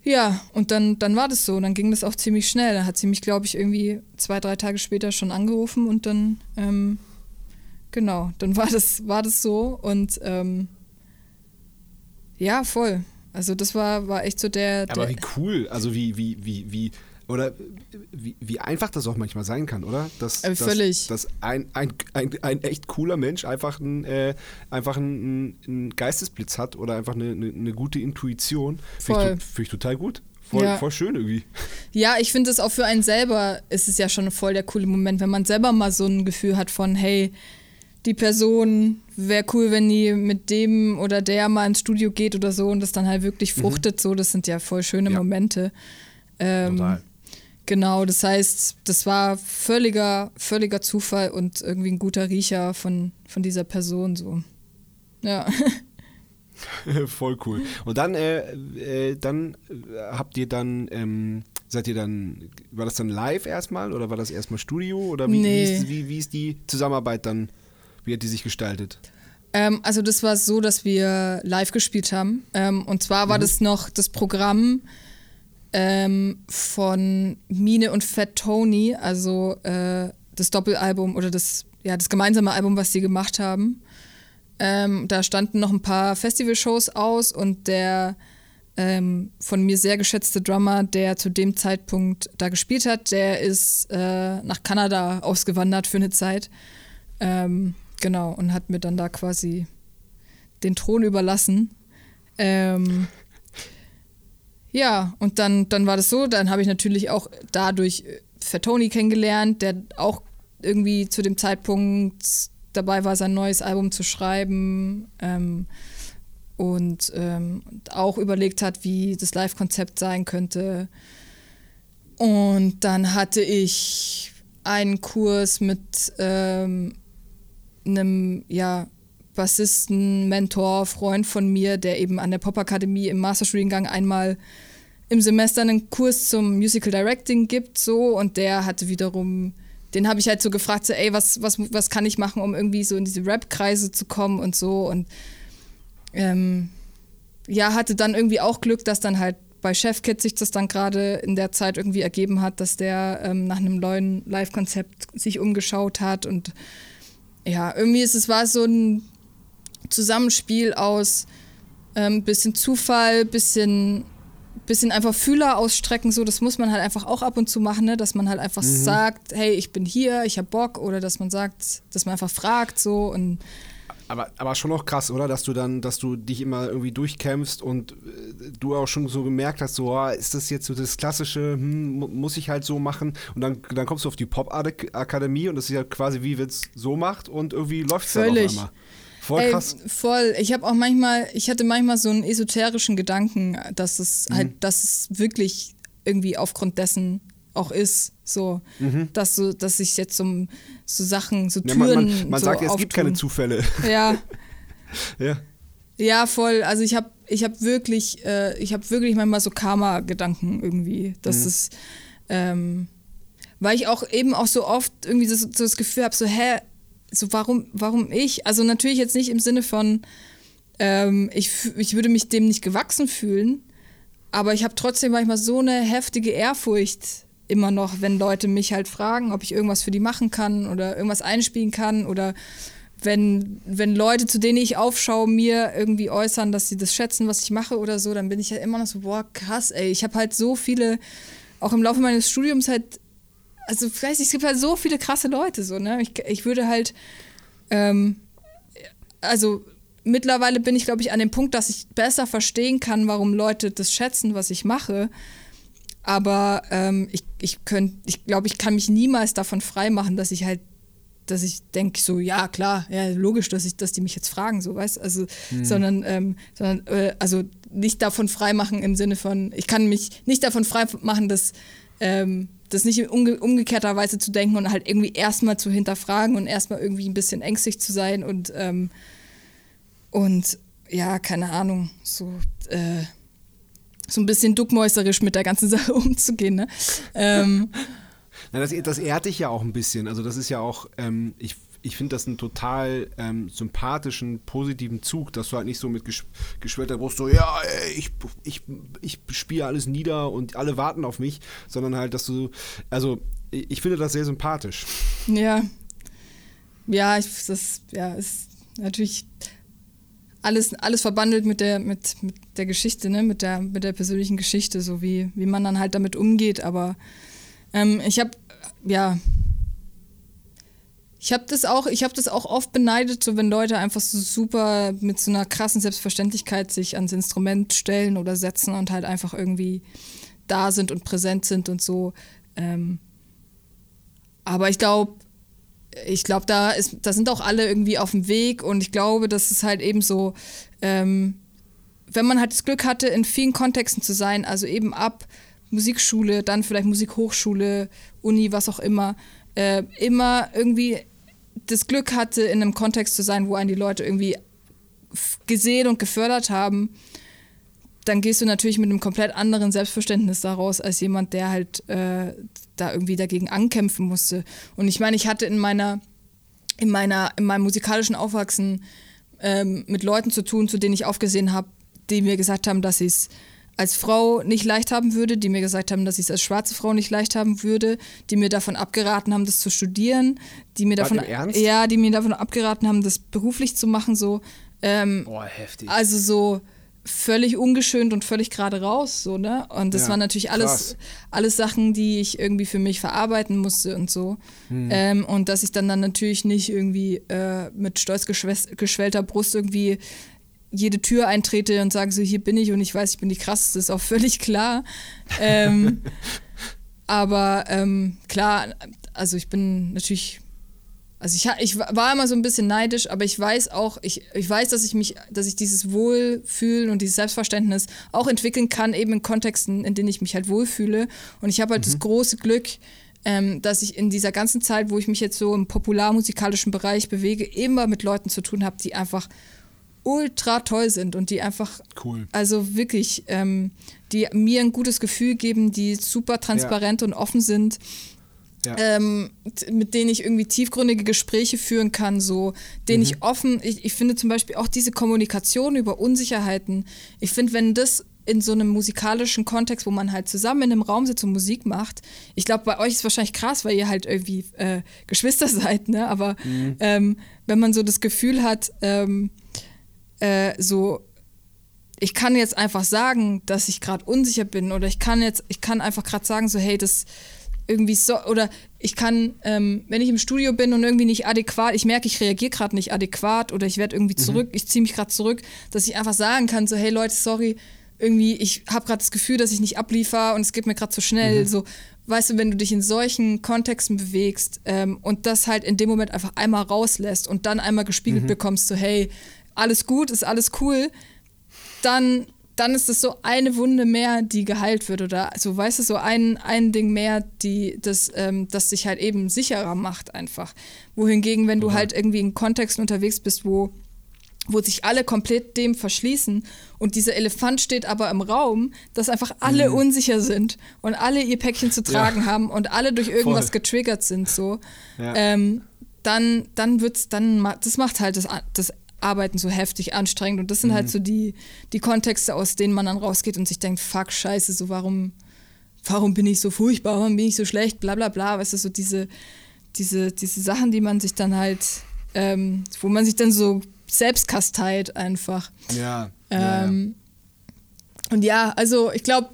Ja, und dann, dann war das so. Dann ging das auch ziemlich schnell. Dann hat sie mich, glaube ich, irgendwie zwei, drei Tage später schon angerufen und dann, ähm, genau, dann war das, war das so und ähm, ja, voll. Also das war, war echt so der, der Aber wie cool, also wie, wie, wie, wie, oder wie, wie einfach das auch manchmal sein kann, oder? Dass, äh, völlig. Dass, dass ein, ein, ein, ein echt cooler Mensch einfach, ein, äh, einfach einen, einen Geistesblitz hat oder einfach eine, eine, eine gute Intuition. Finde ich, find ich total gut. Voll, ja. voll schön irgendwie. Ja, ich finde es auch für einen selber ist es ja schon voll der coole Moment, wenn man selber mal so ein Gefühl hat von, hey, die Person wäre cool, wenn die mit dem oder der mal ins Studio geht oder so und das dann halt wirklich mhm. fruchtet. Mhm. So, das sind ja voll schöne ja. Momente. Ähm, Total. Genau, das heißt, das war völliger, völliger Zufall und irgendwie ein guter Riecher von, von dieser Person. So. Ja. Voll cool. Und dann, äh, äh, dann äh, habt ihr dann, ähm, seid ihr dann, war das dann live erstmal oder war das erstmal Studio oder wie, nee. wie, ist, wie, wie ist die Zusammenarbeit dann? Wie hat die sich gestaltet? Ähm, also das war so, dass wir live gespielt haben. Ähm, und zwar war mhm. das noch das Programm ähm, von Mine und Fat Tony, also äh, das Doppelalbum oder das, ja, das gemeinsame Album, was sie gemacht haben. Ähm, da standen noch ein paar Festivalshows aus und der ähm, von mir sehr geschätzte Drummer, der zu dem Zeitpunkt da gespielt hat, der ist äh, nach Kanada ausgewandert für eine Zeit. Ähm, genau, und hat mir dann da quasi den Thron überlassen. Ähm, ja, und dann, dann war das so, dann habe ich natürlich auch dadurch Fatoni kennengelernt, der auch irgendwie zu dem Zeitpunkt dabei war, sein neues Album zu schreiben ähm, und ähm, auch überlegt hat, wie das Live-Konzept sein könnte. Und dann hatte ich einen Kurs mit ähm, einem ja, Bassisten, Mentor, Freund von mir, der eben an der Popakademie im Masterstudiengang einmal im Semester einen Kurs zum Musical Directing gibt, so. Und der hatte wiederum, den habe ich halt so gefragt, so, ey, was, was, was kann ich machen, um irgendwie so in diese Rap-Kreise zu kommen und so. Und ähm, ja, hatte dann irgendwie auch Glück, dass dann halt bei Chefkit sich das dann gerade in der Zeit irgendwie ergeben hat, dass der ähm, nach einem neuen Live-Konzept sich umgeschaut hat und ja, irgendwie ist es war so ein Zusammenspiel aus ähm, bisschen Zufall, bisschen bisschen einfach Fühler ausstrecken, so das muss man halt einfach auch ab und zu machen, ne? dass man halt einfach mhm. sagt, hey, ich bin hier, ich hab Bock oder dass man sagt, dass man einfach fragt so und aber, aber schon noch krass, oder? Dass du dann, dass du dich immer irgendwie durchkämpfst und äh, du auch schon so gemerkt hast, so, oh, ist das jetzt so das klassische, hm, muss ich halt so machen? Und dann, dann kommst du auf die Pop-Akademie und das ist ja quasi wie, wenn es so macht und irgendwie läuft es dann auf einmal. Voll Ey, krass. Voll. Ich habe auch manchmal, ich hatte manchmal so einen esoterischen Gedanken, dass es mhm. halt, dass es wirklich irgendwie aufgrund dessen auch ist, so, mhm. dass so, dass sich jetzt um so Sachen, so Türen. Ja, man, man, man so sagt, es gibt keine Zufälle. Ja. ja. Ja, voll. Also ich habe ich hab wirklich, äh, ich habe wirklich manchmal so Karma-Gedanken irgendwie. Das mhm. ist, ähm, weil ich auch eben auch so oft irgendwie so, so das Gefühl habe, so, hä, so warum, warum ich? Also natürlich jetzt nicht im Sinne von, ähm, ich, ich würde mich dem nicht gewachsen fühlen, aber ich habe trotzdem manchmal so eine heftige Ehrfurcht immer noch, wenn Leute mich halt fragen, ob ich irgendwas für die machen kann oder irgendwas einspielen kann oder wenn, wenn Leute, zu denen ich aufschaue, mir irgendwie äußern, dass sie das schätzen, was ich mache oder so, dann bin ich ja immer noch so, boah, krass, ey. Ich habe halt so viele, auch im Laufe meines Studiums halt also weiß ich, es gibt halt so viele krasse Leute so, ne? Ich, ich würde halt, ähm, also mittlerweile bin ich, glaube ich, an dem Punkt, dass ich besser verstehen kann, warum Leute das schätzen, was ich mache. Aber ähm, ich, ich könnte, ich glaube, ich kann mich niemals davon freimachen, dass ich halt, dass ich denke, so, ja, klar, ja, logisch, dass ich, dass die mich jetzt fragen, so, weißt Also, hm. sondern, ähm, sondern äh, also nicht davon freimachen im Sinne von, ich kann mich nicht davon freimachen, dass ähm, das nicht in umge umgekehrter Weise zu denken und halt irgendwie erstmal zu hinterfragen und erstmal irgendwie ein bisschen ängstlich zu sein und, ähm, und ja, keine Ahnung, so, äh, so ein bisschen duckmäuserisch mit der ganzen Sache umzugehen. Ne? ähm, Na, das, das ehrt dich ja auch ein bisschen. Also das ist ja auch, ähm, ich ich finde das einen total ähm, sympathischen, positiven Zug, dass du halt nicht so mit gesch geschwellter Brust so, ja, ich, ich, ich spiele alles nieder und alle warten auf mich, sondern halt, dass du, also ich finde das sehr sympathisch. Ja. Ja, ich, das ja, ist natürlich alles, alles verbandelt mit der, mit, mit der Geschichte, ne? mit, der, mit der persönlichen Geschichte, so wie, wie man dann halt damit umgeht. Aber ähm, ich habe, ja, ich habe das auch, das auch oft beneidet, so wenn Leute einfach so super mit so einer krassen Selbstverständlichkeit sich ans Instrument stellen oder setzen und halt einfach irgendwie da sind und präsent sind und so. Ähm, aber ich glaube, ich glaube, da da sind auch alle irgendwie auf dem Weg und ich glaube, dass es halt eben so, ähm, wenn man halt das Glück hatte, in vielen Kontexten zu sein, also eben ab Musikschule, dann vielleicht Musikhochschule, Uni, was auch immer, äh, immer irgendwie das Glück hatte, in einem Kontext zu sein, wo einen die Leute irgendwie gesehen und gefördert haben, dann gehst du natürlich mit einem komplett anderen Selbstverständnis daraus, als jemand, der halt äh, da irgendwie dagegen ankämpfen musste. Und ich meine, ich hatte in meiner, in meiner, in meinem musikalischen Aufwachsen ähm, mit Leuten zu tun, zu denen ich aufgesehen habe, die mir gesagt haben, dass sie es als Frau nicht leicht haben würde, die mir gesagt haben, dass ich es als schwarze Frau nicht leicht haben würde, die mir davon abgeraten haben, das zu studieren, die mir davon, ja, die mir davon abgeraten haben, das beruflich zu machen, so. Ähm, Boah, heftig. Also so völlig ungeschönt und völlig gerade raus, so, ne? Und das ja, waren natürlich alles, alles Sachen, die ich irgendwie für mich verarbeiten musste und so. Hm. Ähm, und dass ich dann dann natürlich nicht irgendwie äh, mit stolz geschwellter Brust irgendwie jede Tür eintrete und sage so, hier bin ich und ich weiß, ich bin die krasseste, ist auch völlig klar. Ähm, aber ähm, klar, also ich bin natürlich, also ich, ich war immer so ein bisschen neidisch, aber ich weiß auch, ich, ich weiß, dass ich mich, dass ich dieses Wohlfühlen und dieses Selbstverständnis auch entwickeln kann, eben in Kontexten, in denen ich mich halt wohlfühle. Und ich habe halt mhm. das große Glück, ähm, dass ich in dieser ganzen Zeit, wo ich mich jetzt so im popularmusikalischen Bereich bewege, immer mit Leuten zu tun habe, die einfach ultra toll sind und die einfach, cool. also wirklich, ähm, die mir ein gutes Gefühl geben, die super transparent ja. und offen sind. Ja. Ähm, mit denen ich irgendwie tiefgründige Gespräche führen kann, so, denen mhm. ich offen, ich, ich finde zum Beispiel auch diese Kommunikation über Unsicherheiten, ich finde, wenn das in so einem musikalischen Kontext, wo man halt zusammen in einem Raum sitzt und Musik macht. Ich glaube, bei euch ist es wahrscheinlich krass, weil ihr halt irgendwie äh, Geschwister seid, ne? Aber mhm. ähm, wenn man so das Gefühl hat, ähm, äh, so, ich kann jetzt einfach sagen, dass ich gerade unsicher bin oder ich kann jetzt, ich kann einfach gerade sagen, so, hey, das irgendwie so, oder ich kann, ähm, wenn ich im Studio bin und irgendwie nicht adäquat, ich merke, ich reagiere gerade nicht adäquat oder ich werde irgendwie mhm. zurück, mhm. ich ziehe mich gerade zurück, dass ich einfach sagen kann, so, hey Leute, sorry, irgendwie, ich habe gerade das Gefühl, dass ich nicht abliefer und es geht mir gerade zu schnell. Mhm. So, weißt du, wenn du dich in solchen Kontexten bewegst ähm, und das halt in dem Moment einfach einmal rauslässt und dann einmal gespiegelt mhm. bekommst, so, hey, alles gut, ist alles cool, dann, dann ist es so eine Wunde mehr, die geheilt wird. Oder so, weißt du, so ein, ein Ding mehr, die das, ähm, das sich halt eben sicherer macht einfach. Wohingegen, wenn du halt irgendwie in Kontexten unterwegs bist, wo wo sich alle komplett dem verschließen und dieser Elefant steht aber im Raum, dass einfach alle mhm. unsicher sind und alle ihr Päckchen zu tragen ja. haben und alle durch irgendwas Voll. getriggert sind so, ja. ähm, dann dann wird's dann das macht halt das, das Arbeiten so heftig anstrengend. Und das sind halt mhm. halt so die, die Kontexte, aus denen man dann rausgeht und sich denkt, fuck, scheiße, so warum, warum bin ich so furchtbar, warum bin ich so schlecht, bla bla bla. Weißt du, so diese, diese, diese Sachen, die man sich dann halt, ähm, wo man sich dann so selbst kasteit einfach. Ja. Ähm, ja. Und ja, also ich glaube,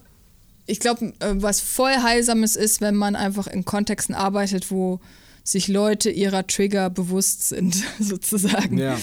ich glaube, äh, was voll Heilsames ist, wenn man einfach in Kontexten arbeitet, wo sich Leute ihrer Trigger bewusst sind, sozusagen. Ja.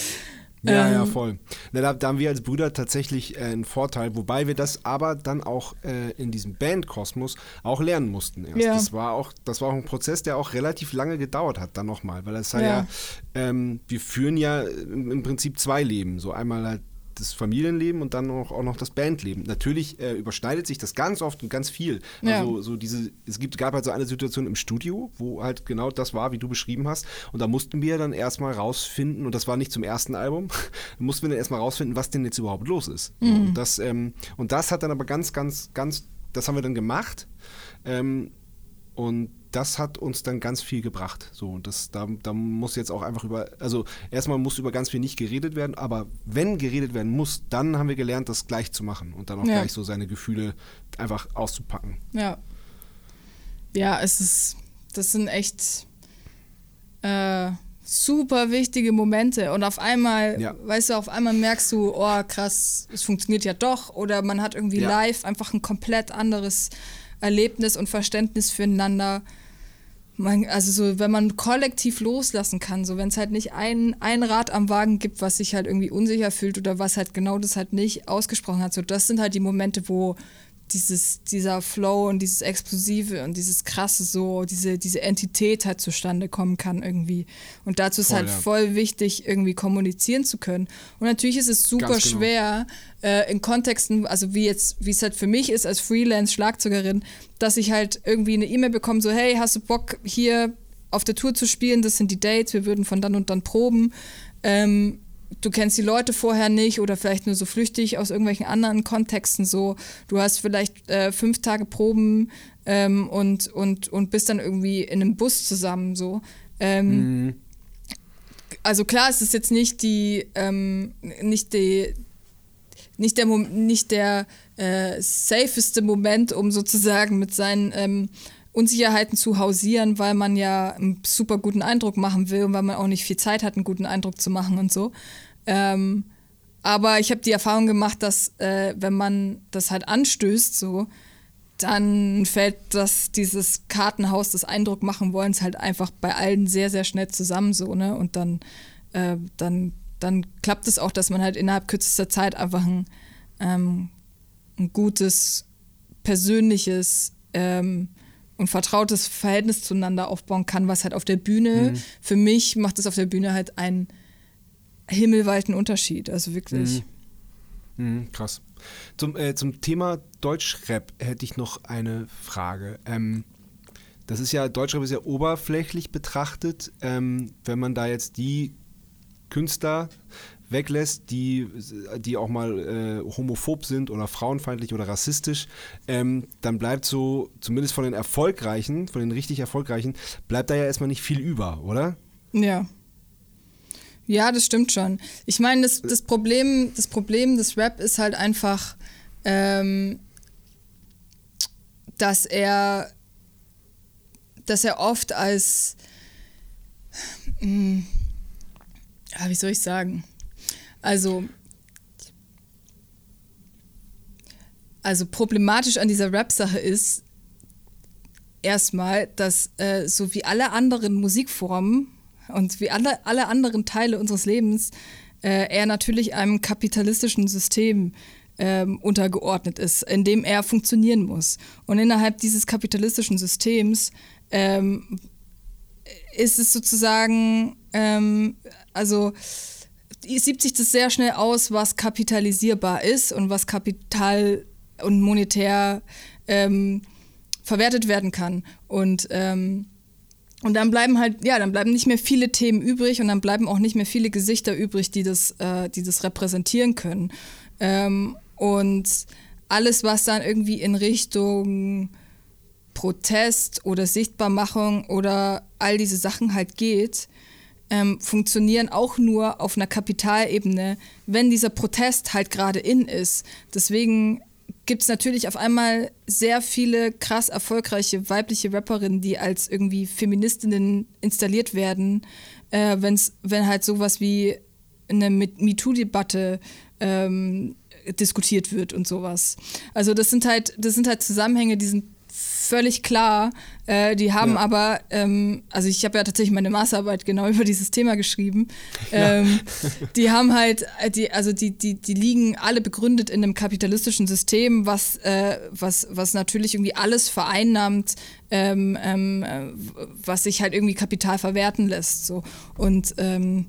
Ja, ähm, ja, voll. Na, da, da, haben wir als Brüder tatsächlich äh, einen Vorteil, wobei wir das aber dann auch äh, in diesem Bandkosmos auch lernen mussten. Erst. Ja. Das war auch, das war auch ein Prozess, der auch relativ lange gedauert hat, dann nochmal, weil das ja, ja ähm, wir führen ja im Prinzip zwei Leben. So einmal halt das Familienleben und dann auch, auch noch das Bandleben. Natürlich äh, überschneidet sich das ganz oft und ganz viel. Ja. Also so diese, es gibt, gab halt so eine Situation im Studio, wo halt genau das war, wie du beschrieben hast. Und da mussten wir dann erstmal rausfinden, und das war nicht zum ersten Album, mussten wir dann erstmal rausfinden, was denn jetzt überhaupt los ist. Mhm. Und, das, ähm, und das hat dann aber ganz, ganz, ganz, das haben wir dann gemacht. Ähm, und das hat uns dann ganz viel gebracht. So, das, da, da muss jetzt auch einfach über, also erstmal muss über ganz viel nicht geredet werden, aber wenn geredet werden muss, dann haben wir gelernt, das gleich zu machen und dann auch ja. gleich so seine Gefühle einfach auszupacken. Ja. Ja, es ist, das sind echt äh, super wichtige Momente und auf einmal, ja. weißt du, auf einmal merkst du, oh krass, es funktioniert ja doch oder man hat irgendwie ja. live einfach ein komplett anderes Erlebnis und Verständnis füreinander man, also so, wenn man kollektiv loslassen kann, so wenn es halt nicht ein, ein Rad am Wagen gibt, was sich halt irgendwie unsicher fühlt oder was halt genau das halt nicht ausgesprochen hat, so das sind halt die Momente, wo dieses, dieser Flow und dieses Explosive und dieses krasse so, diese, diese Entität halt zustande kommen kann irgendwie. Und dazu ist halt ja. voll wichtig, irgendwie kommunizieren zu können. Und natürlich ist es super genau. schwer, äh, in Kontexten, also wie jetzt, wie es halt für mich ist als Freelance-Schlagzeugerin, dass ich halt irgendwie eine E-Mail bekomme, so, hey, hast du Bock, hier auf der Tour zu spielen? Das sind die Dates, wir würden von dann und dann proben. Ähm, du kennst die Leute vorher nicht oder vielleicht nur so flüchtig aus irgendwelchen anderen Kontexten so. Du hast vielleicht äh, fünf Tage Proben ähm, und, und, und bist dann irgendwie in einem Bus zusammen so. Ähm, mhm. Also klar, es ist jetzt nicht die, ähm, nicht die, nicht der, nicht der äh, safeste Moment, um sozusagen mit seinen ähm, Unsicherheiten zu hausieren, weil man ja einen super guten Eindruck machen will und weil man auch nicht viel Zeit hat, einen guten Eindruck zu machen und so. Ähm, aber ich habe die Erfahrung gemacht, dass äh, wenn man das halt anstößt, so, dann fällt das, dieses Kartenhaus des Eindruck machen wollens halt einfach bei allen sehr, sehr schnell zusammen so, ne? Und dann, äh, dann, dann klappt es auch, dass man halt innerhalb kürzester Zeit einfach ein, ähm, ein gutes, persönliches ähm, und vertrautes Verhältnis zueinander aufbauen kann, was halt auf der Bühne, mhm. für mich macht es auf der Bühne halt einen himmelweiten Unterschied, also wirklich. Mhm. Mhm, krass. Zum, äh, zum Thema Deutschrap hätte ich noch eine Frage. Ähm, das ist ja, Deutschrap ist ja oberflächlich betrachtet. Ähm, wenn man da jetzt die Künstler weglässt, die, die auch mal äh, homophob sind oder frauenfeindlich oder rassistisch, ähm, dann bleibt so, zumindest von den Erfolgreichen, von den richtig Erfolgreichen, bleibt da ja erstmal nicht viel über, oder? Ja. Ja, das stimmt schon. Ich meine, das, das, Problem, das Problem des Rap ist halt einfach, ähm, dass er, dass er oft als, mh, hm, ja, wie soll ich sagen? Also, also problematisch an dieser Rap-Sache ist erstmal, dass äh, so wie alle anderen Musikformen und wie alle, alle anderen Teile unseres Lebens äh, er natürlich einem kapitalistischen System ähm, untergeordnet ist, in dem er funktionieren muss. Und innerhalb dieses kapitalistischen Systems ähm, ist es sozusagen, ähm, also sieht sich das sehr schnell aus, was kapitalisierbar ist und was kapital und monetär ähm, verwertet werden kann. Und ähm, und dann bleiben halt, ja, dann bleiben nicht mehr viele Themen übrig und dann bleiben auch nicht mehr viele Gesichter übrig, die das, äh, die das repräsentieren können. Ähm, und alles, was dann irgendwie in Richtung Protest oder Sichtbarmachung oder all diese Sachen halt geht, ähm, funktionieren auch nur auf einer Kapitalebene, wenn dieser Protest halt gerade in ist. Deswegen gibt es natürlich auf einmal sehr viele krass erfolgreiche weibliche Rapperinnen, die als irgendwie Feministinnen installiert werden, äh, wenn's, wenn halt sowas wie eine MeToo-Debatte ähm, diskutiert wird und sowas. Also das sind halt, das sind halt Zusammenhänge, die sind völlig klar. Äh, die haben ja. aber, ähm, also ich habe ja tatsächlich meine Masterarbeit genau über dieses Thema geschrieben. Ähm, ja. die haben halt, äh, die, also die, die, die liegen alle begründet in einem kapitalistischen System, was, äh, was, was natürlich irgendwie alles vereinnahmt, ähm, ähm äh, was sich halt irgendwie Kapital verwerten lässt. So. Und ähm,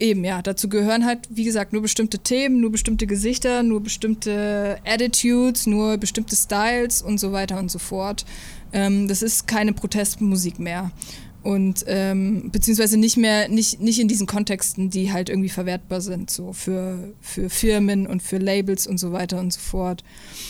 Eben, ja. Dazu gehören halt, wie gesagt, nur bestimmte Themen, nur bestimmte Gesichter, nur bestimmte Attitudes, nur bestimmte Styles und so weiter und so fort. Ähm, das ist keine Protestmusik mehr und ähm, beziehungsweise nicht mehr, nicht, nicht in diesen Kontexten, die halt irgendwie verwertbar sind, so für, für Firmen und für Labels und so weiter und so fort.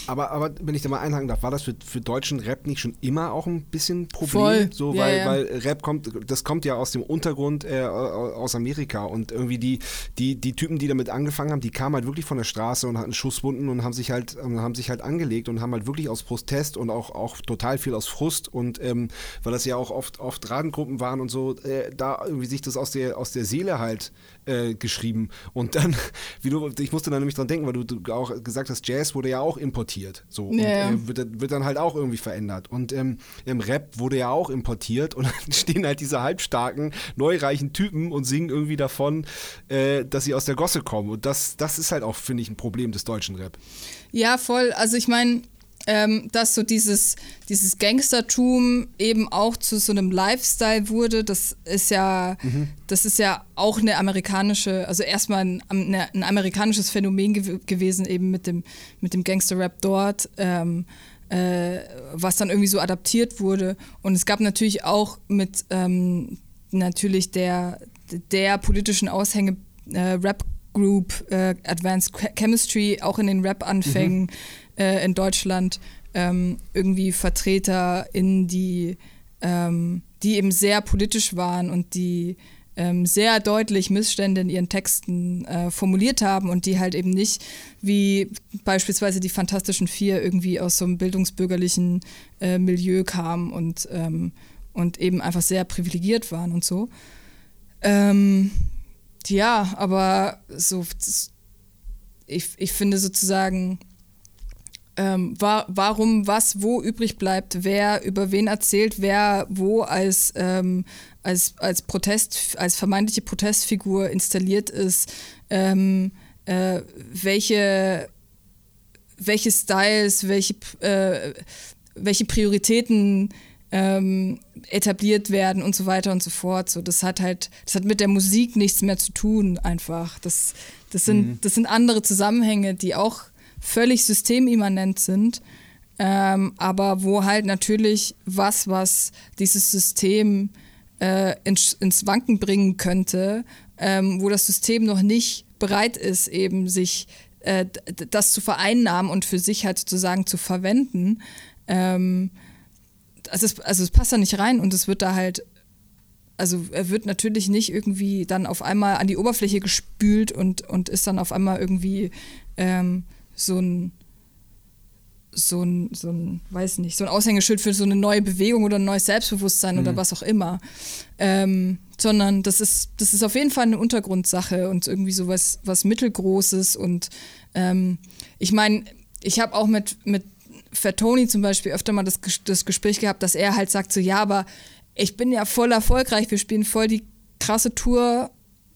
Aber, aber wenn ich da mal einhaken darf, war das für, für deutschen Rap nicht schon immer auch ein bisschen Problem? Voll. So, ja, weil, ja. weil Rap kommt, das kommt ja aus dem Untergrund äh, aus Amerika und irgendwie die, die, die Typen, die damit angefangen haben, die kamen halt wirklich von der Straße und hatten Schusswunden und haben sich halt, haben sich halt angelegt und haben halt wirklich aus Protest und auch, auch total viel aus Frust und ähm, weil das ja auch oft, oft Radengruppen Gruppen waren und so, äh, da irgendwie sich das aus der, aus der Seele halt äh, geschrieben. Und dann, wie du, ich musste da nämlich dran denken, weil du, du auch gesagt hast, Jazz wurde ja auch importiert. So. Und ja. äh, wird, wird dann halt auch irgendwie verändert. Und ähm, im Rap wurde ja auch importiert und dann stehen halt diese halbstarken, neureichen Typen und singen irgendwie davon, äh, dass sie aus der Gosse kommen. Und das, das ist halt auch, finde ich, ein Problem des deutschen Rap. Ja, voll. Also ich meine, ähm, dass so dieses, dieses Gangstertum eben auch zu so einem Lifestyle wurde. Das ist ja, mhm. das ist ja auch eine amerikanische, also erstmal ein, eine, ein amerikanisches Phänomen gew gewesen, eben mit dem, mit dem Gangster-Rap dort. Ähm, äh, was dann irgendwie so adaptiert wurde. Und es gab natürlich auch mit ähm, natürlich der, der politischen Aushänge äh, Rap Group äh, Advanced Chemistry auch in den Rap-Anfängen mhm äh, in Deutschland ähm, irgendwie Vertreter in die, ähm, die eben sehr politisch waren und die ähm, sehr deutlich Missstände in ihren Texten äh, formuliert haben und die halt eben nicht wie beispielsweise die Fantastischen Vier irgendwie aus so einem bildungsbürgerlichen äh, Milieu kamen und, ähm, und eben einfach sehr privilegiert waren und so. Ähm, ja, aber so, ich, ich finde sozusagen, ähm, war, warum was wo übrig bleibt, wer über wen erzählt, wer wo als, ähm, als, als Protest, als vermeintliche Protestfigur installiert ist, ähm, äh, welche, welche Styles, welche, äh, welche Prioritäten ähm, etabliert werden und so weiter und so fort. So, das hat halt, das hat mit der Musik nichts mehr zu tun, einfach. Das, das, sind, mhm. das sind andere Zusammenhänge, die auch völlig systemimmanent sind, ähm, aber wo halt natürlich was, was dieses System äh, ins, ins Wanken bringen könnte, ähm, wo das System noch nicht bereit ist, eben sich äh, das zu vereinnahmen und für sich halt sozusagen zu verwenden. Ähm, also, es, also es passt da nicht rein und es wird da halt also er wird natürlich nicht irgendwie dann auf einmal an die Oberfläche gespült und, und ist dann auf einmal irgendwie ähm, so ein so ein, so ein, weiß nicht, so ein Aushängeschild für so eine neue Bewegung oder ein neues Selbstbewusstsein mhm. oder was auch immer. Ähm, sondern das ist, das ist auf jeden Fall eine Untergrundsache und irgendwie so was, was Mittelgroßes. Und ähm, ich meine, ich habe auch mit, mit Fatoni zum Beispiel öfter mal das, das Gespräch gehabt, dass er halt sagt so, ja, aber ich bin ja voll erfolgreich, wir spielen voll die krasse Tour,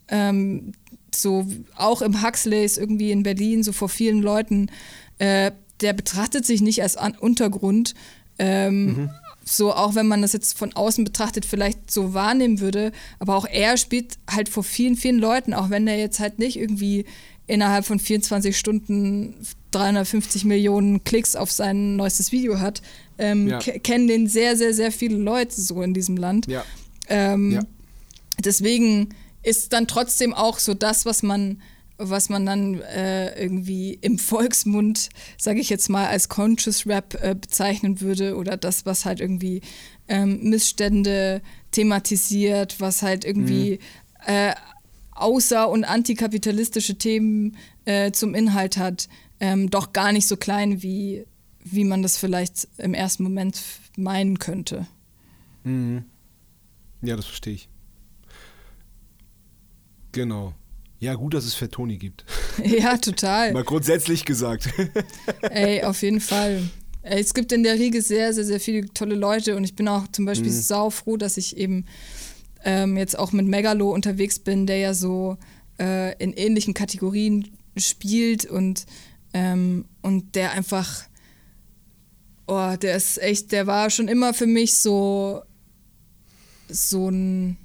ähm, so auch im Huxleys irgendwie in Berlin, so vor vielen Leuten, äh, der betrachtet sich nicht als An Untergrund. Ähm, mhm. So, auch wenn man das jetzt von außen betrachtet, vielleicht so wahrnehmen würde, aber auch er spielt halt vor vielen, vielen Leuten, auch wenn er jetzt halt nicht irgendwie innerhalb von 24 Stunden 350 Millionen Klicks auf sein neuestes Video hat, ähm, ja. kennen den sehr, sehr, sehr viele Leute so in diesem Land. Ja. Ähm, ja. Deswegen ist dann trotzdem auch so das, was man, was man dann äh, irgendwie im Volksmund, sage ich jetzt mal, als Conscious Rap äh, bezeichnen würde oder das, was halt irgendwie ähm, Missstände thematisiert, was halt irgendwie mhm. äh, außer- und antikapitalistische Themen äh, zum Inhalt hat, ähm, doch gar nicht so klein, wie, wie man das vielleicht im ersten Moment meinen könnte. Mhm. Ja, das verstehe ich. Genau. Ja, gut, dass es Fettoni gibt. Ja, total. Mal grundsätzlich gesagt. Ey, auf jeden Fall. Ey, es gibt in der Riege sehr, sehr, sehr viele tolle Leute und ich bin auch zum Beispiel mhm. sau froh, dass ich eben ähm, jetzt auch mit Megalo unterwegs bin, der ja so äh, in ähnlichen Kategorien spielt und, ähm, und der einfach, oh, der ist echt, der war schon immer für mich so, so ein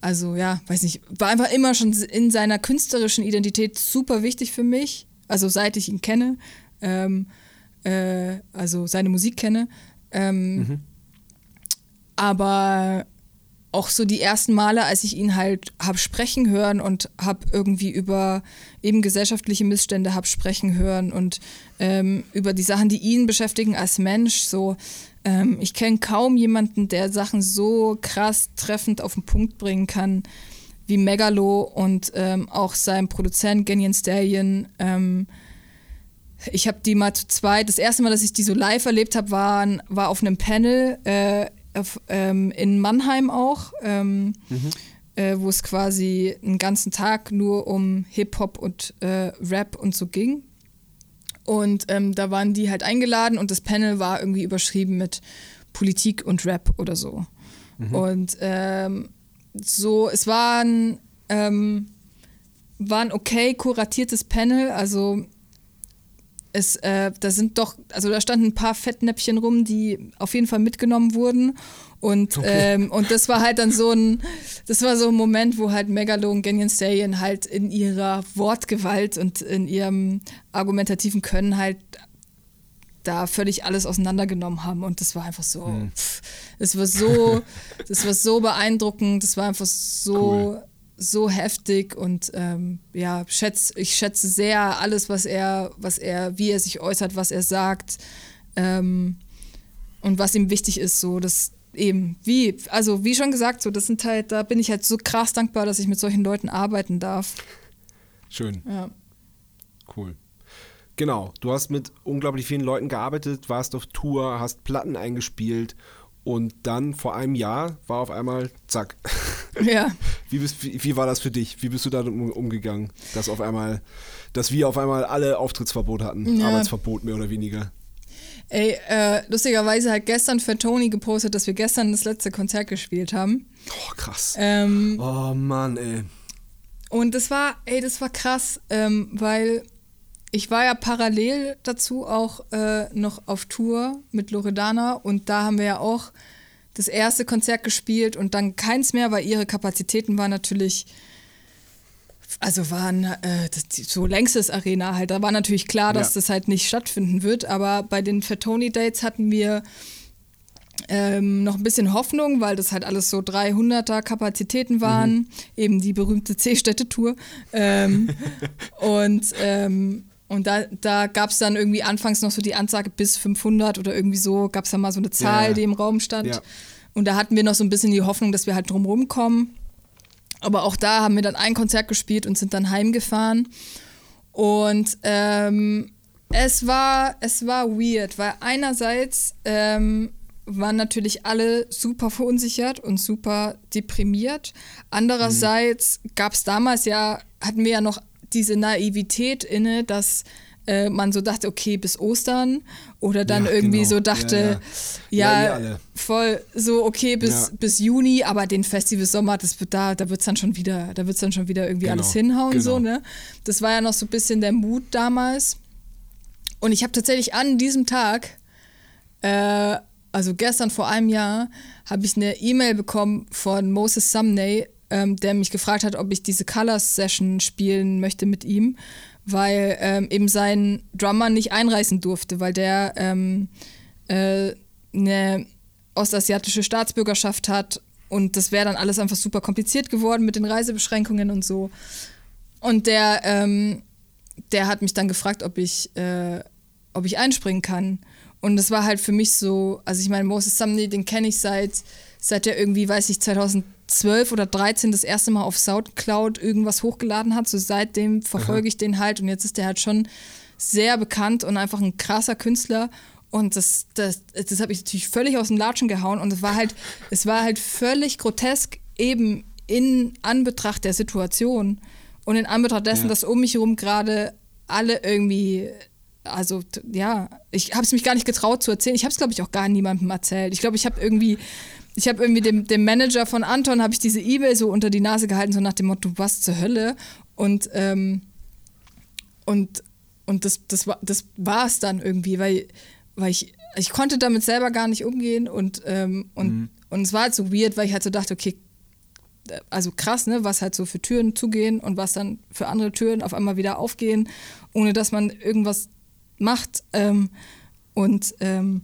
also ja, weiß nicht, war einfach immer schon in seiner künstlerischen Identität super wichtig für mich. Also seit ich ihn kenne, ähm, äh, also seine Musik kenne. Ähm, mhm. Aber auch so die ersten Male, als ich ihn halt habe sprechen hören und habe irgendwie über eben gesellschaftliche Missstände habe sprechen hören und ähm, über die Sachen, die ihn beschäftigen als Mensch, so ähm, ich kenne kaum jemanden, der Sachen so krass treffend auf den Punkt bringen kann wie Megalo und ähm, auch sein Produzent Genyan Stallion. Ähm, ich habe die mal zu zweit. Das erste Mal, dass ich die so live erlebt habe, war, war auf einem Panel äh, auf, ähm, in Mannheim auch, ähm, mhm. äh, wo es quasi einen ganzen Tag nur um Hip-Hop und äh, Rap und so ging. Und ähm, da waren die halt eingeladen und das Panel war irgendwie überschrieben mit Politik und Rap oder so. Mhm. Und ähm, so, es war ein, ähm, war ein okay kuratiertes Panel, also es, äh, da sind doch, also da standen ein paar Fettnäpfchen rum, die auf jeden Fall mitgenommen wurden. Und, okay. ähm, und das war halt dann so ein, das war so ein Moment, wo halt Megalo und Ganyan Stallion halt in ihrer Wortgewalt und in ihrem argumentativen Können halt da völlig alles auseinandergenommen haben und das war einfach so, hm. pff, das war so, das war so beeindruckend, das war einfach so, cool. so heftig und ähm, ja, schätz, ich schätze sehr alles, was er, was er, wie er sich äußert, was er sagt ähm, und was ihm wichtig ist, so, das, eben, wie, also wie schon gesagt, so, das sind halt, da bin ich halt so krass dankbar, dass ich mit solchen Leuten arbeiten darf. Schön. Ja. Cool. Genau, du hast mit unglaublich vielen Leuten gearbeitet, warst auf Tour, hast Platten eingespielt und dann vor einem Jahr war auf einmal, zack. Ja. Wie, bist, wie, wie war das für dich? Wie bist du da um, umgegangen, dass auf einmal, dass wir auf einmal alle Auftrittsverbot hatten, Ja. Arbeitsverbot mehr oder weniger? Ey, äh, lustigerweise hat gestern für Toni gepostet, dass wir gestern das letzte Konzert gespielt haben. Oh, krass. Ähm, Oh Mann, ey. Und das war, ey, das war krass, ähm, weil ich war ja parallel dazu auch äh, noch auf Tour mit Loredana und da haben wir ja auch das erste Konzert gespielt und dann keins mehr, weil ihre Kapazitäten waren natürlich, also waren äh, das, so längstes Arena halt. Da war natürlich klar, dass Ja. das halt nicht stattfinden wird, aber bei den Fatoni Dates hatten wir ähm, noch ein bisschen Hoffnung, weil das halt alles so 300er Kapazitäten waren, eben die berühmte C-Städte-Tour. Ähm, und ähm, und da, da gab es dann irgendwie anfangs noch so die Ansage bis 500 oder irgendwie so, gab es dann mal so eine Zahl, ja. die im Raum stand. Ja. Und da hatten wir noch so ein bisschen die Hoffnung, dass wir halt drumherum kommen. Aber auch da haben wir dann ein Konzert gespielt und sind dann heimgefahren. Und ähm, es, war, es war weird, weil einerseits ähm, waren natürlich alle super verunsichert und super deprimiert. Andererseits gab es damals ja, hatten wir ja noch diese Naivität inne, dass äh, man so dachte, okay, bis Ostern oder dann Ja, irgendwie genau. so dachte, Ja, ja, ja. Alle. voll so okay bis, bis Juni, aber den Festival Sommer, das wird da, da wird's dann schon wieder, da wird's dann schon wieder irgendwie Genau, alles hinhauen genau. so, ne? Das war ja noch so ein bisschen der Mut damals. Und ich habe tatsächlich an diesem Tag, äh, also gestern vor einem Jahr, habe ich eine E-Mail bekommen von Moses Sumney, ähm, der mich gefragt hat, ob ich diese Colors Session spielen möchte mit ihm, weil ähm, eben sein Drummer nicht einreisen durfte, weil der ähm, äh, eine ostasiatische Staatsbürgerschaft hat und das wäre dann alles einfach super kompliziert geworden mit den Reisebeschränkungen und so. Und der, ähm, der hat mich dann gefragt, ob ich, äh, ob ich einspringen kann. Und das war halt für mich so, also ich meine, Moses Sumney, den kenne ich seit, seit er irgendwie, weiß ich, 2012 oder 13 das erste Mal auf Soundcloud irgendwas hochgeladen hat. So seitdem verfolge ich den halt und jetzt ist der halt schon sehr bekannt und einfach ein krasser Künstler. Und das, das, das habe ich natürlich völlig aus dem Latschen gehauen. Und es war halt, es war halt völlig grotesk, eben in Anbetracht der Situation und in Anbetracht dessen, Ja. dass um mich herum gerade alle irgendwie, also ja, ich habe es mich gar nicht getraut zu erzählen. Ich habe es, glaube ich, auch gar niemandem erzählt. Ich glaube, ich habe irgendwie, ich habe irgendwie dem, dem Manager von Anton, habe ich diese E-Mail so unter die Nase gehalten, so nach dem Motto, was zur Hölle? Und, ähm, und, und das, das, war, das war es dann irgendwie, weil, weil ich, ich konnte damit selber gar nicht umgehen und, ähm, und, und es war halt so weird, weil ich halt so dachte, okay, also krass, ne, was halt so für Türen zugehen und was dann für andere Türen auf einmal wieder aufgehen, ohne dass man irgendwas macht. Ähm, und ähm,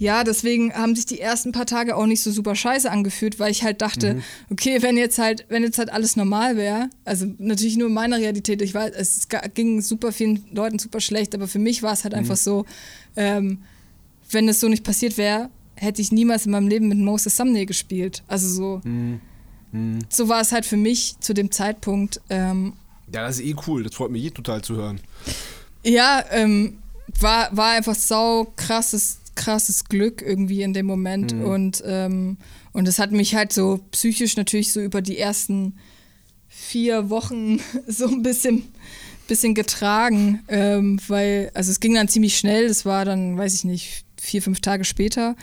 ja, deswegen haben sich die ersten paar Tage auch nicht so super scheiße angefühlt, weil ich halt dachte, okay, wenn jetzt halt, wenn jetzt halt alles normal wäre, also natürlich nur in meiner Realität, ich weiß, es ging super vielen Leuten super schlecht, aber für mich war es halt einfach so, ähm, wenn es so nicht passiert wäre, hätte ich niemals in meinem Leben mit Moses Sumney gespielt. Also so, so war es halt für mich zu dem Zeitpunkt. Ähm, Ja, das ist eh cool. Das freut mich eh total zu hören. ja, ähm, war, war einfach sau krasses, krasses Glück irgendwie in dem Moment. Und, ähm, und das hat mich halt so psychisch natürlich so über die ersten vier Wochen so ein bisschen, bisschen getragen, ähm, weil, also es ging dann ziemlich schnell, das war dann, weiß ich nicht, vier, fünf Tage später.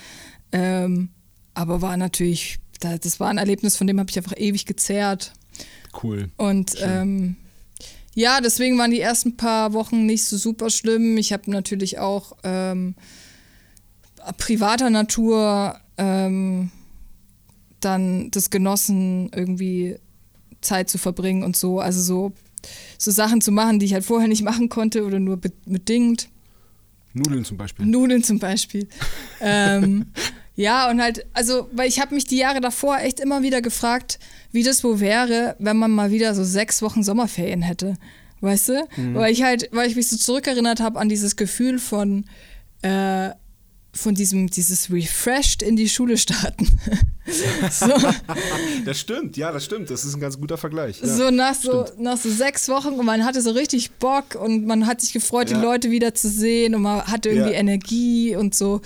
Ähm, aber war natürlich, da- das war ein Erlebnis, von dem habe ich einfach ewig gezerrt. Cool. Und ähm, ja, deswegen waren die ersten paar Wochen nicht so super schlimm. Ich habe natürlich auch ähm, privater Natur ähm, dann das genossen, irgendwie Zeit zu verbringen und so. Also so, so Sachen zu machen, die ich halt vorher nicht machen konnte oder nur be bedingt. Nudeln zum Beispiel. Nudeln zum Beispiel. ähm, ja, und halt, also, weil ich habe mich die Jahre davor echt immer wieder gefragt, wie das wohl wäre, wenn man mal wieder so sechs Wochen Sommerferien hätte. Weißt du? Weil ich halt, weil ich mich so zurückerinnert habe an dieses Gefühl von, äh, von diesem, dieses Refreshed in die Schule starten. so. Das stimmt, ja, das stimmt. Das ist ein ganz guter Vergleich. Ja, so, nach so nach so sechs Wochen und man hatte so richtig Bock und man hat sich gefreut, ja. die Leute wieder zu sehen und man hatte irgendwie ja. Energie und so.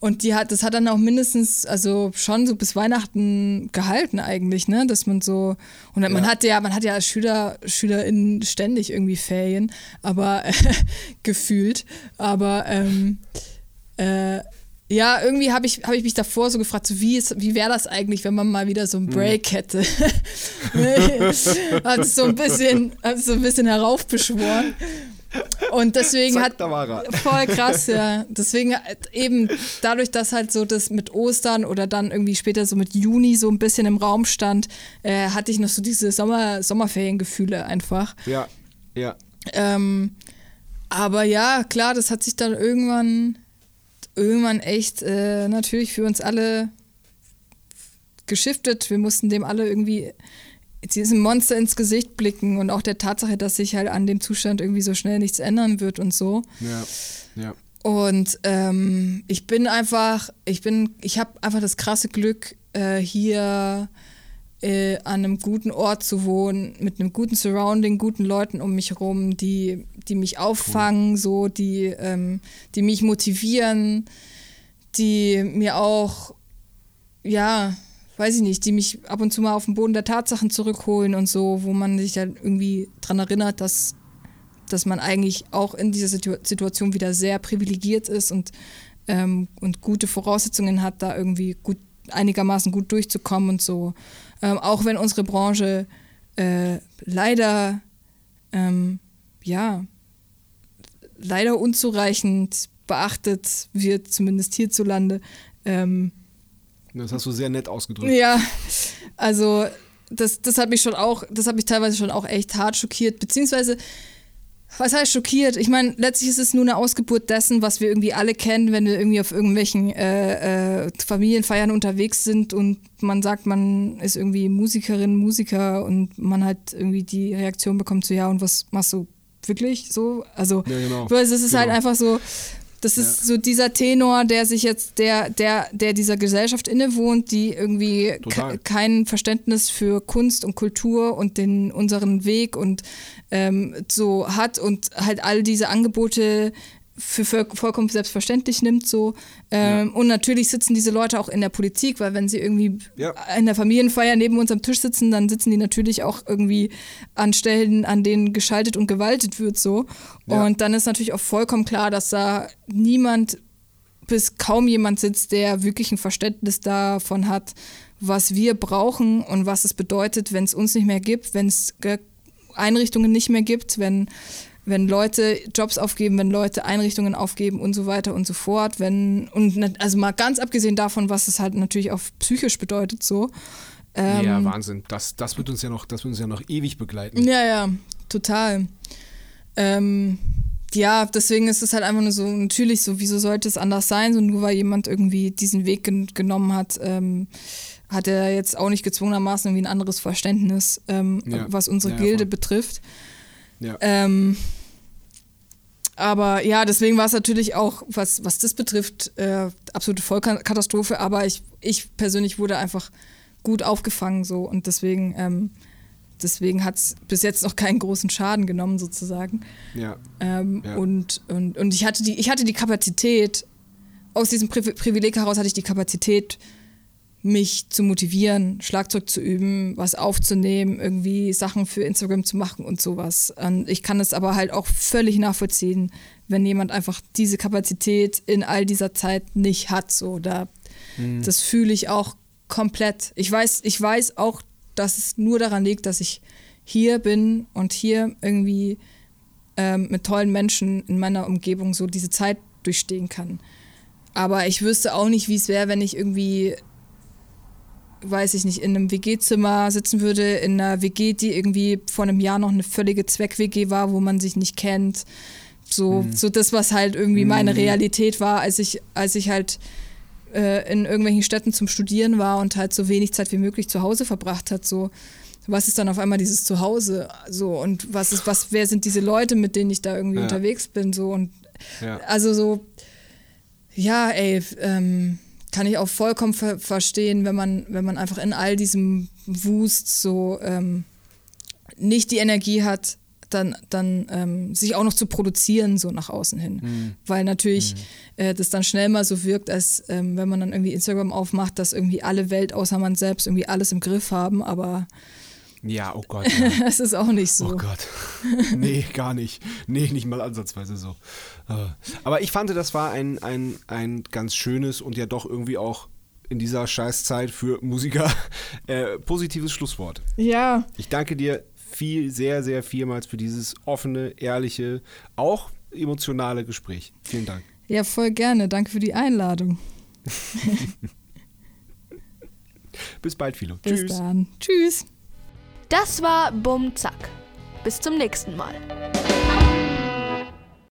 Und die hat, das hat dann auch mindestens, also schon so bis Weihnachten gehalten eigentlich, ne? Dass man so, und man ja. hat ja, man hat ja als Schüler, SchülerInnen ständig irgendwie Ferien, aber äh, gefühlt. Aber ähm, äh, ja, irgendwie habe ich, hab ich mich davor so gefragt, so wie, wie wäre das eigentlich, wenn man mal wieder so einen hm. Break hätte? hat es so ein bisschen, hat so ein bisschen heraufbeschworen. Und deswegen Zack, hat voll krass, ja. Deswegen eben dadurch, dass halt so das mit Ostern oder dann irgendwie später so mit Juni so ein bisschen im Raum stand, äh, hatte ich noch so diese Sommer Sommerferiengefühle einfach. Ja, ja. Ähm, aber ja, klar, das hat sich dann irgendwann irgendwann echt äh, natürlich für uns alle geschiftet. Wir mussten dem alle irgendwie diesem Monster ins Gesicht blicken und auch der Tatsache, dass sich halt an dem Zustand irgendwie so schnell nichts ändern wird und so. Ja, ja. Und ähm, ich bin einfach, ich bin, ich habe einfach das krasse Glück, äh, hier äh, an einem guten Ort zu wohnen, mit einem guten Surrounding, guten Leuten um mich herum, die, die mich auffangen, cool. so, die, ähm, die mich motivieren, die mir auch, ja, weiß ich nicht, die mich ab und zu mal auf den Boden der Tatsachen zurückholen und so, wo man sich dann irgendwie dran erinnert, dass, dass man eigentlich auch in dieser Situ Situation wieder sehr privilegiert ist und, ähm, und gute Voraussetzungen hat, da irgendwie gut einigermaßen gut durchzukommen und so. Ähm, auch wenn unsere Branche äh, leider, ähm, ja, leider unzureichend beachtet wird, zumindest hierzulande. Ähm, das hast du sehr nett ausgedrückt. Ja, also das, das hat mich schon auch, das hat mich teilweise schon auch echt hart schockiert, beziehungsweise was heißt schockiert? Ich meine, letztlich ist es nur eine Ausgeburt dessen, was wir irgendwie alle kennen, wenn wir irgendwie auf irgendwelchen äh, äh, Familienfeiern unterwegs sind und man sagt, man ist irgendwie Musikerin, Musiker und man halt irgendwie die Reaktion bekommt so, ja, und was machst du wirklich so? Also, ja, genau. es ist halt genau. halt einfach so, das ist ja. so dieser Tenor, der sich jetzt, der, der, der dieser Gesellschaft innewohnt, die irgendwie kein Verständnis für Kunst und Kultur und den unseren Weg und ähm, so hat und halt all diese Angebote für, vollkommen selbstverständlich nimmt so. Ähm, ja. Und natürlich sitzen diese Leute auch in der Politik, weil wenn sie irgendwie ja. in der Familienfeier neben uns am Tisch sitzen, dann sitzen die natürlich auch irgendwie an Stellen, an denen geschaltet und gewaltet wird so. Ja. Und dann ist natürlich auch vollkommen klar, dass da niemand bis kaum jemand sitzt, der wirklich ein Verständnis davon hat, was wir brauchen und was es bedeutet, wenn es uns nicht mehr gibt, wenn es Einrichtungen nicht mehr gibt, wenn wenn Leute Jobs aufgeben, wenn Leute Einrichtungen aufgeben und so weiter und so fort, wenn und also mal ganz abgesehen davon, was es halt natürlich auch psychisch bedeutet so. Ähm, ja, Wahnsinn. Das, das wird uns ja noch, das wird uns ja noch ewig begleiten. Ja, ja, total. Ähm, ja, deswegen ist es halt einfach nur so, natürlich so, wieso sollte es anders sein? So nur weil jemand irgendwie diesen Weg gen genommen hat, ähm, hat er jetzt auch nicht gezwungenermaßen irgendwie ein anderes Verständnis, ähm, ja. was unsere ja, Gilde voll. betrifft. Ja. Ähm, aber ja, deswegen war es natürlich auch, was, was das betrifft, äh, absolute Vollkatastrophe. Aber ich, ich persönlich wurde einfach gut aufgefangen so und deswegen, ähm, deswegen hat es bis jetzt noch keinen großen Schaden genommen sozusagen. Ja. Ähm, ja. Und, und, und ich hatte die, ich hatte die Kapazität, aus diesem Pri Privileg heraus hatte ich die Kapazität, mich zu motivieren, Schlagzeug zu üben, was aufzunehmen, irgendwie Sachen für Instagram zu machen und sowas. Und ich kann es aber halt auch völlig nachvollziehen, wenn jemand einfach diese Kapazität in all dieser Zeit nicht hat. So, da, mhm. das fühle ich auch komplett. Ich weiß, ich weiß auch, dass es nur daran liegt, dass ich hier bin und hier irgendwie ähm, mit tollen Menschen in meiner Umgebung so diese Zeit durchstehen kann. Aber ich wüsste auch nicht, wie es wäre, wenn ich irgendwie weiß ich nicht, in einem WG-Zimmer sitzen würde, in einer WG, die irgendwie vor einem Jahr noch eine völlige Zweck-WG war, wo man sich nicht kennt. So, mhm. so das, was halt irgendwie meine mhm. Realität war, als ich, als ich halt äh, in irgendwelchen Städten zum Studieren war und halt so wenig Zeit wie möglich zu Hause verbracht hat. So, was ist dann auf einmal dieses Zuhause? So, und was ist, was, wer sind diese Leute, mit denen ich da irgendwie ja. unterwegs bin? So, und ja. also so Ja, ey, ähm, kann ich auch vollkommen ver verstehen, wenn man, wenn man einfach in all diesem Wust so ähm, nicht die Energie hat, dann, dann ähm, sich auch noch zu produzieren, so nach außen hin. Mhm. Weil natürlich mhm. äh, das dann schnell mal so wirkt, als ähm, wenn man dann irgendwie Instagram aufmacht, dass irgendwie alle Welt außer man selbst irgendwie alles im Griff haben, aber ja, oh Gott. Ja. das ist auch nicht so. Oh Gott. Nee, gar nicht. Nee, nicht mal ansatzweise so. Äh, aber ich fand, das war ein, ein, ein ganz schönes und ja doch irgendwie auch in dieser Scheißzeit für Musiker äh, positives Schlusswort. Ja. Ich danke dir viel, sehr, sehr vielmals für dieses offene, ehrliche, auch emotionale Gespräch. Vielen Dank. Ja, voll gerne. Danke für die Einladung. Bis bald, Philo. Bis Tschüss. dann. Tschüss. Das war Bum Zack. Bis zum nächsten Mal.